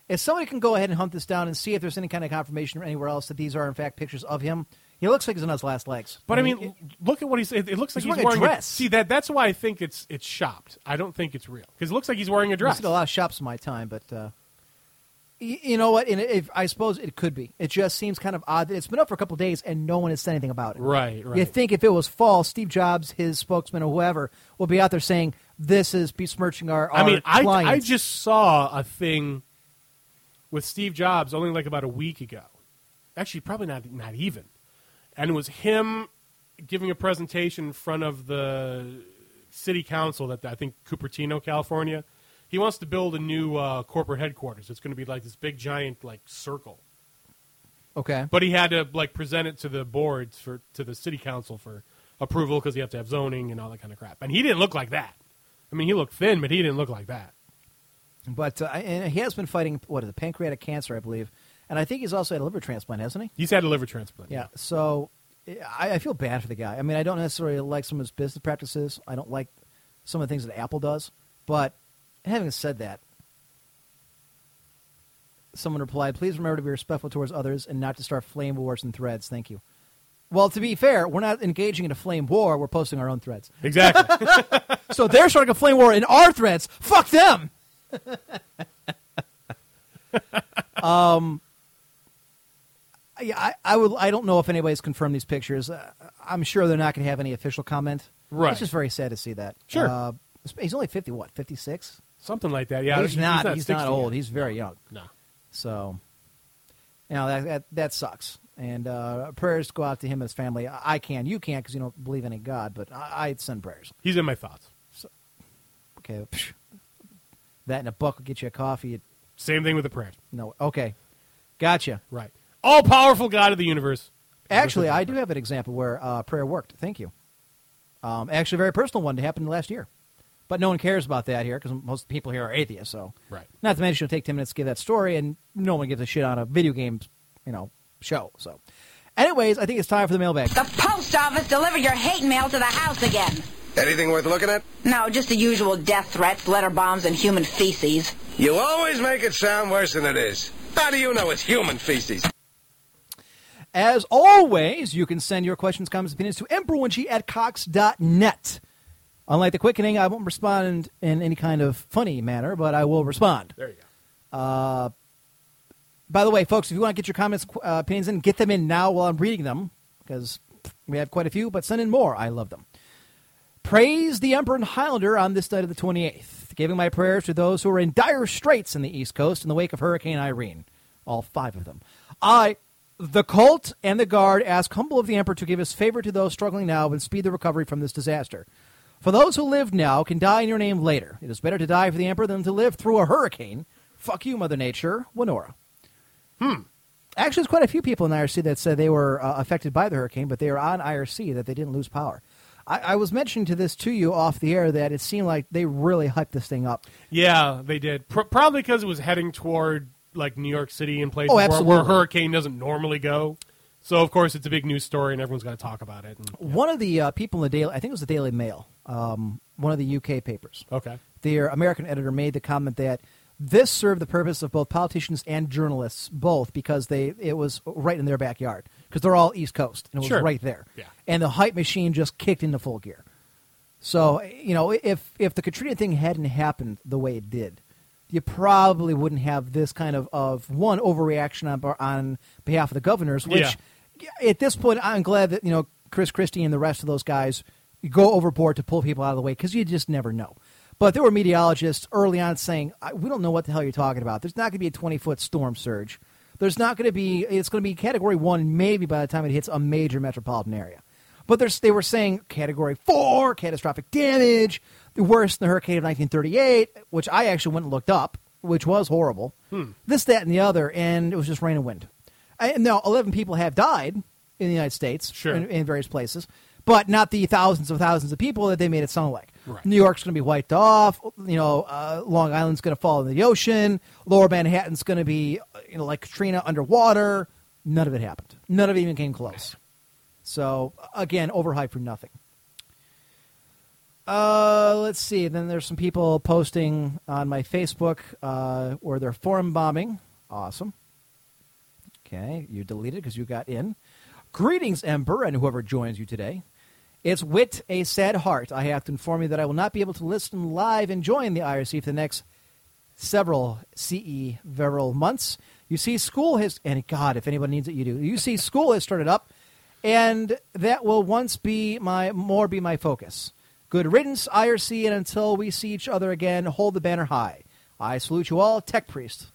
If somebody can go ahead and hunt this down and see if there's any kind of confirmation anywhere else that these are in fact pictures of him, he looks like he's on his last legs. but I mean, look at what he's. It, it looks like He's he's, wearing a wearing dress. see that that's why I think it's it's shopped. I don't think it's real because it looks like he's wearing a I've dress. seen a lot of shops in my time, but uh, y- you know what? And if, I suppose it could be. It just seems kind of odd that it's been up for a couple of days and no one has said anything about it. Right, right. You think if it was false, Steve Jobs, his spokesman, or whoever, will be out there saying this is besmirching our. our I mean, I, I just saw a thing with Steve Jobs only like about a week ago. Actually, probably not not even. And it was him giving a presentation in front of the city council that I think Cupertino, California. He wants to build a new uh, corporate headquarters. It's going to be like this big giant like circle. okay. But he had to like present it to the boards for to the city council for approval because you have to have zoning and all that kind of crap. And he didn't look like that. I mean, he looked thin, but he didn't look like that. But uh, and he has been fighting what is it, pancreatic cancer, I believe, and I think he's also had a liver transplant, hasn't he? He's had a liver transplant. Yeah. So I, I feel bad for the guy. I mean, I don't necessarily like some of his business practices. I don't like some of the things that Apple does. But having said that, someone replied, "Please remember to be respectful towards others and not to start flame wars and threads. Thank you." Well, to be fair, we're not engaging in a flame war. We're posting our own threads. Exactly. So they're starting a flame war in our threads. Fuck them. um, yeah, I, I would. I don't know if anybody's confirmed these pictures. Uh, I'm sure they're not going to have any official comment. Right. It's just very sad to see that. Sure. Uh, he's only 50. What? 56. Something like that. Yeah. he's, not. He's, not 60 old. yet. He's very young. no. So, you know that that, that sucks. And uh, prayers go out to him and his family. I, I can. You can't because you don't believe in any God. But I, I'd send prayers. He's in my thoughts. Okay. That and a buck will get you a coffee. At, Same thing with the prayer. no. Okay. Gotcha. Right. All powerful God of the universe. Actually, I do have an example where uh, prayer worked. Thank you. Um, actually, a very personal one that happened last year. But no one cares about that here because most people here are atheists. So, Right. Not to mention, it'll take ten minutes to give that story, and no one gives a shit on a video game, you know, show. So, anyways, I think it's time for the mailbag. The post office delivered your hate mail to the house again. Anything worth looking at? No, just the usual death threats, letter bombs, and human feces. You always make it sound worse than it is. How do you know it's human feces? As always, you can send your questions, comments, opinions to emperorwinchi at cox.net. Unlike the quickening, I won't respond in any kind of funny manner, but I will respond. There you go. By the way, folks, if you want to get your comments, uh, opinions in, get them in now while I'm reading them, because we have quite a few, but send in more. I love them. Praise the Emperor and Highlander on this night of the 28th, giving my prayers to those who are in dire straits in the East Coast in the wake of Hurricane Irene. All five of them. I, the cult, and the guard ask humble of the Emperor to give his favor to those struggling now and speed the recovery from this disaster. For those who live now can die in your name later. It is better to die for the Emperor than to live through a hurricane. Fuck you, Mother Nature. Winora. Hmm. Actually, there's quite a few people in IRC that said they were uh, affected by the hurricane, but they were on IRC that they didn't lose power. I, I was mentioning to this to you off the air that it seemed like they really hyped this thing up. Yeah, they did. Pr- probably because it was heading toward like New York City and places Oh, where, where a hurricane doesn't normally go. So of course it's a big news story and everyone's going to talk about it. And, One of the uh, people in the Daily, I think it was the Daily Mail, um, one of the UK papers, okay. their American editor made the comment that this served the purpose of both politicians and journalists, both because they it was right in their backyard. because they're all East Coast and it was Sure. right there. Yeah. And the hype machine just kicked into full gear. So you know, if if the Katrina thing hadn't happened the way it did, you probably wouldn't have this kind of, of one overreaction on on behalf of the governors. Which at this point, I'm glad that you know Chris Christie and the rest of those guys go overboard to pull people out of the way because you just never know. But there were meteorologists early on saying, "I- "We don't know what the hell you're talking about. There's not going to be a 20 foot storm surge. There's not going to be. It's going to be Category One, maybe by the time it hits a major metropolitan area." But there's, they were saying Category Four, catastrophic damage, the worst than the hurricane of 1938, which I actually went and looked up, which was horrible. Hmm. This, that, and the other, and it was just rain and wind. And now, 11 people have died in the United States, Sure. in, in various places, but not the thousands of thousands of people that they made it sound like. Right. New York's going to be wiped off. You know, uh, Long Island's going to fall in the ocean. Lower Manhattan's going to be, uh, you know, like Katrina underwater. None of it happened. None of it even came close. So again, overhyped for nothing. Uh, let's see. Then there's some people posting on my Facebook uh, where they're forum bombing. Awesome. Okay, you deleted because you got in. Greetings, Emperor, and whoever joins you today. It's wit a sad heart. I have to inform you that I will not be able to listen live and join the IRC for the next several CE several months. You see, school has, and God, if anyone needs it, you do. You see, school has started up, and that will once be my more be my focus. Good riddance, IRC, and until we see each other again, hold the banner high. I salute you all, Tech Priest.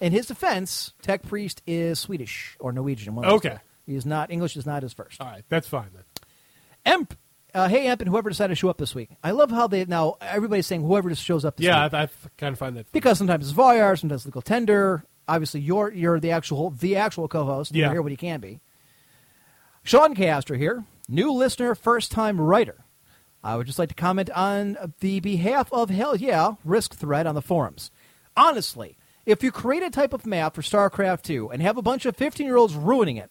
In his defense, Tech Priest is Swedish or Norwegian. one Okay. He is not English. Is not his first. All right, that's fine then. Emp, uh, hey Emp, and whoever decided to show up this week. I love how they now everybody's saying whoever just shows up this Yeah, week I, I kind of find that. because sometimes it's Voyar, sometimes it's legal tender. Obviously, you're you're the actual the actual co-host. Yeah. You're here when you can be. Sean Castor here, new listener, first time writer. I would just like to comment on the behalf of Hell Yeah Risk thread on the forums. Honestly, if you create a type of map for StarCraft 2 and have a bunch of 15 year olds ruining it,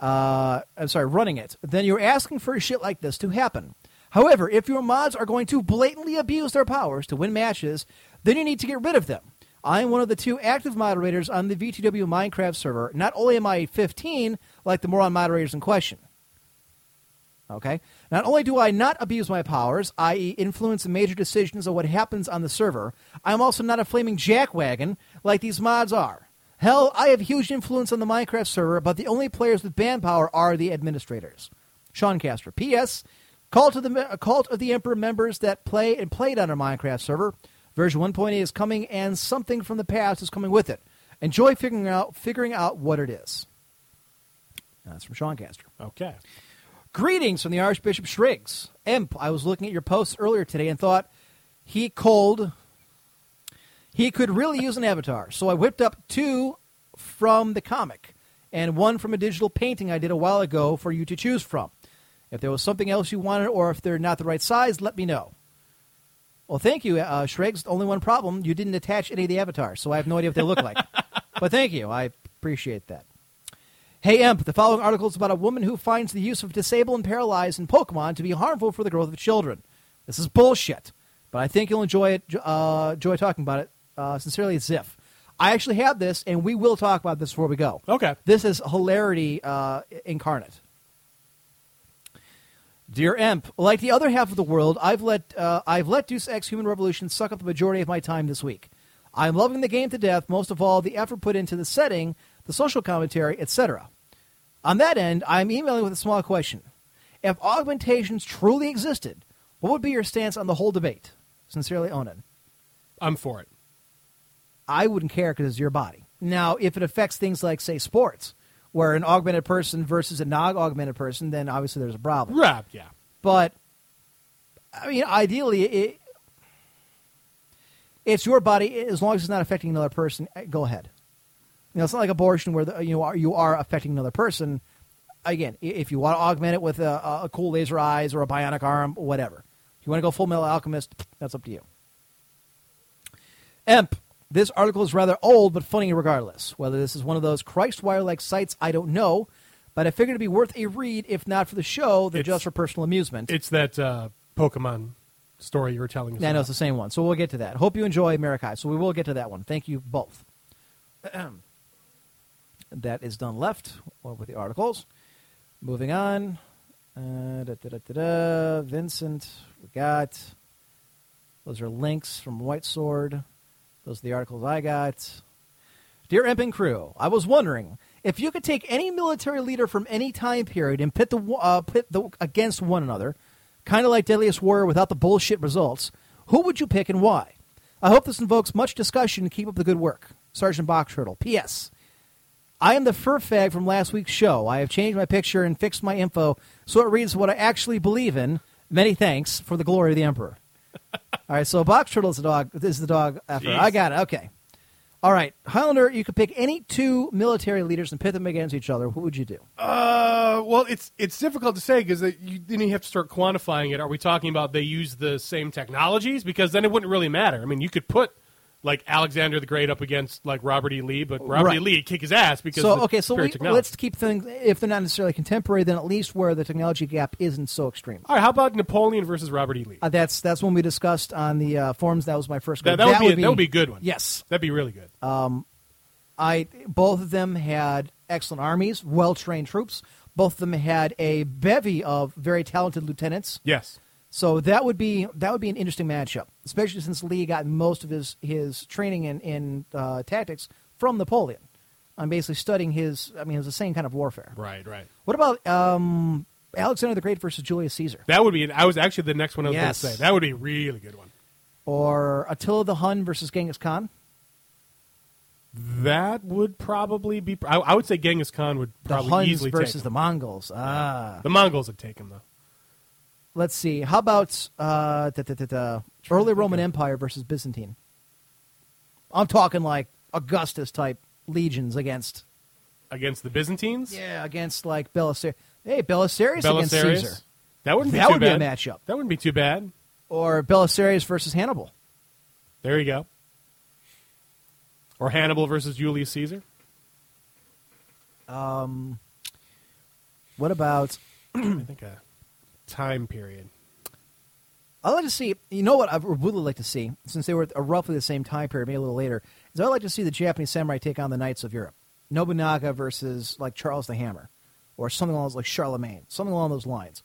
uh, I'm sorry, running it, then you're asking for shit like this to happen. However, if your mods are going to blatantly abuse their powers to win matches, then you need to get rid of them. I am one of the two active moderators on the VTW Minecraft server. Not only am I 15, like the moron moderators in question. Okay? Not only do I not abuse my powers, i.e., influence major decisions of what happens on the server, I'm also not a flaming jackwagon like these mods are. Hell, I have huge influence on the Minecraft server, but the only players with ban power are the administrators. Sean Castro. P.S. Cult of the uh, Cult of the Emperor members that play and played on our Minecraft server. Version 1.8 is coming, and something from the past is coming with it. Enjoy figuring out figuring out what it is. That's from Sean Castro. Okay. Greetings from the Archbishop Shriggs. Imp, I was looking at your posts earlier today and thought he cold. He could really use an avatar. So I whipped up two from the comic and one from a digital painting I did a while ago for you to choose from. If there was something else you wanted or if they're not the right size, let me know. Well, thank you, uh, Shriggs. Only one problem you didn't attach any of the avatars, so I have no idea what they look like. but thank you. I appreciate that. Hey, Emp, the following article is about a woman who finds the use of disable and paralyze in Pokemon to be harmful for the growth of children. This is bullshit, but I think you'll enjoy it. Uh, enjoy talking about it. Uh, sincerely, Ziff. I actually have this, and we will talk about this before we go. Okay. This is hilarity uh, incarnate. Dear Emp, like the other half of the world, I've let uh, I've let Deus Ex: Human Revolution suck up the majority of my time this week. I'm loving the game to death. Most of all, the effort put into the setting, the social commentary, etc. On that end, I'm emailing with a small question: If augmentations truly existed, what would be your stance on the whole debate? Sincerely, Onan. I'm for it. I wouldn't care because it's your body. Now, if it affects things like, say, sports, where an augmented person versus a non-augmented person, then obviously there's a problem. Right, yeah. But I mean, ideally, it, it's your body as long as it's not affecting another person. eh, Go ahead. You know, it's not like abortion where the, you are you are affecting another person. Again, if you want to augment it with a, a cool laser eyes or a bionic arm, whatever. If you want to go full metal alchemist, that's up to you. Emp, this article is rather old but funny regardless. Whether this is one of those Christwire like sites, I don't know, but I figured it'd be worth a read if not for the show, then It's- just for personal amusement. It's that uh, Pokemon story you were telling us. Yeah, I know about. it's the same one. So we'll get to that. Hope you enjoy Marikai. So we will get to that one. Thank you both. that is done left with the articles. Moving on. Uh, da, da, da, da, da. Vincent, we got. Those are links from White Sword. Those are the articles I got. Dear Imp and crew, I was wondering if you could take any military leader from any time period and pit the uh, pit the against one another, kind of like Deadliest Warrior without the bullshit results. Who would you pick and why? I hope this invokes much discussion. Keep up the good work, Sergeant Box Turtle. P.S. I am the fur fag from last week's show. I have changed my picture and fixed my info so it reads what I actually believe in. Many thanks for the glory of the Emperor. All right, so Box Turtle is the dog. This is the dog after. Jeez. I got it. Okay. All right, Highlander. You could pick any two military leaders and pit them against each other. Who would you do? Uh, well, it's it's difficult to say because you, then you have to start quantifying it. Are we talking about they use the same technologies? Because then it wouldn't really matter. I mean, you could put like Alexander the Great up against like Robert E. Lee, but Robert Right. E. Lee kick his ass because so of the okay, so we, let's keep things. If they're not necessarily contemporary, then at least where the technology gap isn't so extreme. All right, how about Napoleon versus Robert E. Lee? Uh, that's that's when we discussed on the uh, forums. That was my first. That, go. that, would be, a, that would be a good one. Yes, that'd be really good. Um, I both of them had excellent armies, well trained troops. Both of them had a bevy of very talented lieutenants. Yes. So that would be that would be an interesting matchup, especially since Lee got most of his his training in in uh, tactics from Napoleon. I'm basically studying his. I mean, it was the same kind of warfare. Right, right. What about um, Alexander the Great versus Julius Caesar, That would be. I was actually the next one I was Yes. going to say. That would be a really good one. or Attila the Hun versus Genghis Khan? That would probably be. I, I would say Genghis Khan would The probably Huns easily versus take the. Mongols. Ah, The Mongols would take him though. Let's see. How about uh, da, da, da, early Roman Empire versus Byzantine? I'm talking like Augustus type legions against Against the Byzantines. yeah against like Belisarius. Hey, Belisarius, against Caesar, That wouldn't be That too would be a matchup. That wouldn't be too bad. or Belisarius versus Hannibal. There you go. Or Hannibal versus Julius Caesar. Um, what about? I think time period. I'd like to see. You know what? I would really like to see, since they were roughly the same time period, maybe a little later. Is I'd like to see the Japanese samurai take on the knights of Europe. Nobunaga versus like Charles the Hammer, or something along those like Charlemagne, something along those lines,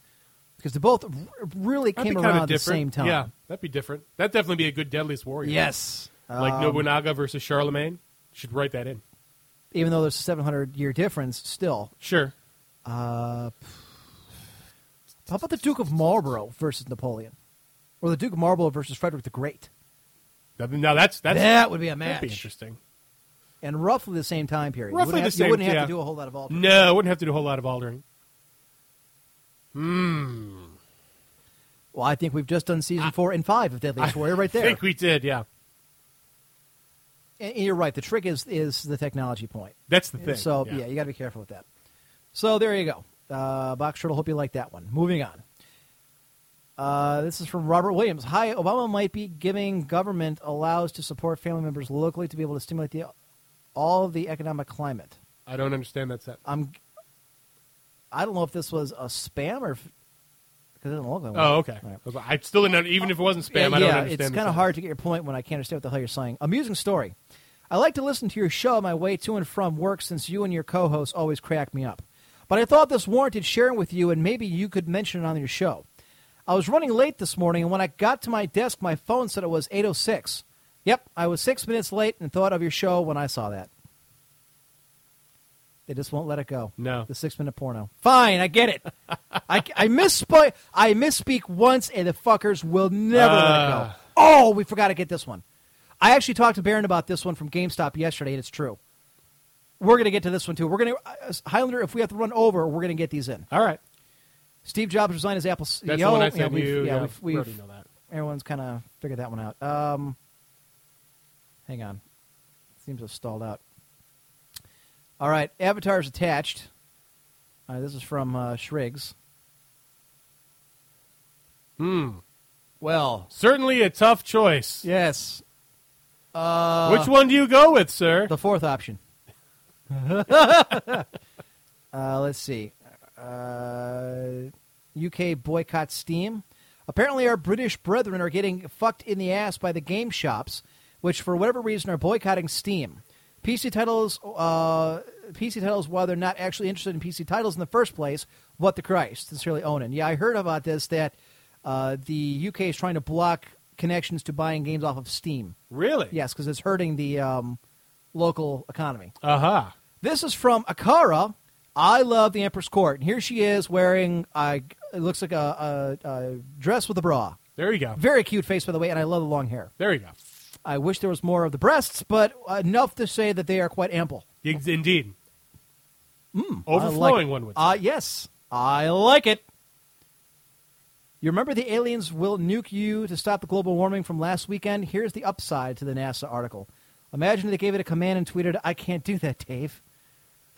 because they both r- really That'd came around at the same time. Yeah, that'd be different. That'd definitely be a good Deadliest Warrior. Yes. like Um, Nobunaga versus Charlemagne. Should write that in. Even though there's a 700 year difference, still. Sure. Uh, how about the Duke of Marlborough versus Napoleon, or the Duke of Marlborough versus Frederick the Great? That- Now that's that's that would be a match. That'd be interesting. and roughly the same time period. Roughly you wouldn't the have, same. You wouldn't have yeah. to do a whole lot of altering. No, I wouldn't have to do a whole lot of altering. Hmm. Well, I think we've just done season four and five of Deadliest Warrior right there. I think we did. Yeah. and and you're right. The trick is is the technology point. That's the thing, So yeah. yeah, you got to be careful with that. So there you go. Uh, Box Turtle. Hope you like that one. Moving on. Uh, this is from Robert Williams. Hi, Obama might be giving government allows to support family members locally to be able to stimulate the all of the economic climate. I don't understand that set. I'm. I don't know if this was a spam or because it doesn't look like one. Oh, okay. Right. I still didn't. Even if it wasn't spam, Yeah, I don't yeah, understand. it's kind of hard to get your point when I can't understand what the hell you're saying. Amusing story. I like to listen to your show on my way to and from work since you and your co-hosts always crack me up. But I thought this warranted sharing with you, and maybe you could mention it on your show. I was running late this morning, and when I got to my desk, my phone said it was 8:06. Yep, I was six minutes late and thought of your show when I saw that. They just won't let it go. No. the six-minute porno. Fine, I get it. I, I misspoke. I misspeak once, and the fuckers will never let it go. Ah. Oh, we forgot to get this one. I actually talked to Baron about this one from GameStop yesterday, and it's true. We're going to get to this one too. We're going to Highlander. If we have to run over, we're going to get these in. All right. Steve Jobs resigned as Apple CEO. That's the one I Yeah, we've- you. Yeah, Yeah, we've, we already know that. Everyone's kind of figured that one out. Um, hang on. Seems to have stalled out. All right, avatars attached. Right, this is from uh, Shriggs. Hmm. Well, certainly a tough choice. Yes. Uh, Which one do you go with, sir? The fourth option. uh, let's see. Uh, UK boycott Steam. Apparently, our British brethren are getting fucked in the ass by the game shops, which, for whatever reason, are boycotting Steam. PC titles uh, PC titles while they're not actually interested in PC titles in the first place. What the Christ? Sincerely, Onan. Yeah, I heard about this that uh, the UK is trying to block connections to buying games off of Steam. Really? Yes, because it's hurting the um, local economy. Aha. This is from Akara. I love the Emperor's Court. And here she is wearing, uh, it looks like a, a, a dress with a bra. There you go. Very cute face, by the way, and I love the long hair. There you go. I wish there was more of the breasts, but enough to say that they are quite ample. Indeed. Mm, Overflowing, like one would Uh, yes, I like it. You remember the aliens will nuke you to stop the global warming from last weekend? Here's the upside to the NASA article. Imagine they gave it a command and tweeted, I can't do that, Dave.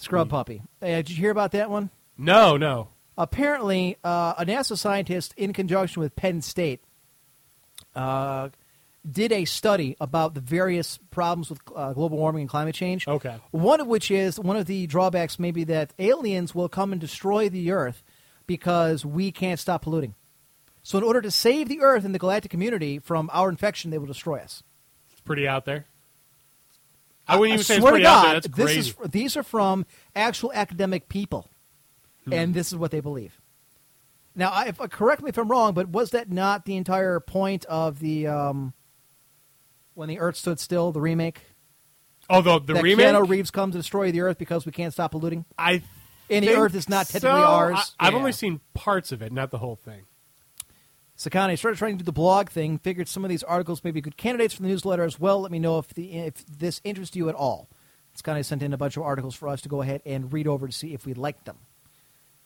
Scrub puppy. Hey, did you hear about that one? No, no. Apparently, uh, a NASA scientist, in conjunction with Penn State, uh, did a study about the various problems with uh, global warming and climate change. Okay. One of which is one of the drawbacks, maybe that aliens will come and destroy the Earth because we can't stop polluting. So, in order to save the Earth and the galactic community from our infection, they will destroy us. It's pretty out there. I wouldn't even say it's swear to pretty out there. God, this is these are from actual academic people, Hmm. and this is what they believe. Now, I, if, uh, correct me if I'm wrong, but was that not the entire point of the um, when the Earth stood still, the remake? Oh, the, the that remake? Keanu Reeves comes to destroy the Earth because we can't stop polluting. I and the Earth is not technically so. ours. I, have Yeah. only seen parts of it, not the whole thing. Sakane started trying to do the blog thing. Figured some of these articles may be good candidates for the newsletter as well. Let me know if the if this interests you at all. Sakani sent in a bunch of articles for us to go ahead and read over to see if we like them.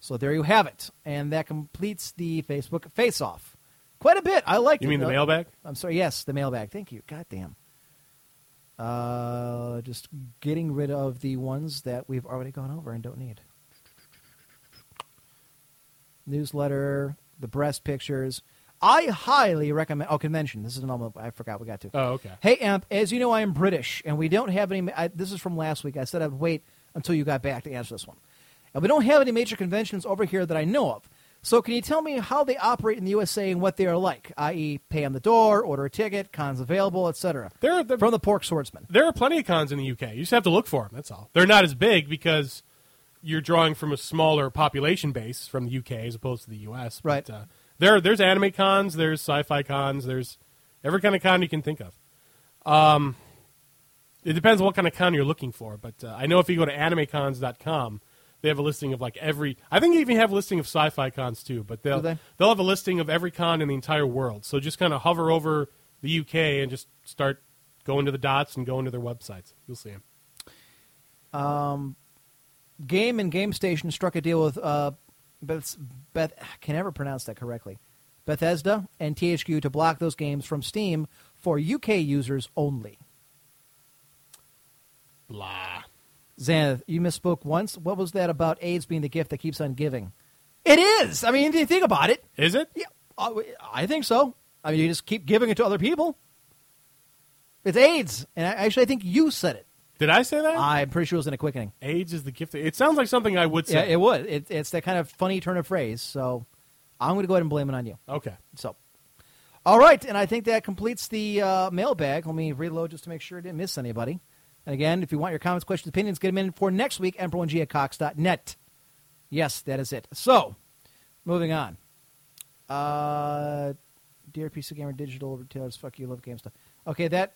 So there you have it, and that completes the Facebook face-off. Quite a bit. I like. You it. mean the mailbag? I'm sorry. Yes, the mailbag. Thank you. God damn. Uh, just getting rid of the ones that we've already gone over and don't need. Newsletter, the breast pictures. I highly recommend. Oh, convention. This is an almost. I forgot we got to. Oh, okay. Hey, Amp. As you know, I am British, and we don't have any. I, this is from last week. I said I'd wait until you got back to answer this one. And we don't have any major conventions over here that I know of. So, can you tell me how they operate in the USA and what they are like? I.e., pay on the door, order a ticket, cons available, etc. There, there, From the Pork Swordsman. there are plenty of cons in the UK. You just have to look for them. That's all. They're not as big because you're drawing from a smaller population base from the UK as opposed to the US. But, Right. Uh, there, there's anime cons. There's sci-fi cons. There's every kind of con you can think of. Um, it depends what kind of con you're looking for. But uh, I know if you go to animecons.com, they have a listing of like every. I think they even have a listing of sci-fi cons too. But they'll Do they? they'll have a listing of every con in the entire world. So just kind of hover over the UK and just start going to the dots and going to their websites. You'll see them. Um, Game and Game Station struck a deal with uh, Beth, Beth. I can never pronounce that correctly. Bethesda and THQ to block those games from Steam for UK users only. Blah. Xanath, you misspoke once. What was that about AIDS being the gift that keeps on giving? It is. I mean, you think about it? Is it? Yeah, I think so. I mean, you just keep giving it to other people. It's AIDS, and I, actually, I think you said it. Did I say that? I'm pretty sure it was in a quickening. AIDS is the gift. It sounds like something I would say. Yeah, it would. It, it's that kind of funny turn of phrase. So I'm going to go ahead and blame it on you. Okay. So, all right, and I think that completes the uh, mailbag. Let me reload just to make sure I didn't miss anybody. And again, if you want your comments, questions, opinions, get them in for next week, emperor1g at cox.net. Yes, that is it. So, moving on. Uh, dear PC Gamer Digital Retailers, fuck you, love game stuff. Okay, that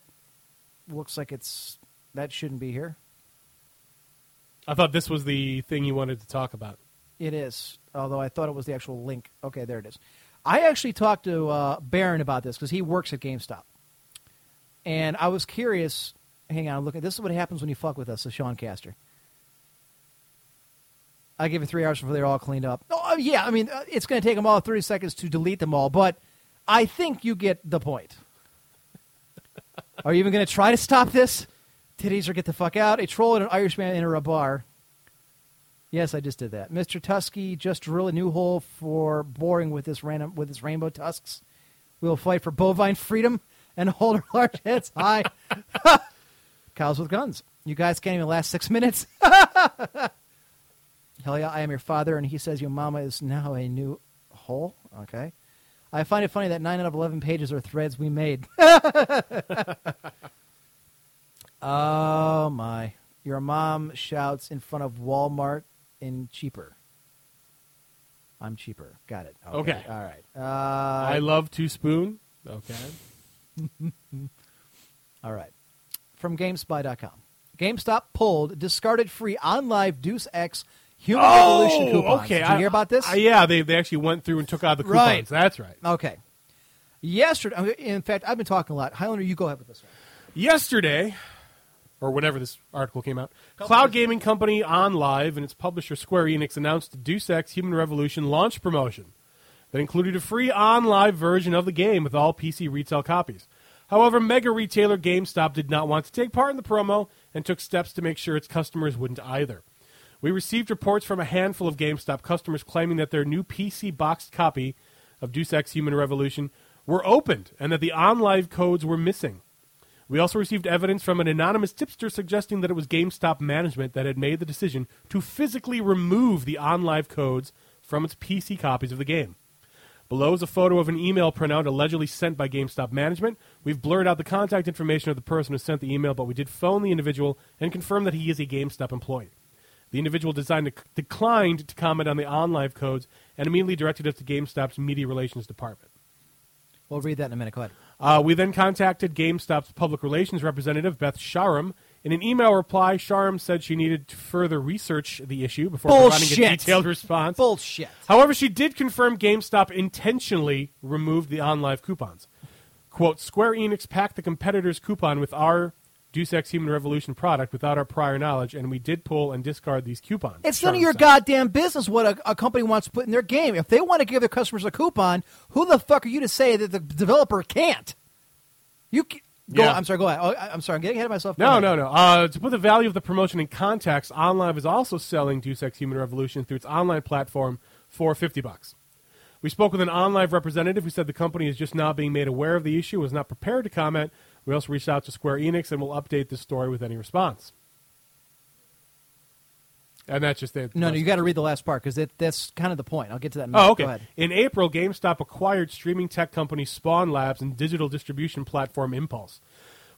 looks like it's that shouldn't be here. I thought this was the thing you wanted to talk about. It is, although I thought it was the actual link. Okay, there it is. I actually talked to uh, Baron about this because he works at GameStop, and I was curious. Hang on, look at this is what happens when you fuck with us, so Sean Caster. I give it three hours before they're all cleaned up. Oh yeah, I mean uh, it's going to take them all thirty seconds to delete them all, but I think you get the point. Are you even going to try to stop this? Titties or get the fuck out. A troll and an Irishman enter a bar. Yes, I just did that. Mr. Tusky just drill a new hole for boring with this random with his rainbow tusks. We'll fight for bovine freedom and hold our large heads high. Cows with guns. You guys can't even last six minutes. Hell yeah, I am your father, and he says your mama is now a new hole. Okay. I find it funny that nine out of eleven pages are threads we made. oh my. Your mom shouts in front of Walmart in cheaper. I'm cheaper. Got it. Okay. All right. Uh, I love to spoon. Okay. All right. From GameSpy.com. GameStop pulled discarded free on live Deus Ex Human Revolution coupons. Oh, okay. Did you I- hear about this? I- yeah, they, they actually went through and took out the coupons. Right. That's right. Okay. Yesterday, in fact, I've been talking a lot. Highlander, you go ahead with this one. Yesterday, or whenever this article came out, cloud gaming company OnLive and its publisher Square Enix announced a Deus Ex Human Revolution launch promotion that included a free OnLive version of the game with all PC retail copies. However, mega retailer GameStop did not want to take part in the promo and took steps to make sure its customers wouldn't either. We received reports from a handful of GameStop customers claiming that their new PC boxed copy of Deus Ex Human Revolution were opened and that the OnLive codes were missing. We also received evidence from an anonymous tipster suggesting that it was GameStop management that had made the decision to physically remove the OnLive codes from its PC copies of the game. Below is a photo of an email printout allegedly sent by GameStop management. We've blurred out the contact information of the person who sent the email, but we did phone the individual and confirm that he is a GameStop employee. The individual designed declined to comment on the OnLive codes and immediately directed us to GameStop's media relations department. We'll read that in a minute. Go ahead. Uh, we then contacted GameStop's public relations representative, Beth Sharam. In an email reply, Sharam said she needed to further research the issue before providing a detailed response. Bullshit. However, she did confirm GameStop intentionally removed the OnLive coupons. Quote, Square Enix packed the competitor's coupon with our Deus Ex Human Revolution product without our prior knowledge, and we did pull and discard these coupons. It's none of your said. goddamn business what a, a company wants to put in their game. If they want to give their customers a coupon, who the fuck are you to say that the developer can't? You ca- go. Yeah. I'm sorry. Go ahead. Oh, I, I'm sorry. I'm getting ahead of myself. No, no, no. Uh, to put the value of the promotion in context, OnLive is also selling Deus Ex Human Revolution through its online platform for 50 bucks. We spoke with an OnLive representative who said the company is just now being made aware of the issue, was not prepared to comment. We also reached out to Square Enix and we'll update this story with any response. And that's just it. No, no. You got to read the last part because that's kind of the point. I'll get to that. In a minute. Oh, okay. Go ahead. In April, GameStop acquired streaming tech company Spawn Labs and digital distribution platform Impulse.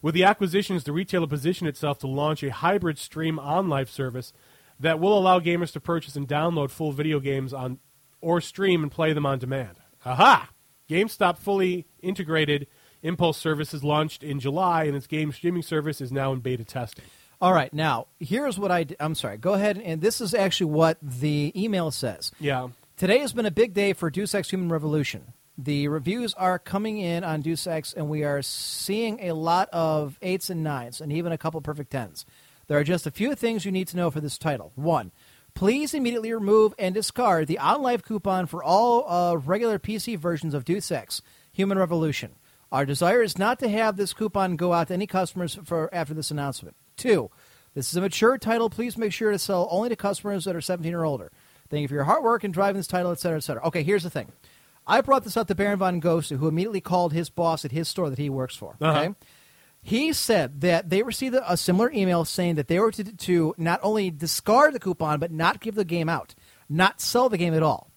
With the acquisitions, the retailer positioned itself to launch a hybrid stream on live service that will allow gamers to purchase and download full video games on or stream and play them on demand. Aha! GameStop fully integrated Impulse services launched in July, and its game streaming service is now in beta testing. All right. Now, here's what I. d- I'm sorry. Go ahead. And this is actually what the email says. Yeah. Today has been a big day for Deus Ex Human Revolution. The reviews are coming in on Deus Ex, and we are seeing a lot of eights and nines, and even a couple perfect tens. There are just a few things you need to know for this title. One, please immediately remove and discard the OnLive coupon for all uh, regular PC versions of Deus Ex Human Revolution. Our desire is not to have this coupon go out to any customers for after this announcement. Two, this is a mature title. Please make sure to sell only to customers that are 17 or older. Thank you for your hard work in driving this title, et cetera, et cetera. Okay, here's the thing. I brought this up to Baron von Ghost, who immediately called his boss at his store that he works for. Okay. Uh-huh. He said that they received a a similar email saying that they were to, to not only discard the coupon, but not give the game out, not sell the game at all.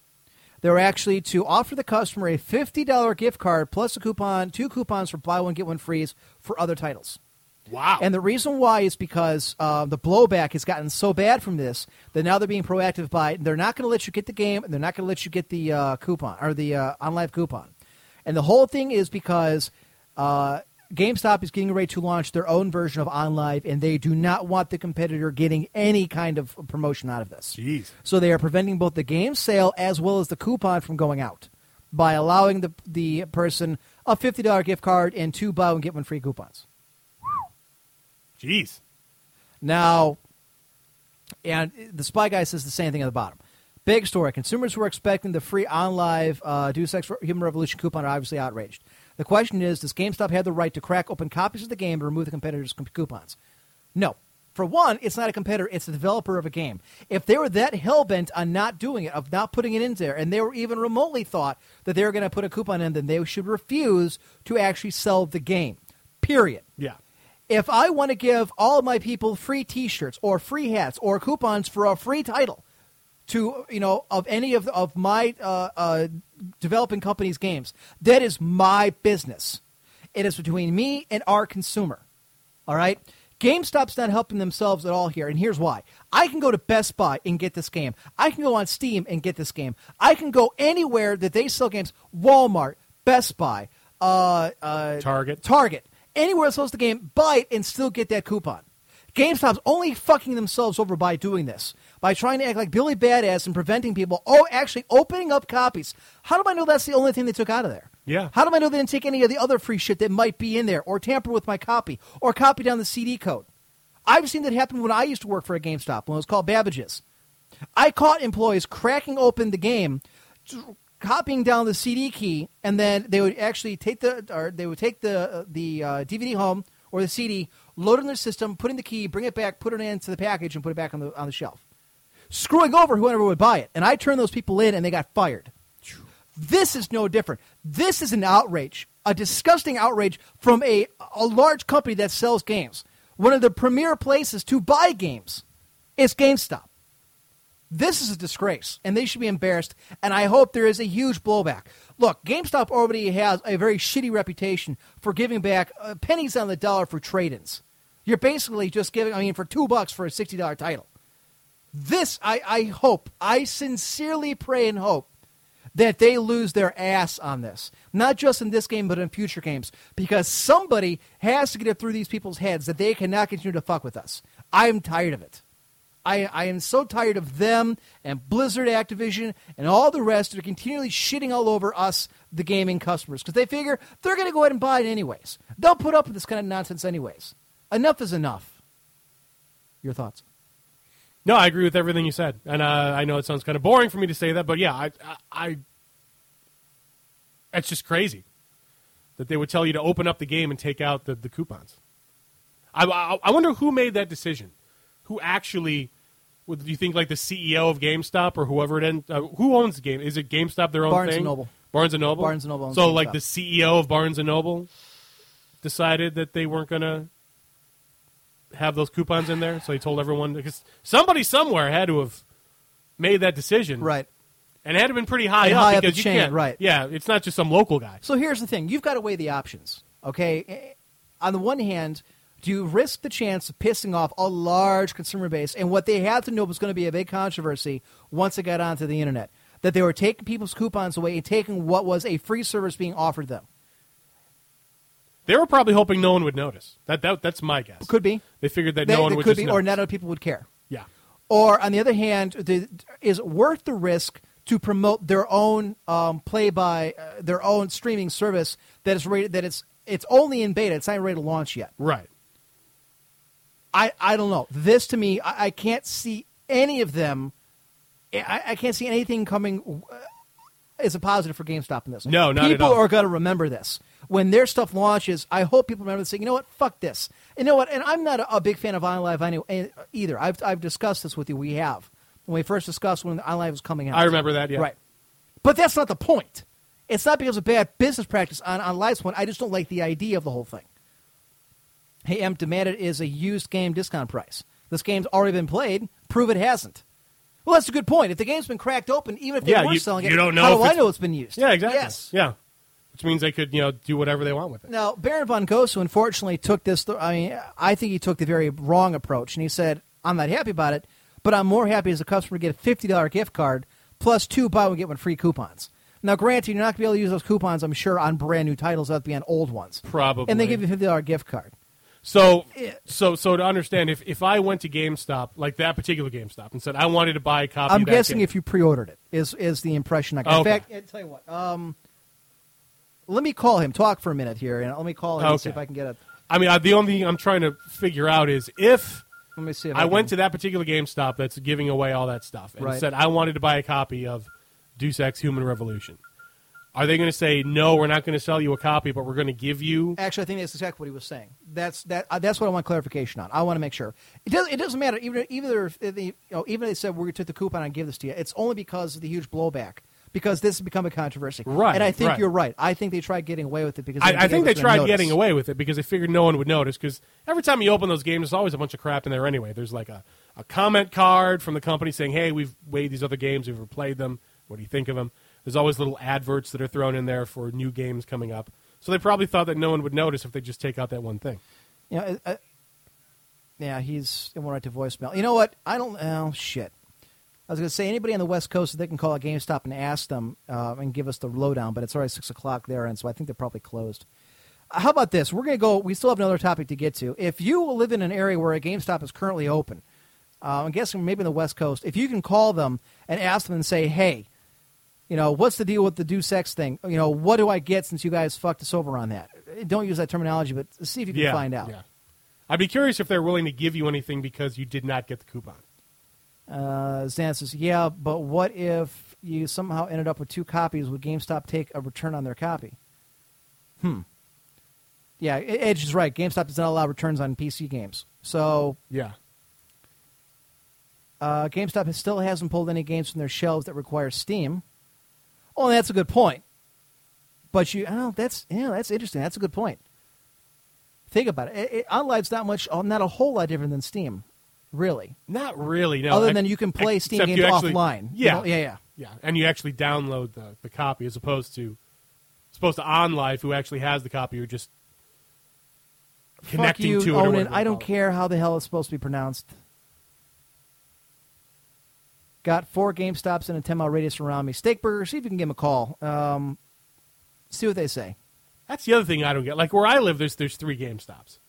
They were actually to offer the customer a $50 gift card plus a coupon, two coupons for buy one, get one frees for other titles. Wow. And the reason why is because uh, the blowback has gotten so bad from this that now they're being proactive by they're not going to let you get the game and they're not going to let you get the uh, coupon or the uh, OnLive coupon. And the whole thing is because uh, GameStop is getting ready to launch their own version of OnLive, and they do not want the competitor getting any kind of promotion out of this. Jeez. So they are preventing both the game sale as well as the coupon from going out by allowing the the person a fifty dollar gift card and two buy one get one free coupons. Jeez. Now, and the spy guy says the same thing at the bottom. Big story. Consumers who are expecting the free OnLive uh, Deus Ex Human Revolution coupon are obviously outraged. The question is Does GameStop have the right to crack open copies of the game and remove the competitor's coupons? No. For one, it's not a competitor, it's the developer of a game. If they were that hell bent on not doing it, of not putting it in there, and they were even remotely thought that they were going to put a coupon in, then they should refuse to actually sell the game. Period Yeah. if I want to give all of my people free T-shirts or free hats or coupons for a free title to you know of any of of my uh, uh, developing companies' games, that is my business. It is between me and our consumer. All right. GameStop's not helping themselves at all here, and here's why. I can go to Best Buy and get this game. I can go on Steam and get this game. I can go anywhere that they sell games. Walmart, Best Buy, uh, uh, Target. Target, anywhere that sells the game, buy it and still get that coupon. GameStop's only fucking themselves over by doing this, by trying to act like Billy Badass and preventing people. Oh, actually opening up copies. How do I know that's the only thing they took out of there? Yeah. How do I know they didn't take any of the other free shit that might be in there, or tamper with my copy, or copy down the CD code? I've seen that happen when I used to work for a GameStop when it was called Babbage's. I caught employees cracking open the game, copying down the CD key, and then they would actually take the or they would take the the uh, DVD home or the CD, load it in their system, put in the key, bring it back, put it into the package, and put it back on the on the shelf, screwing over whoever would buy it. And I turned those people in, and they got fired. This is no different. This is an outrage, a disgusting outrage from a, a large company that sells games. One of the premier places to buy games is GameStop. This is a disgrace, and they should be embarrassed, and I hope there is a huge blowback. Look, GameStop already has a very shitty reputation for giving back uh, pennies on the dollar for trade ins. You're basically just giving, I mean, for two bucks for a $60 title. This, I, I hope, I sincerely pray and hope that they lose their ass on this. Not just in this game, but in future games. Because somebody has to get it through these people's heads that they cannot continue to fuck with us. I am tired of it. I, I am so tired of them and Blizzard Activision and all the rest that are continually shitting all over us, the gaming customers, because they figure they're going to go ahead and buy it anyways. They'll put up with this kind of nonsense anyways. Enough is enough. Your thoughts? No, I agree with everything you said, and uh, I know it sounds kind of boring for me to say that, but yeah, I, I, I, it's just crazy that they would tell you to open up the game and take out the, the coupons. I, I, I wonder who made that decision. Who actually? Would do you think like the CEO of GameStop or whoever it end, uh, who owns the game? Is it GameStop their own Barnes thing? and Noble. Barnes and Noble. Barnes and Noble owns So like the CEO of Barnes and Noble decided that they weren't gonna have those coupons in there, so he told everyone because somebody somewhere had to have made that decision, right? And it had to have been pretty high And up high because you chain, can't, right. Yeah, it's not just some local guy. So here's the thing: you've got to weigh the options. Okay, on the one hand, do you risk the chance of pissing off a large consumer base, and what they had to know was going to be a big controversy once it got onto the internet that they were taking people's coupons away and taking what was a free service being offered them. They were probably hoping no one would notice. That, that that's my guess. Could be. They figured that They- no one they would could be, know. or not other people would care. Yeah. Or on the other hand, the, is worth the risk to promote their own um, play by uh, their own streaming service that is rated that it's it's only in beta. It's not ready to launch yet. Right. I I don't know. This to me, I, I can't see any of them. I, I can't see anything coming as a positive for GameStop in this. No, not at people are going to remember this when their stuff launches. I hope people remember this. Say, you know what? Fuck this. You know what? And I'm not a, a big fan of OnLive anyway, eh, either. I've I've discussed this with you. We have when we first discussed when OnLive was coming out. I remember that, yeah. Right. But that's not the point. It's not because of bad business practice on OnLive's one. I just don't like the idea of the whole thing. Hey, M demanded is a used game discount price. This game's already been played. Prove it hasn't. Well, that's a good point. If the game's been cracked open, even if they yeah, were you, selling it, you don't know how do I know it's been used? Yeah, exactly. Yes. Yeah. Which means they could, you know, do whatever they want with it. Now, Baron von Gosu unfortunately took this. I mean, I think he took the very wrong approach, and he said, "I'm not happy about it, but I'm more happy as a customer to get a fifty dollar gift card plus two buy one get one free coupons." Now, granted, you're not going to be able to use those coupons, I'm sure, on brand new titles. That'd be on old ones, Probably. and they give you a fifty dollar gift card. So, so, so to understand, if, if I went to GameStop, like that particular GameStop, and said I wanted to buy a copy, I'm guessing if you pre-ordered it is is the impression I got. Okay. In fact, I tell you what. Um, let me call him. Talk for a minute here, and let me call him and see if I can get a. I mean, I, the only thing I'm trying to figure out is if Let me see. I, I, went to that particular GameStop that's giving away all that stuff and Right. said I wanted to buy a copy of Deus Ex: Human Revolution. Are they going to say no? We're not going to sell you a copy, but we're going to give you? Actually, I think that's exactly what he was saying. That's that. Uh, that's what I want clarification on. I want to make sure it doesn't. It doesn't matter. Even even if they, you know, even if they said we took the coupon and give this to you, it's only because of the huge blowback. Because this has become a controversy, Right, And I think right. you're right. I think they tried getting away with it because I, I think they tried notice. getting away with it because they figured no one would notice. Because every time you open those games, there's always a bunch of crap in there anyway. There's like a, a comment card from the company saying, "Hey, we've weighed these other games. We've replayed them. What do you think of them?" There's always little adverts that are thrown in there for new games coming up. So they probably thought that no one would notice if they just take out that one thing. You know, uh, Yeah, he's it went right to voicemail. You know what? I don't. Oh shit. I was going to say anybody on the West Coast, they can call a GameStop and ask them uh, and give us the lowdown. But it's already six o'clock there, and so I think they're probably closed. How about this? We're going to go. We still have another topic to get to. If you live in an area where a GameStop is currently open, uh, I'm guessing maybe on the West Coast, if you can call them and ask them and say, "Hey, you know, what's the deal with the Deus Ex thing? You know, what do I get since you guys fucked us over on that?" Don't use that terminology, but see if you can yeah, find out. Yeah. I'd be curious if they're willing to give you anything because you did not get the coupon. Uh, Zan says, "Yeah, but what if you somehow ended up with two copies? Would GameStop take a return on their copy?" Hmm. Yeah, Edge is right. GameStop does not allow returns on PC games, so Yeah. uh, GameStop has- still hasn't pulled any games from their shelves that require Steam. Oh, that's a good point. But you, oh, that's yeah, that's interesting. That's a good point. Think about it. it, it OnLive's not much, oh, not a whole lot different than Steam, really. Not really. No. Other Ex- than you can play Steam games you actually- offline. You Yeah. know? yeah, yeah. Yeah, and you actually download the, the copy as opposed to as opposed to OnLive, who actually has the copy, you're just connecting you, to it. Onan. whatever I don't it. care how the hell it's supposed to be pronounced. Got four Game Stops in a 10 mile radius around me. Steakburger, see if you can give them a call. Um, see what they say. That's the other thing I don't get. Like where I live, there's there's three Game Stops.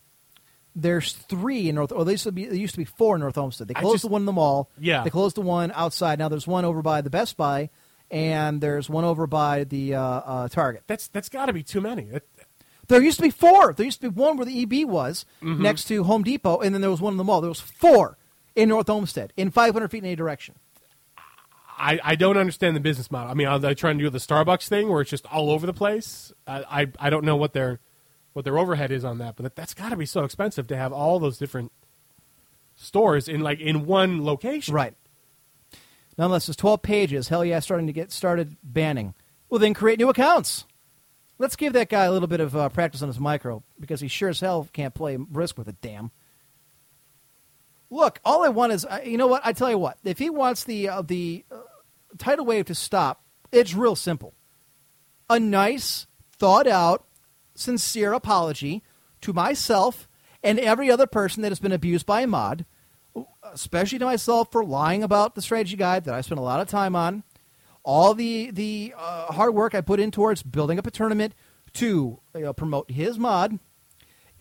There's three in North. Or there used to be. There used to be four in North Olmsted. They closed just- the one in the mall. Yeah. They closed the one outside. Now there's one over by the Best Buy, and there's one over by the uh, uh, Target. That's that's got to be too many. That- There used to be four. There used to be one where the EB was Mhm. next to Home Depot, and then there was one in the mall. There was four in North Olmsted in 500 feet in any direction. I, I don't understand the business model. I mean, are they trying to do the Starbucks thing where it's just all over the place? I I, I don't know what their what their overhead is on that, but that, that's got to be so expensive to have all those different stores in like in one location. Right. Nonetheless, it's 12 pages. Hell yeah, starting to get started banning. Well, then create new accounts. Let's give that guy a little bit of uh, practice on his micro because he sure as hell can't play Risk with a damn. Look, all I want is, uh, you know what? I tell you what. If he wants the uh, the uh, tidal wave to stop, it's real simple. A nice, thought out, sincere apology to myself and every other person that has been abused by a mod, especially to myself for lying about the strategy guide that I spent a lot of time on, all the the uh, hard work I put in towards building up a tournament to you know, promote his mod,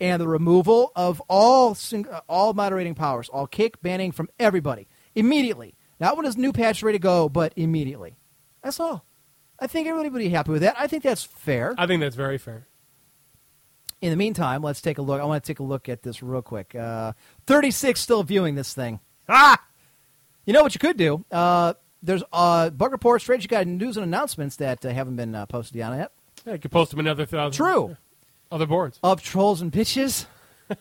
and the removal of all sing- uh, all moderating powers, all kick banning from everybody immediately. Not when his new patch ready to go, but immediately. That's all. I think everybody would be happy with that. I think that's fair. I think that's very fair. In the meantime, let's take a look. I want to take a look at this real quick. Uh, 36 still viewing this thing. Ah! You know what you could do? Uh, there's uh, bug reports, strategy guide, news and announcements that uh, haven't been uh, posted yet yet. Yeah, you could post them another thousand. True. Other boards. Of trolls and bitches.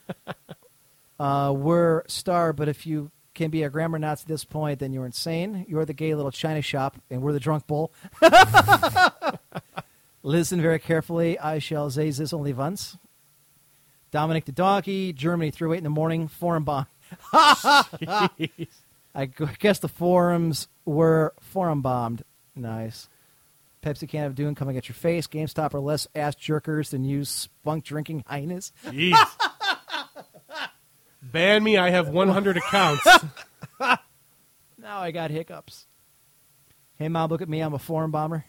uh, we're star, but if you can be a grammar Nazi at this point, then you're insane. You're the gay little China shop, and we're the drunk bull. Listen very carefully. I shall say this only once. Dominic the donkey, Germany, through eight in the morning, forum bomb. I guess the forums were forum bombed. Nice. Pepsi can of Doom coming at your face. GameStop are less ass jerkers than you spunk drinking highness. Jeez. Ban me. I have 100 accounts. Now I got hiccups. Hey, mom, look at me. I'm a forum bomber.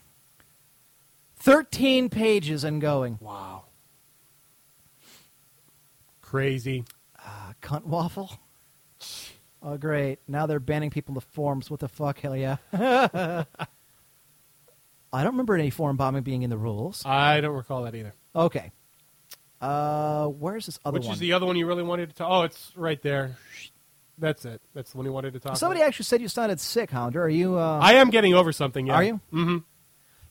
13 pages and going. Wow. Crazy. Uh, cunt waffle. Oh, great. Now they're banning people to forums. What the fuck? Hell yeah. I don't remember any foreign bombing being in the rules. I don't recall that either. Okay. Uh, where's this other Which one? is the other one you really wanted to talk? Oh, it's right there. That's it. That's the one you wanted to talk Somebody about. actually said you sounded sick, Hounder. Are you? Uh, I am getting over something. Yeah. Are you? Mm-hmm.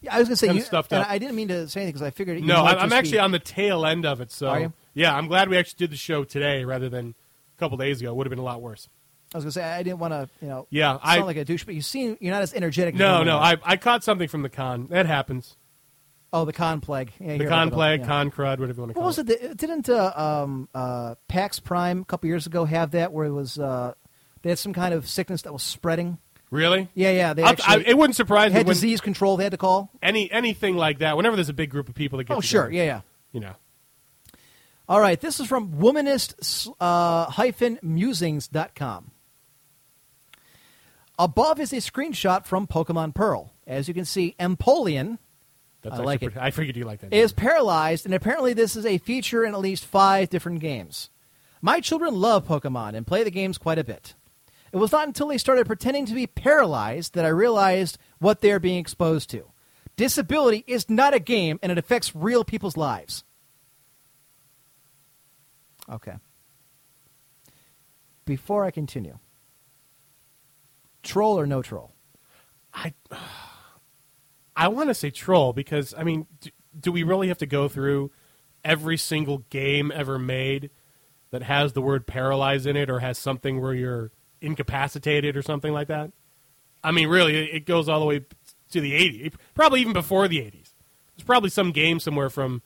Yeah, I was gonna say Kinda you. stuffed and up. I didn't mean to say anything because I figured. you No, I'm, I'm actually be- on the tail end of it. So Are you? yeah, I'm glad we actually did the show today rather than a couple days ago. It would have been a lot worse. I was gonna say I didn't want to, you know, Yeah, I sound I- like a douche, but you seem you're not as energetic. No, no. I I caught something from the con. That happens. Oh, the con plague. Yeah, the con about plague, yeah. con crud, whatever you want to What call was it? Didn't uh, um, uh, PAX Prime a couple years ago have that where it was uh, they had some kind of sickness that was spreading? Really? Yeah, yeah. They actually I- it wouldn't surprise me had disease control. They had to call. Any anything like that. Whenever there's a big group of people that get Oh, together, sure. Yeah, yeah. You know. All right, this is from womanist uh, hyphen musings.com. Above is a screenshot from Pokemon Pearl. As you can see, Empoleon That's I like it. pretty- I figured you like that. is paralyzed, and apparently this is a feature in at least five different games. My children love Pokemon and play the games quite a bit. It was not until they started pretending to be paralyzed that I realized what they are being exposed to. Disability is not a game, and it affects real people's lives. Okay. Before I continue, troll or no troll? I I want to say troll because I mean, do, do we really have to go through every single game ever made that has the word paralyze in it or has something where you're incapacitated or something like that? I mean, really, it- goes all the way to the 80s, probably even before the 80s. There's probably some game somewhere from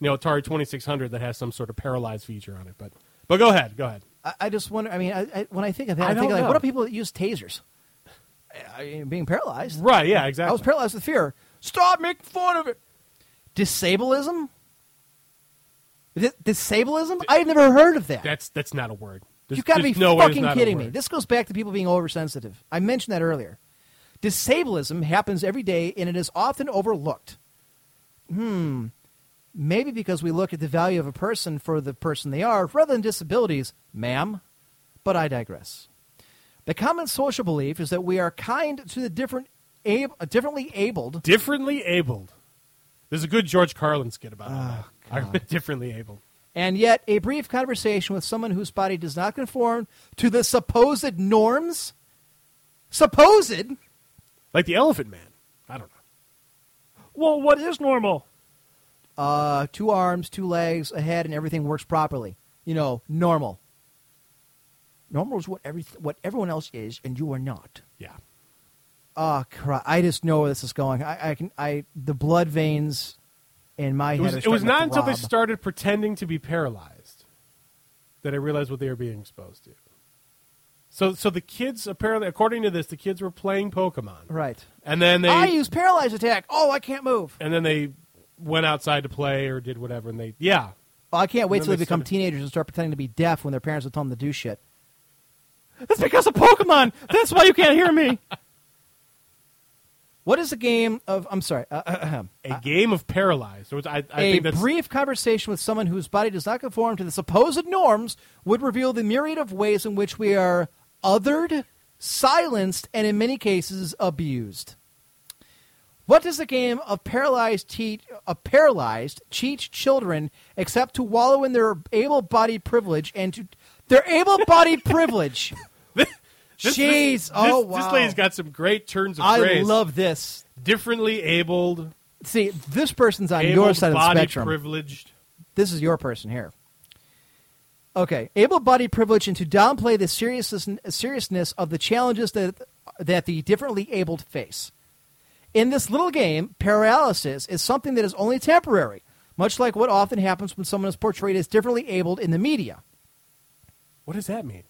you know Atari 2600 that has some sort of paralyzed feature on it, but but go ahead, go ahead. I, I just wonder. I mean, I, I, when I think of that, I I, think like, what are people that use tasers? I being paralyzed, Right, yeah, exactly. I was paralyzed with fear. Stop making fun of it. Disableism. Dis- Disableism? I've never heard of that. That's that's not a word. There's- You've got to be no fucking kidding me. This goes back to people being oversensitive. I mentioned that earlier. Disableism happens every day, and it is often overlooked. Hmm. Maybe because we look at the value of a person for the person they are rather than disabilities, ma'am. But I digress. The common social belief is that we are kind to the different, ab- uh, differently abled. differently abled. There's a good George Carlin skit about Oh, that. I'm differently abled. And yet, a brief conversation with someone whose body does not conform to the supposed norms. Supposed? Like the Elephant Man. I don't know. Well, what is normal? Uh, two arms, two legs, a head, and everything works properly. You know, normal. Normal is what every what everyone else is, and you are not. Yeah. Ah, oh, crap! I just know where this is going. I, I can. I the blood veins in my It head. was, are it was starting not to until they throb. started pretending to be paralyzed that I realized what they were being exposed to. So, so the kids apparently, according to this, the kids were playing Pokemon, Right. and then they I use paralyzed attack. Oh, I can't move. and then they went outside to play or did whatever, and they yeah. Well, I can't wait And till they they become started- teenagers and start pretending to be deaf when their parents will tell them to do shit. It's because of Pokemon. That's why you can't hear me. what is a game of? I'm sorry. Uh, uh, A game of paralyzed. Which I, I a think that's a brief conversation with someone whose body does not conform to the supposed norms would reveal the myriad of ways in which we are othered, silenced, and in many cases abused. What does the game of paralyzed teach, of paralyzed teach children except to wallow in their able-bodied privilege and to their able-bodied privilege? This- Jeez! this, oh this, wow! This lady's got some great turns of phrase. I phrase. love this. differently abled, See, this person's on your side of the spectrum. privileged. this is your person here. Okay, able-bodied privilege and to downplay the seriousness, seriousness of the challenges that that the differently abled face. In this little game, paralysis is something that is only temporary, much like what often happens when someone is portrayed as differently abled in the media. What does that mean?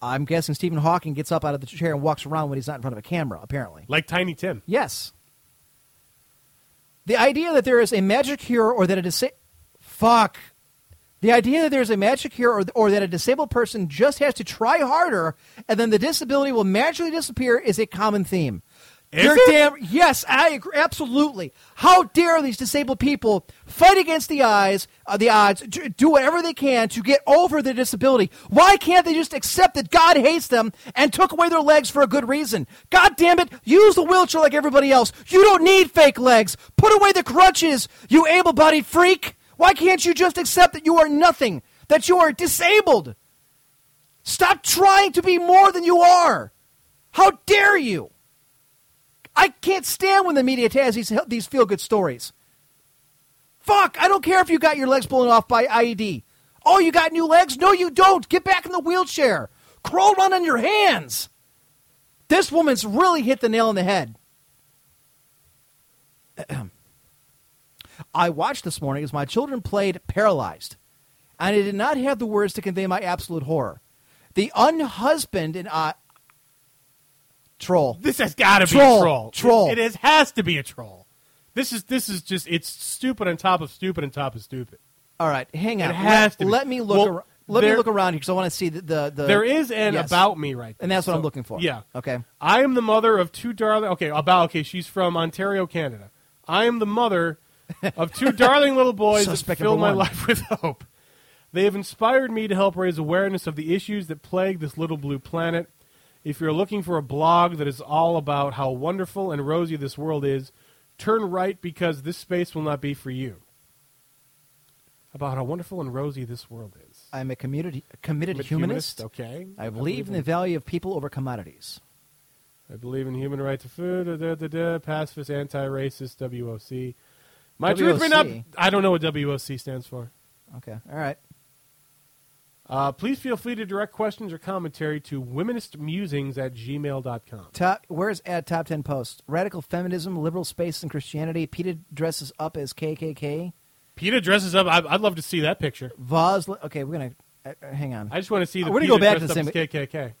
I'm guessing Stephen Hawking gets up out of the chair and walks around when he's not in front of a camera, apparently. Like Tiny Tim. Yes. The idea that there is a magic cure or that a disa- fuck. The idea that there's a magic cure or, or that a disabled person just has to try harder and then the disability will magically disappear is a common theme. Is You're it? damn yes, I agree absolutely. How dare these disabled people fight against the eyes, uh, the odds, do, do whatever they can to get over their disability? Why can't they just accept that God hates them and took away their legs for a good reason? God damn it, use the wheelchair like everybody else. You don't need fake legs. Put away the crutches, you able-bodied freak. Why can't you just accept that you are nothing, that you are disabled? Stop trying to be more than you are. How dare you? I can't stand when the media tells these these feel good stories. Fuck! I don't care if you got your legs blown off by IED. Oh, you got new legs? No, you don't. Get back in the wheelchair. Crawl around on your hands. This woman's really hit the nail on the head. I watched this morning as my children played Paralyzed, and I did not have the words to convey my absolute horror. The unhusband and I. Troll. This has got to be Troll. a troll. Troll. It, it is, has to be a troll. This is this is just it's stupid on top of stupid on top of stupid. All right, hang on. It has let, to be. let me look. Well, ar- let me there- look around here because I want to see the the, the there is an Yes. about me right there. and that's what So- I'm looking for. Yeah. Okay. I am the mother of two darling. Okay, about okay. She's from Ontario, Canada. I am the mother of two darling little boys that fill number my one. life with hope. They have inspired me to help raise awareness of the issues that plague this little blue planet. If you're looking for a blog that is all about how wonderful and rosy this world is, turn right because this space will not be for you. About how wonderful and rosy this world is. I'm a community committed Committed humanist. Okay. I believe in the value of people over commodities. I believe in human right to food. Da, da, da, da, pacifist, anti-racist, WOC. My truth may not. I don't know what WOC stands for. Okay. All right. Uh, please feel free to direct questions or commentary to womanistmusings at gmail.com. Top, where's at top ten posts? Radical feminism, liberal space, and Christianity. PETA dresses up as KKK. PETA dresses up. I, I'd love to see that picture. Voz. Okay, we're gonna uh, uh, hang on. I just want to see the We're gonna go back to the same- KKK.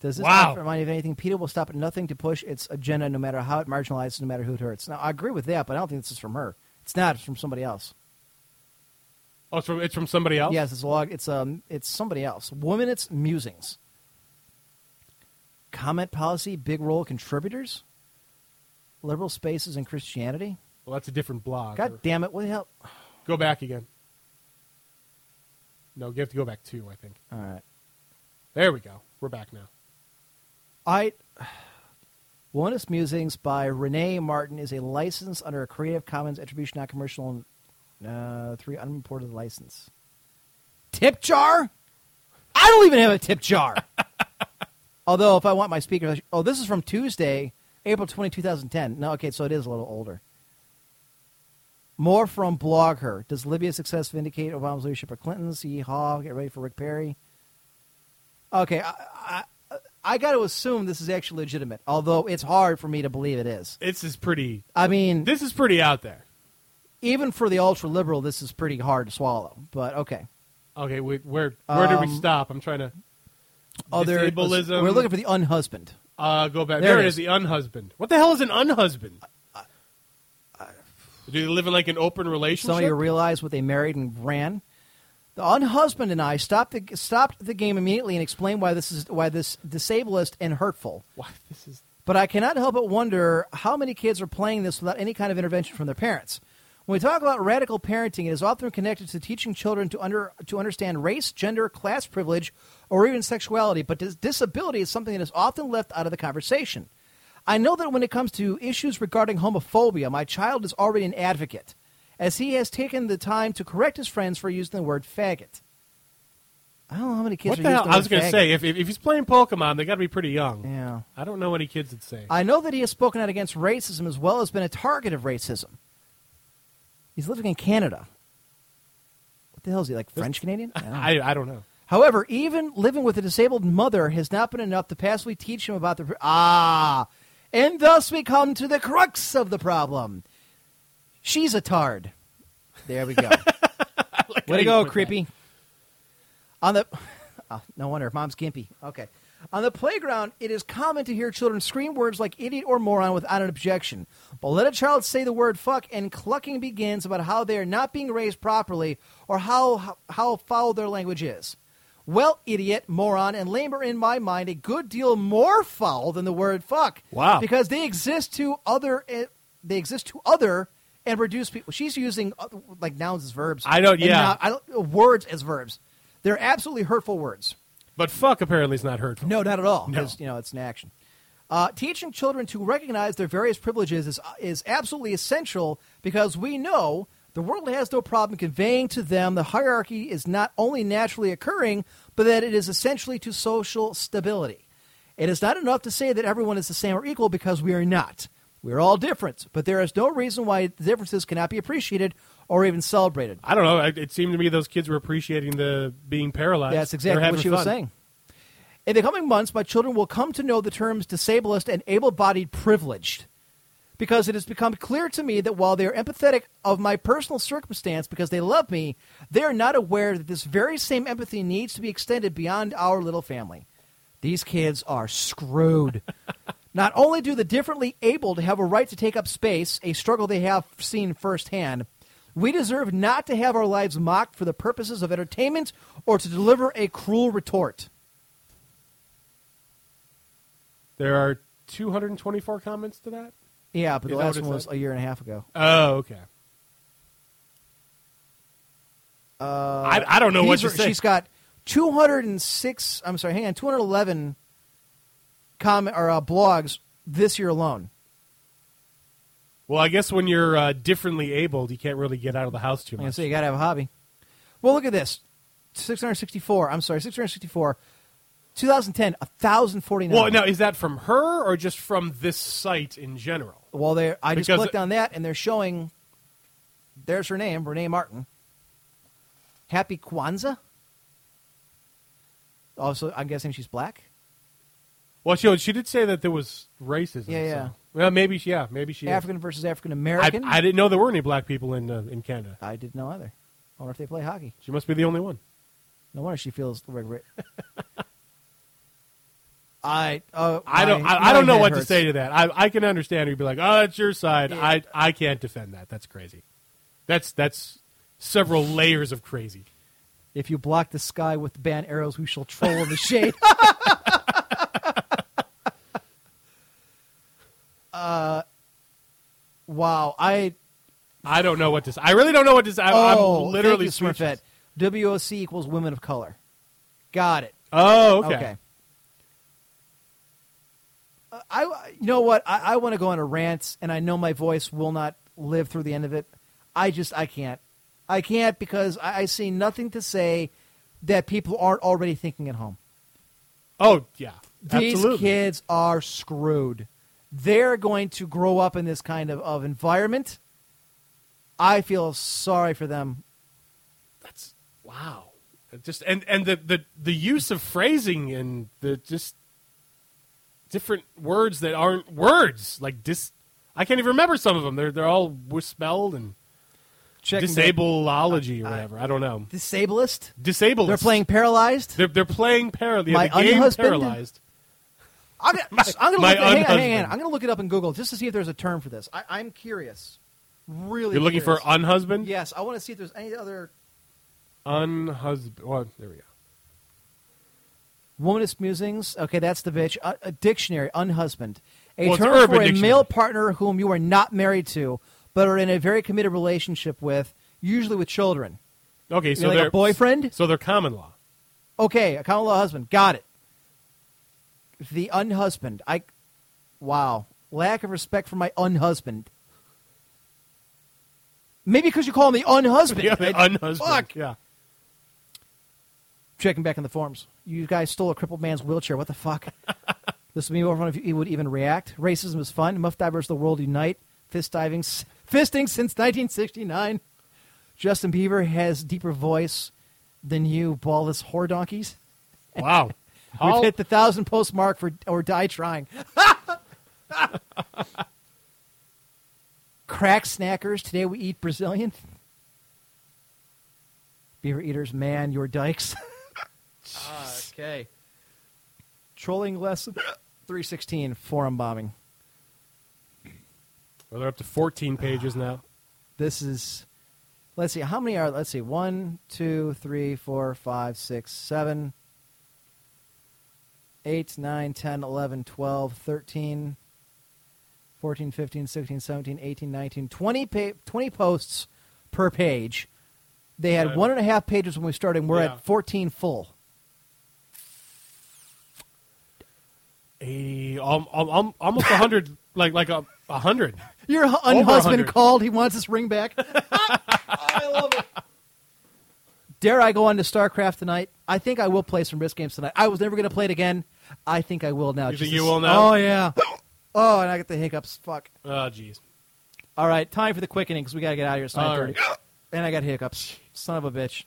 Does this Wow. remind you of anything? PETA will stop at nothing to push its agenda, no matter how it marginalizes, no matter who it hurts. Now, I agree with that, but I don't think this is from her. It's not. It's from somebody else. Oh, it's from, it's from somebody else? Yes, it's a log. It's um, it's somebody else. Womanist Musings. Comment policy, big role contributors. Liberal spaces and Christianity. Well, that's a different blog. God damn it! What the hell? Go back again. No, you have to go back two, I think. All right. There we go. We're back now. I Wellness Musings by Renee Martin is a license under a Creative Commons Attribution Non Commercial uh, three unported license. Tip jar? I don't even have a tip jar. Although, if I want my speaker, oh, this is from Tuesday, April 20, 2010. No, okay, so it is a little older. More from Blogger. Does Libya's success vindicate Obama's leadership or Clinton's? Yeehaw. Get ready for Rick Perry. Okay, I, I, I got to assume this is actually legitimate, although it's hard for me to believe it is. This is pretty. I mean, This is pretty out there. Even for the ultra liberal, this is pretty hard to swallow. But okay. Okay, wait, where where did we Um, stop? I'm trying to. Oh, there. Disableism. We're looking for the unhusband. Uh, go back. There There, it it is. is. The unhusband. What the hell is an unhusband? Do they live in like an open relationship? Some of you realize what they married and ran. The unhusband and I stopped the stopped the game immediately and explained why this is why this disablist and hurtful. Why this is But I cannot help but wonder how many kids are playing this without any kind of intervention from their parents. When we talk about radical parenting, it is often connected to teaching children to under to understand race, gender, class privilege, or even sexuality. But dis- disability is something that is often left out of the conversation. I know that when it comes to issues regarding homophobia, my child is already an advocate, as he has taken the time to correct his friends for using the word faggot. I don't know how many kids what are the using hell? the I was going to say if, if if he's playing Pokemon, they got to be pretty young. Yeah. I don't know what any kids would say. I know that he has spoken out against racism as well as been a target of racism. He's living in Canada. What the hell is he, like French Canadian? I don't know. I I don't know. However, even living with a disabled mother has not been enough to passively teach him about the. Ah! And thus we come to the crux of the problem. She's a tard. There we go. how Way to go, creepy. On the. Oh, no wonder. Mom's gimpy. Okay. On the playground, it is common to hear children scream words like idiot or moron without an objection. But let a child say the word fuck, and clucking begins about how they are not being raised properly or how, how, foul their language is. Well, idiot, moron, and lame are in my mind a good deal more foul than the word fuck. Wow. Because they exist to other, eh, they exist to other and reduce people. She's using uh, like nouns as verbs. I don't- yeah. not- I don't, words as verbs. They're absolutely hurtful words. But fuck apparently is not hurtful. No, not at all. No. you know, it's an action. Uh, teaching children to recognize their various privileges is, is absolutely essential because we know the world has no problem conveying to them the hierarchy is not only naturally occurring, but that it is essentially to social stability. It is not enough to say that everyone is the same or equal because we are not. We are all different, but there is no reason why the differences cannot be appreciated or even celebrated. I don't know. It, seemed to me those kids were appreciating the being paralyzed. That's exactly what she was saying. In the coming months, my children will come to know the terms disabled and able bodied privileged. Because it has become clear to me that while they are empathetic of my personal circumstance because they love me, they are not aware that this very same empathy needs to be extended beyond our little family. These kids are screwed. Not only do the differently able to have a right to take up space, a struggle they have seen firsthand, We deserve not to have our lives mocked for the purposes of entertainment or to deliver a cruel retort. There are 224 comments to that. Yeah, but the Is that last one was said? a year and a half ago. Oh, okay. Uh, I, I don't know what these to are- say. She's got 206. I'm sorry, hang on, 211 comment or uh, blogs this year alone. Well, I guess when you're uh, differently abled, you can't really get out of the house too much. say, you got to have a hobby. Well, look at this 664. I'm sorry, 664. 2010, 1,049. Well, now is that from her or just from this site in general? Well, they I just Because clicked on that, and they're showing. There's her name, Renee Martin. Happy Kwanzaa. Also, I'm guessing she's black. Well, she she did say that there was racism. Yeah, yeah. so- Well, maybe she- yeah, maybe she. is. African versus African American. I didn't know there were any black people in uh, in Canada. I didn't know either. I wonder if they play hockey. She must be the only one. No wonder she feels like. ra- I uh, I don't. my- I, I my don't know head what to hurts. say to that. I, I can understand. You'd be like, "Oh, it's your side." I I can't defend that. That's crazy. That's that's several layers of crazy. If you block the sky with the band arrows, we shall troll in the shade? uh, wow. I I don't know what to say. I really don't know what to say. I, oh, I'm literally thank you. Smurfette. WOC equals women of color. Got it. Oh, okay. Uh, I, you know what? I, I want to go on a rant, and I know my voice will not live through the end of it. I just, I can't. I can't because I, I see nothing to say that people aren't already thinking at home. Oh yeah, These kids are screwed. They're going to grow up in this kind of, of environment. I feel sorry for them. That's wow. It Just and and the, the the use of phrasing and the just different words that aren't words like dis. I can't even remember some of them. They're they're all spelled and Checking disableology or whatever. I don't know. Disablist? Disabled. They're playing paralyzed? They're they're playing paralyzed. My the game unhusband? paralyzed. I'm gonna, I'm gonna my look, hang on, hang on, unhusband. hang on. I'm gonna look it up in Google just to see if there's a term for this. I, I'm curious. Really, You're looking for unhusband. Yes, I want to see if there's any other Unhusband. Well, there we go. womanist musings. Okay, that's the bitch. A, a dictionary, unhusband, a Well, term for a Dictionary. male partner whom you are not married to, but are in a very committed relationship with, usually with children. Okay, You so like a they're boyfriend? So they're common law. Okay, a common law husband. Got it. The unhusband. I. Wow. Lack of respect for my unhusband. Maybe because you call him the unhusband. Yeah, the unhusband. Fuck. Yeah. Checking back in the forums. You guys stole a crippled man's wheelchair. What the fuck? this would be more fun if he would even react. Racism is fun. Muff divers, the world unite. Fist diving, fisting since 1969. Justin Bieber has deeper voice than you, ballless whore donkeys. Wow. We've hit the thousand post mark for or die trying. Crack snackers. Today we eat Brazilian. Beaver eaters, man, your dykes. okay. Trolling lesson 316, forum bombing. Well, they're up to 14 pages now. This is, let's see, how many are, let's see, one, two, three, four, five, six, seven, eight, nine, 10, 11, 12, 13, 14, 15, 16, 17, 18, 19, 20, pa- 20 posts per page. They had one and a half pages when we started, and we're Yeah. at 14 full. A, al- al- al- almost 100, like like a 100. Your hu- Over unhusband 100. called. He wants his ring back. I love it. Dare I go on to StarCraft tonight? I think I will play some Risk games tonight. I was never going to play it again. I think I will now. You think you will now? Oh, yeah. Oh, and I get the hiccups. Fuck. Oh, jeez. All right, time for the quickening because we got to get out of here. It's All 9:30. And I got hiccups. Son of a bitch.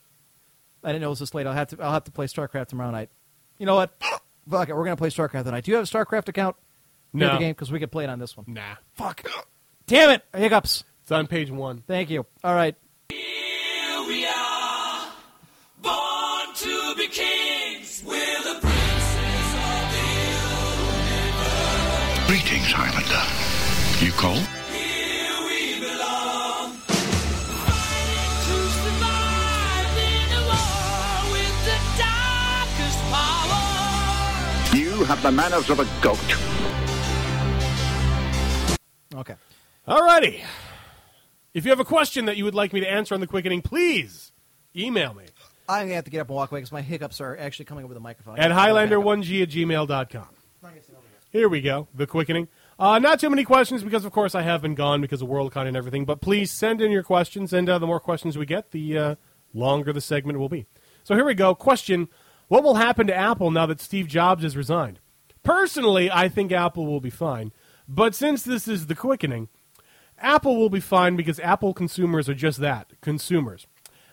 I didn't know it was this late. I'll have to. I'll have to play StarCraft tomorrow night. You know what? Fuck it. We're gonna play StarCraft tonight. Do you have a StarCraft account? near No. The game because we could play it on this one. Nah. Fuck. Damn it. Hiccups. It's on page one. Thank you. All right. Here we are, born to be kings. British Highlander. You call? You have the manners of a goat. Okay. All righty. If you have a question that you would like me to answer on the quickening, please email me. I'm going to have to get up and walk away because my hiccups are actually coming over the microphone. At Highlander1g at gmail.com. Here we go. The quickening. Uh, not too many questions because, of course, I have been gone because of WorldCon and everything. But please send in your questions, and uh, the more questions we get, the uh, longer the segment will be. So here we go. Question: What will happen to Apple now that Steve Jobs has resigned? Personally, I think Apple will be fine. But since this is the quickening, Apple will be fine because Apple consumers are just that consumers.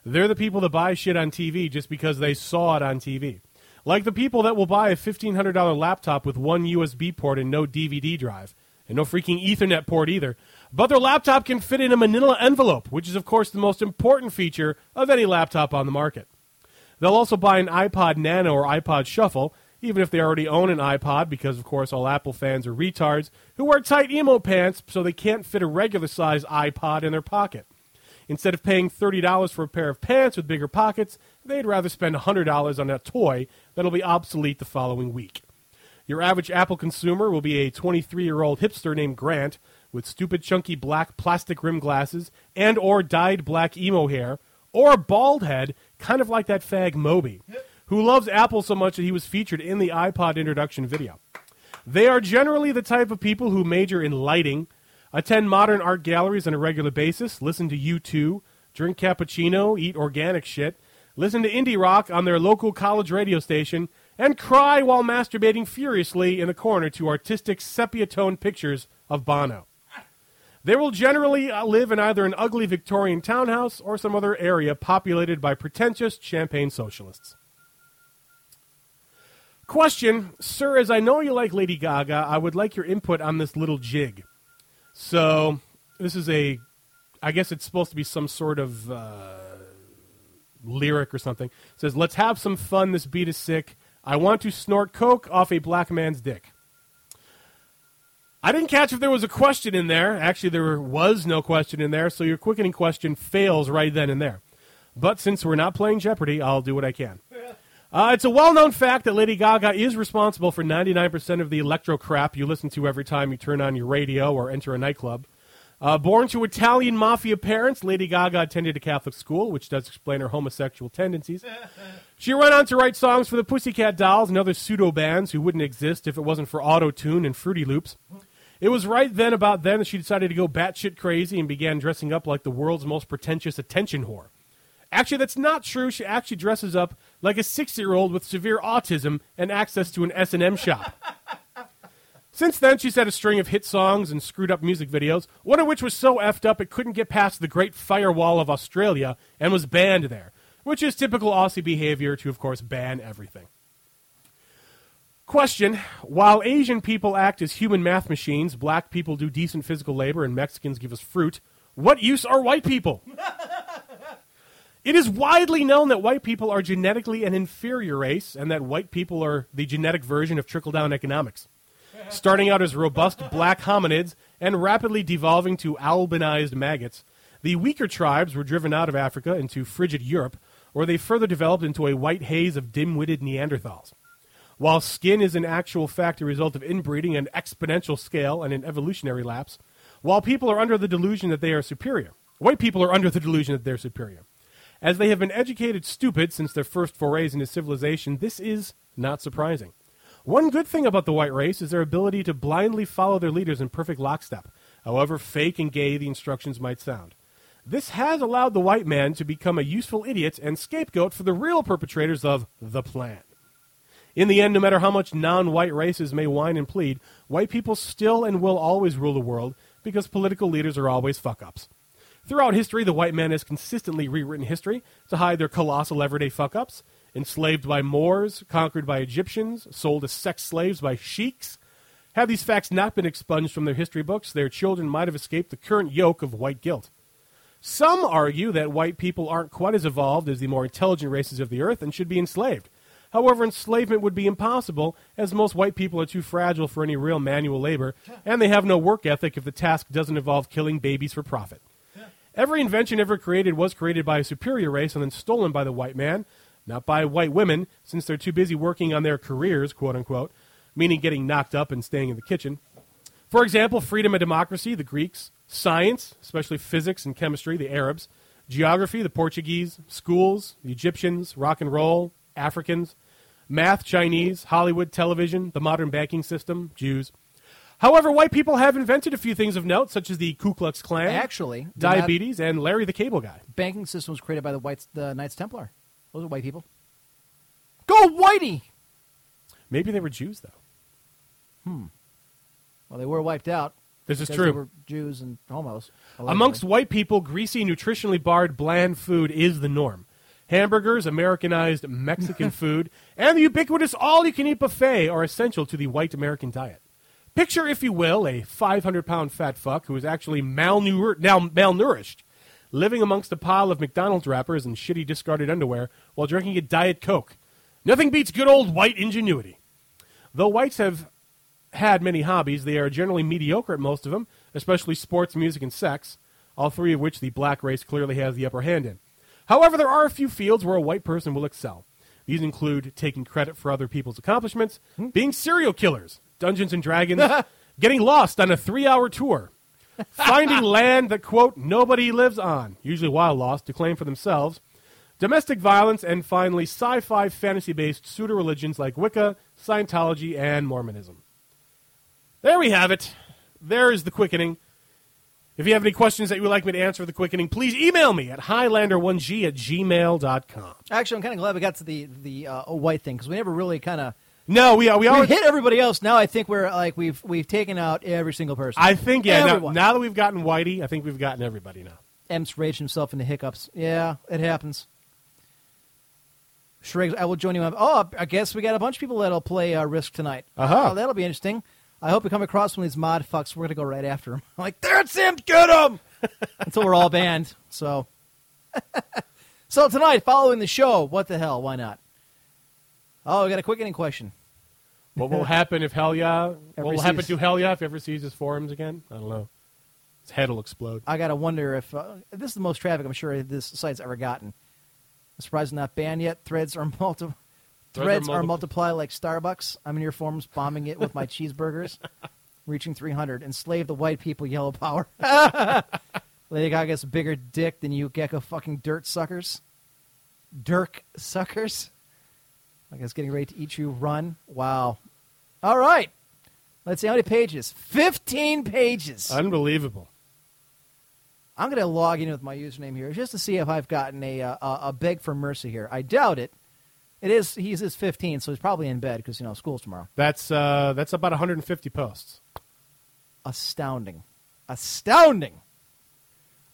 They're the people that buy shit on TV just because they saw it on TV. Like the people that will buy a $1,500 laptop with one USB port and no DVD drive, and no freaking Ethernet port either. But their laptop can fit in a manila envelope, which is, of course, the most important feature of any laptop on the market. They'll also buy an iPod Nano or iPod Shuffle, even if they already own an iPod, because, of course, all Apple fans are retards who wear tight emo pants so they can't fit a regular size iPod in their pocket. Instead of paying $30 for a pair of pants with bigger pockets, they'd rather spend $100 on a toy that'll be obsolete the following week. Your average Apple consumer will be a 23 year old hipster named Grant with stupid chunky black plastic rim glasses and or dyed black emo hair, or a bald head, kind of like that fag Moby, who loves Apple so much that he was featured in the iPod introduction video. They are generally the type of people who major in lighting, attend modern art galleries on a regular basis, listen to U2, drink cappuccino, eat organic shit, listen to indie rock on their local college radio station, and cry while masturbating furiously in the corner to artistic sepia toned pictures of Bono. They will generally uh, live in either an ugly Victorian townhouse or some other area populated by pretentious champagne socialists. Question, sir, as I know you like Lady Gaga, I would like your input on this little jig. So, this is a, I guess it's supposed to be some sort of uh, lyric or something. It says, Let's have some fun. This beat is sick. I want to snort coke off a black man's dick. I didn't catch if there was a question in there. Actually, there was no question in there, so your quickening question fails right then and there. But since we're not playing Jeopardy, I'll do what I can. Uh, it's a well known fact that Lady Gaga is responsible for 99% of the electro crap you listen to every time you turn on your radio or enter a nightclub. Uh, born to Italian mafia parents, Lady Gaga attended a Catholic school, which does explain her homosexual tendencies. She went on to write songs for the Pussycat Dolls and other pseudo bands who wouldn't exist if it wasn't for Auto Tune and Fruity Loops. It was right then, about then, that she decided to go batshit crazy and began dressing up like the world's most pretentious attention whore. Actually, that's not true. She actually dresses up like a six-year-old with severe autism and access to an S&M shop. Since then, she's had a string of hit songs and screwed up music videos, one of which was so effed up it couldn't get past the Great Firewall of Australia and was banned there, which is typical Aussie behavior to, of course, ban everything. Question While Asian people act as human math machines, black people do decent physical labor, and Mexicans give us fruit, what use are white people? It is widely known that white people are genetically an inferior race and that white people are the genetic version of trickle down economics. Starting out as robust black hominids and rapidly devolving to albinized maggots, the weaker tribes were driven out of Africa into frigid Europe, where they further developed into a white haze of dim witted Neanderthals. While skin is in actual fact a result of inbreeding an exponential scale and an evolutionary lapse, while people are under the delusion that they are superior, white people are under the delusion that they're superior. As they have been educated stupid since their first forays into civilization, this is not surprising. One good thing about the white race is their ability to blindly follow their leaders in perfect lockstep, however fake and gay the instructions might sound. This has allowed the white man to become a useful idiot and scapegoat for the real perpetrators of the plan. In the end, no matter how much non white races may whine and plead, white people still and will always rule the world because political leaders are always fuck ups. Throughout history, the white man has consistently rewritten history to hide their colossal everyday fuck ups. Enslaved by Moors, conquered by Egyptians, sold as sex slaves by sheiks. Had these facts not been expunged from their history books, their children might have escaped the current yoke of white guilt. Some argue that white people aren't quite as evolved as the more intelligent races of the earth and should be enslaved. However, enslavement would be impossible, as most white people are too fragile for any real manual labor, and they have no work ethic if the task doesn't involve killing babies for profit. Every invention ever created was created by a superior race and then stolen by the white man, not by white women, since they're too busy working on their careers, quote unquote. meaning getting knocked up and staying in the kitchen. For example, freedom and democracy, the Greeks, science, especially physics and chemistry, the Arabs, geography, the Portuguese, schools, the Egyptians, rock and roll, Africans, math, Chinese, Hollywood, television, the modern banking system, Jews. However, white people have invented a few things of note, such as the Ku Klux Klan, Actually, diabetes, and Larry the Cable Guy. banking system was created by the whites, the Knights Templar. Those are white people. Go Whitey! Maybe they were Jews, though. Hmm. Well, they were wiped out. This is because true. They were Jews and homos. allegedly. Amongst white people, greasy, nutritionally barred, bland food is the norm. Hamburgers, Americanized Mexican food, and the ubiquitous all you can eat buffet are essential to the white American diet. Picture, if you will, a 500 pound fat fuck who is actually now malnourished, living amongst a pile of McDonald's wrappers and shitty discarded underwear while drinking a Diet Coke. Nothing beats good old white ingenuity. Though whites have had many hobbies, they are generally mediocre at most of them, especially sports, music, and sex, all three of which the black race clearly has the upper hand in. However, there are a few fields where a white person will excel. These include taking credit for other people's accomplishments, hmm. being serial killers, Dungeons and Dragons, getting lost on a three hour tour, finding land that, quote, nobody lives on, usually while lost, to claim for themselves, domestic violence, and finally, sci fi fantasy based pseudo religions like Wicca, Scientology, and Mormonism. There we have it. There is the quickening. If you have any questions that you would like me to answer for the quickening, please email me at highlander1g at gmail.com. Actually, I'm kind of glad we got to the the uh, white thing because we never really kind of. No, we we We always hit everybody else. Now I think we're like we've we've taken out every single person. I think yeah. Now, Everyone. now that we've gotten Whitey, I think we've gotten everybody now. Em's raged himself into hiccups. Yeah, it happens. Shriggs, I will join you. on- Oh, I guess we got a bunch of people that'll play uh, Risk tonight. Uh-huh. Oh, that'll be interesting. I hope we come across one of these mod fucks. We're gonna go right after him. like, that's him. Get him. Until we're all banned. So, so tonight, following the show, what the hell? Why not? Oh, we got a quickening question. What will happen if Hell Yeah? What will happen to Hell Yeah if he ever sees his forums again? I don't know. His head will explode. I gotta wonder if uh, this is the most traffic I'm sure this site's ever gotten. I'm surprised it's not banned yet. Threads are multi- Threads are multiply like Starbucks. I'm in your forums bombing it with my cheeseburgers, reaching 300. Enslave the white people, yellow power. Lady Gaga's a bigger dick than you gecko fucking dirt suckers. Dirk suckers. I guess getting ready to eat you. Run. Wow. All right. Let's see how many pages. 15 pages. Unbelievable. I'm going to log in with my username here just to see if I've gotten a uh, a, a beg for mercy here. I doubt it. It is he's his 15, so he's probably in bed because you know school's tomorrow. That's uh, that's about 150 posts. Astounding, astounding.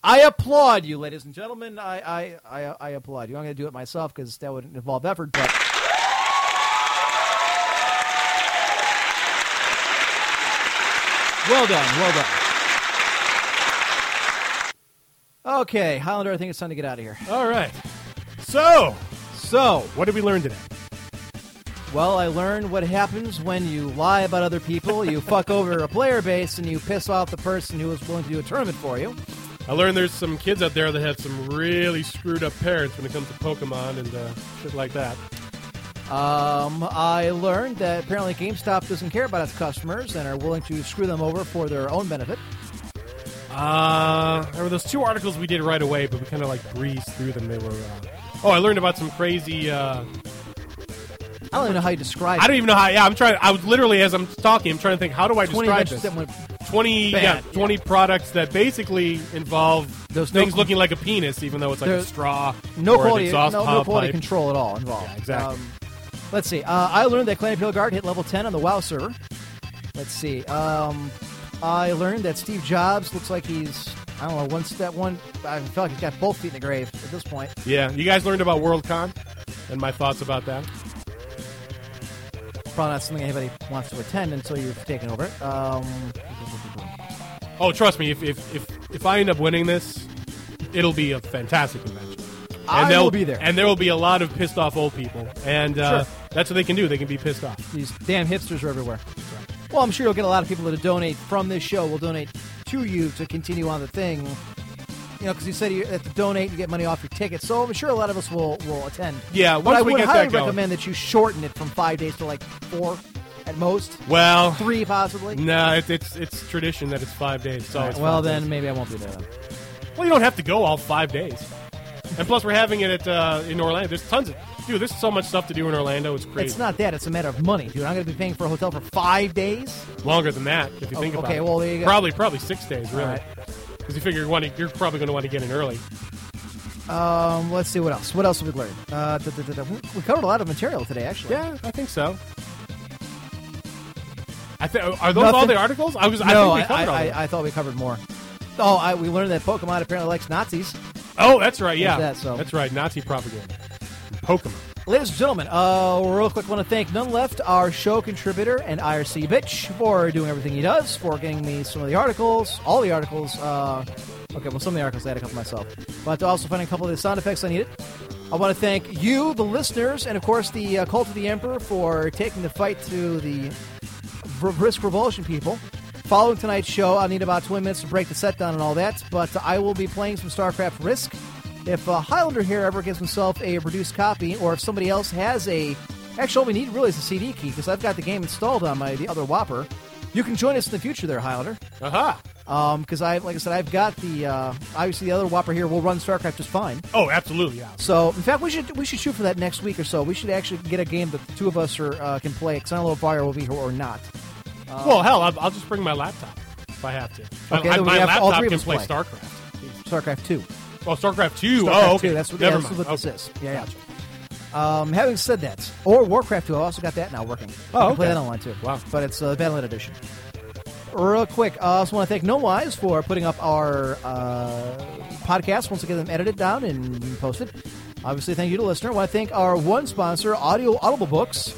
I applaud you, ladies and gentlemen. I I I, I applaud you. I'm going to do it myself because that would involve effort, but. Well done, well done. Okay, Highlander, I think it's time to get out of here. All right. So, So, what did we learn today? Well, I learned what happens when you lie about other people, you fuck over a player base, and you piss off the person who is willing to do a tournament for you. I learned there's some kids out there that have some really screwed up parents when it comes to Pokemon and uh, shit like that. Um, I learned that apparently GameStop doesn't care about its customers and are willing to screw them over for their own benefit. Uh, there were those two articles we did right away, but we kind of like breezed through them. They were. Uh, oh, I learned about some crazy. Uh, I don't even know how you describe I don't even know how. Yeah, I'm trying. I was literally as I'm talking, I'm trying to think. How do I 20 describe this? that went 20 bad, yeah, yeah. 20 products that basically involve no things cl- looking like a penis, even though it's like a straw no or quality, no, exhaust no quality pipe. control at all involved. Yeah, exactly. Um, let's see. Uh, I learned that Clan Pilgard hit level 10 on the WoW server. Let's see. Um, I learned that Steve Jobs looks like he's, I don't know, one step, one, I feel like he's got both feet in the grave at this point. Yeah, you guys learned about WorldCon and my thoughts about that. Probably not something anybody wants to attend until you've taken over. Um, Oh, trust me, if if if, if I end up winning this, it'll be a fantastic convention. And I will be there. and there will be a lot of pissed off old people, and uh, Sure. That's what they can do. They can be pissed off. these damn hipsters are everywhere. Well, I'm sure you'll get a lot of people to donate from this show. We'll donate to you to continue on the thing. You know, because you said you have to donate, you get money off your ticket. So I'm sure a lot of us will will attend. Yeah, but once I we would get highly that going. recommend that you shorten it from five days to like four. at most. Well, Three, possibly. no, it, it's it's tradition that it's five days. So All always right, well, then maybe I won't be there. Then. well, you don't have to go all five days. And plus, we're having it at uh, in Orlando. There's tons of dude. There's so much stuff to do in Orlando. It's crazy. It's not that. It's a matter of money, dude. I'm going to be paying for a hotel for five days. longer than that if you Oh, think about okay, it. Okay, well, there you go. Probably probably six days All really. right. Because you figure you want to, you're probably going to want to get in early. Um, let's see what else. What else have we learned? Uh, da, da, da. We covered a lot of material today, actually. Yeah, I think so. I th- are those all the articles? I was. I no, think we I, covered I. I, I thought we covered more. Oh, I, we learned that Pokemon apparently likes Nazis. Oh, that's right. Yeah, that, so. that's right. Nazi propaganda. Pokemon. Ladies and gentlemen, uh, real quick, want to thank None Left, our show contributor and IRC bitch, for doing everything he does, for getting me some of the articles, all the articles. Uh, okay, well, some of the articles I had a couple myself, but also finding a couple of the sound effects I needed. I want to thank you, the listeners, and of course the uh, Cult of the Emperor for taking the fight to the R- Risk Revulsion people. Following tonight's show, I'll need about 20 minutes to break the set down and all that, but I will be playing some StarCraft Risk. If uh, Highlander here ever gives himself a reduced copy, or if somebody else has a. Actually, all we need really is a CD key, because I've got the game installed on my the other Whopper. You can join us in the future there, Highlander. Aha. Um, because I, like I said, I've got the uh, obviously the other Whopper here will run StarCraft just fine. Oh, absolutely. Yeah. So, in fact, we should we should shoot for that next week or so. We should actually get a game that the two of us are, uh, can play. Because I don't know if Fire will be here or not. well, hell, I'll, I'll just bring my laptop if I have to. Okay, I, we my all laptop three can play play. StarCraft. StarCraft Two. Oh, StarCraft Two. StarCraft oh, okay. 2, That's what, Never yeah, that's what this is. Yeah, yeah. Um, having said that, or Warcraft 2, I also got that now working. Oh, I can play okay. that online too. Wow. But it's uh, Battle.net edition. Real quick, I also want to thank No Wise for putting up our uh, podcast once I get them edited down and posted. Obviously, thank you to the listener. I want to thank our one sponsor, Audio Audible Books.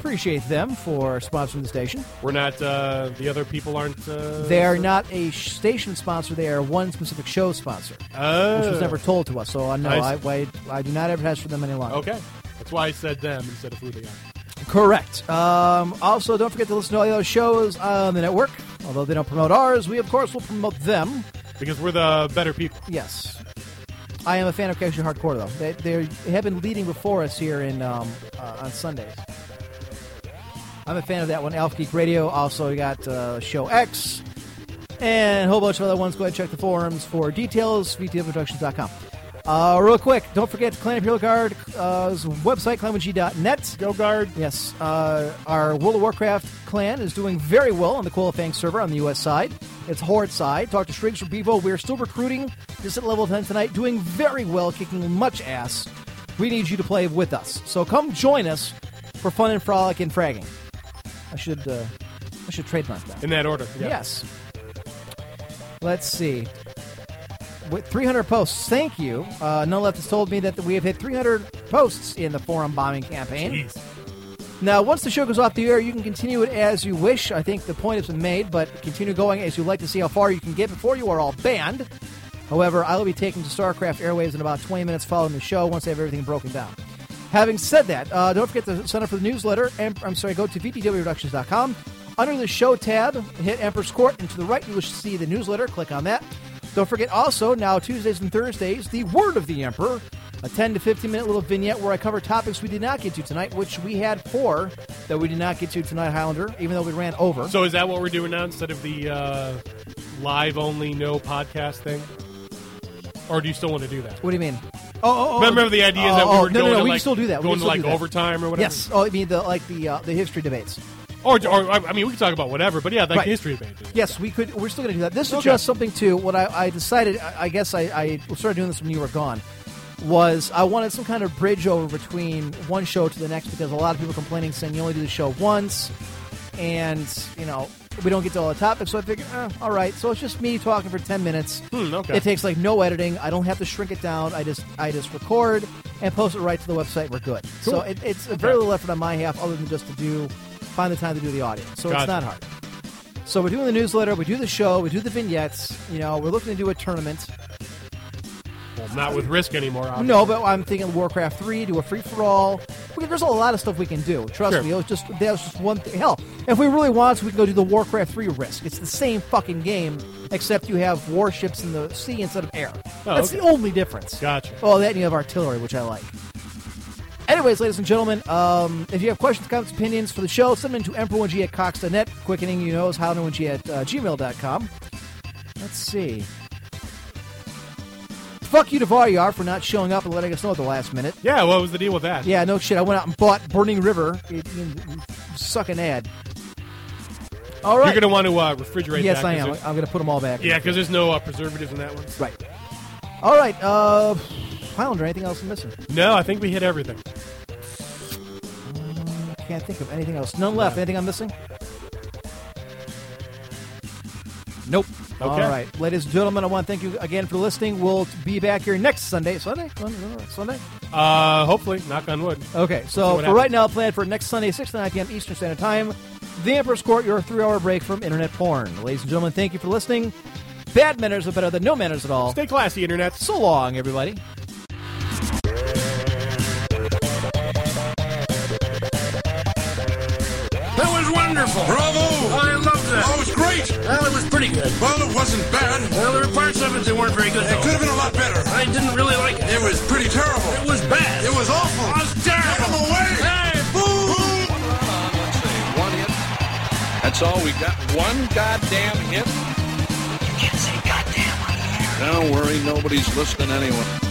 Appreciate them for sponsoring the station. We're not. Uh, the other people aren't. Uh, They are not a sh- station sponsor; they are one specific show sponsor, Oh. which was never told to us. So uh, no, I I, I, I do not advertise for them any longer. Okay. That's why I said them instead of who they are. Correct. Um, also, don't forget to listen to all the other shows on the network. Although they don't promote ours, we of course will promote them. Because we're the better people. Yes. I am a fan of Casual Hardcore, though. They, they have been leading before us here in um, uh, on Sundays. I'm a fan of that one. Alpha Geek Radio. Also, we got uh, Show X and a whole bunch of other ones. Go ahead and check the forums for details. VTFproductions.com. Uh, real quick, don't forget Clan Imperial Guard uh, website, clanwg.net. Go Guard. Yes. Uh, our World of Warcraft clan is doing very well on the Qualifying server on the U.S. side. It's Horde side. Talk to Shrigs from Bevo. We're still recruiting, just at level 10 tonight, doing very well, kicking much ass. We need you to play with us. So come join us for fun and frolic and fragging. I should uh, I should trademark that. In that order. Yeah. Yes. Let's see. With 300 posts, thank you. Uh, None Left has told me that we have hit 300 posts in the forum bombing campaign. Jeez. Now, once the show goes off the air, you can continue it as you wish. I think the point has been made, but continue going as you like to see how far you can get before you are all banned. However, I will be taking to StarCraft Airwaves in about 20 minutes following the show once I have everything broken down. Having said that, uh, don't forget to sign up for the newsletter. And, I'm sorry, go to VTWReductions.com. Under the show tab, hit Emperor's Court, and to the right, you will see the newsletter. Click on that. Don't forget also, now Tuesdays and Thursdays, the Word of the Emperor, a 10 to 15 minute little vignette where I cover topics we did not get to tonight, which we had four that we did not get to tonight, Highlander, even though we ran over. So is that what we're doing now instead of the uh, live only no podcast thing? Or do you still want to do that? what do you mean? Oh, oh, oh. Remember the idea is that we oh, were no, going no, no, to we like, can still do that. We going to like overtime or whatever. Yes. Oh, I mean the like the uh, the history debates. Or, or I mean, we can talk about whatever, but yeah, like Right. history debate. Yes, we could. We're still going to do that. This is Okay. just something too. What I, I decided, I, I guess I, I started doing this when you were gone. Was I wanted some kind of bridge over between one show to the next because a lot of people complaining saying you only do the show once, and you know we don't get to all the topics. So I figured, eh, all right. So it's just me talking for ten minutes. Hmm, okay. It takes like no editing. I don't have to shrink it down. I just I just record and post it right to the website. We're good. So it, it's a very little effort on my half, other than just to do find the time to do the audio. So Gotcha. it's not hard. So we're doing the newsletter, we do the show, we do the vignettes. You know, we're looking to do a tournament. Well, not with risk anymore. Obviously. No, but I'm thinking Warcraft three, do a free for all. There's a lot of stuff we can do. Trust Sure. me, it was just that was just one thing. Hell, if we really want to, we can go do the Warcraft three risk. It's the same fucking game, except you have warships in the sea instead of air. Oh, That's okay. the only difference. Gotcha. Oh, that and you have artillery, which I like. Anyways, ladies and gentlemen, um, if you have questions, comments, opinions for the show, send them to emperor1g at cox.net. Quickening you know is how1g at uh, gmail.com. Let's see. Fuck you to Varyar for not showing up and letting us know at the last minute. Yeah, what was the deal with that? Yeah, no shit. I went out and bought Burning River. It, it, suck an ad. All right. You're going to want to uh, refrigerate yes, that. I am. I'm going to put them all back. Yeah, because there's no uh, preservatives in that one. Right. All right. Uh, Highlander, anything else I'm missing? No, I think we hit everything. Can't think of anything else. None left. Anything I'm missing? Nope. All Okay. right, ladies and gentlemen, I want to thank you again for listening. We'll be back here next Sunday. Sunday? Sunday? Uh, hopefully, knock on wood. Okay, so what for right now, plan for next Sunday, 6 to 9 p.m. Eastern Standard Time. The Emperor's Court, your three hour break from internet porn. Ladies and gentlemen, thank you for listening. Bad manners are better than no manners at all. Stay classy, Internet. So long, everybody. That was wonderful. Bravo! Great. Well, it was pretty good. Well, it wasn't bad. Well, there were parts of it that weren't very good. It could have been a lot better. I didn't really like it. It was pretty terrible. It was bad. It was awful. It was terrible. Get him away. Hey, boo! One hit. That's all we got. One goddamn hit. You can't say goddamn on the air. Don't worry, nobody's listening anyway.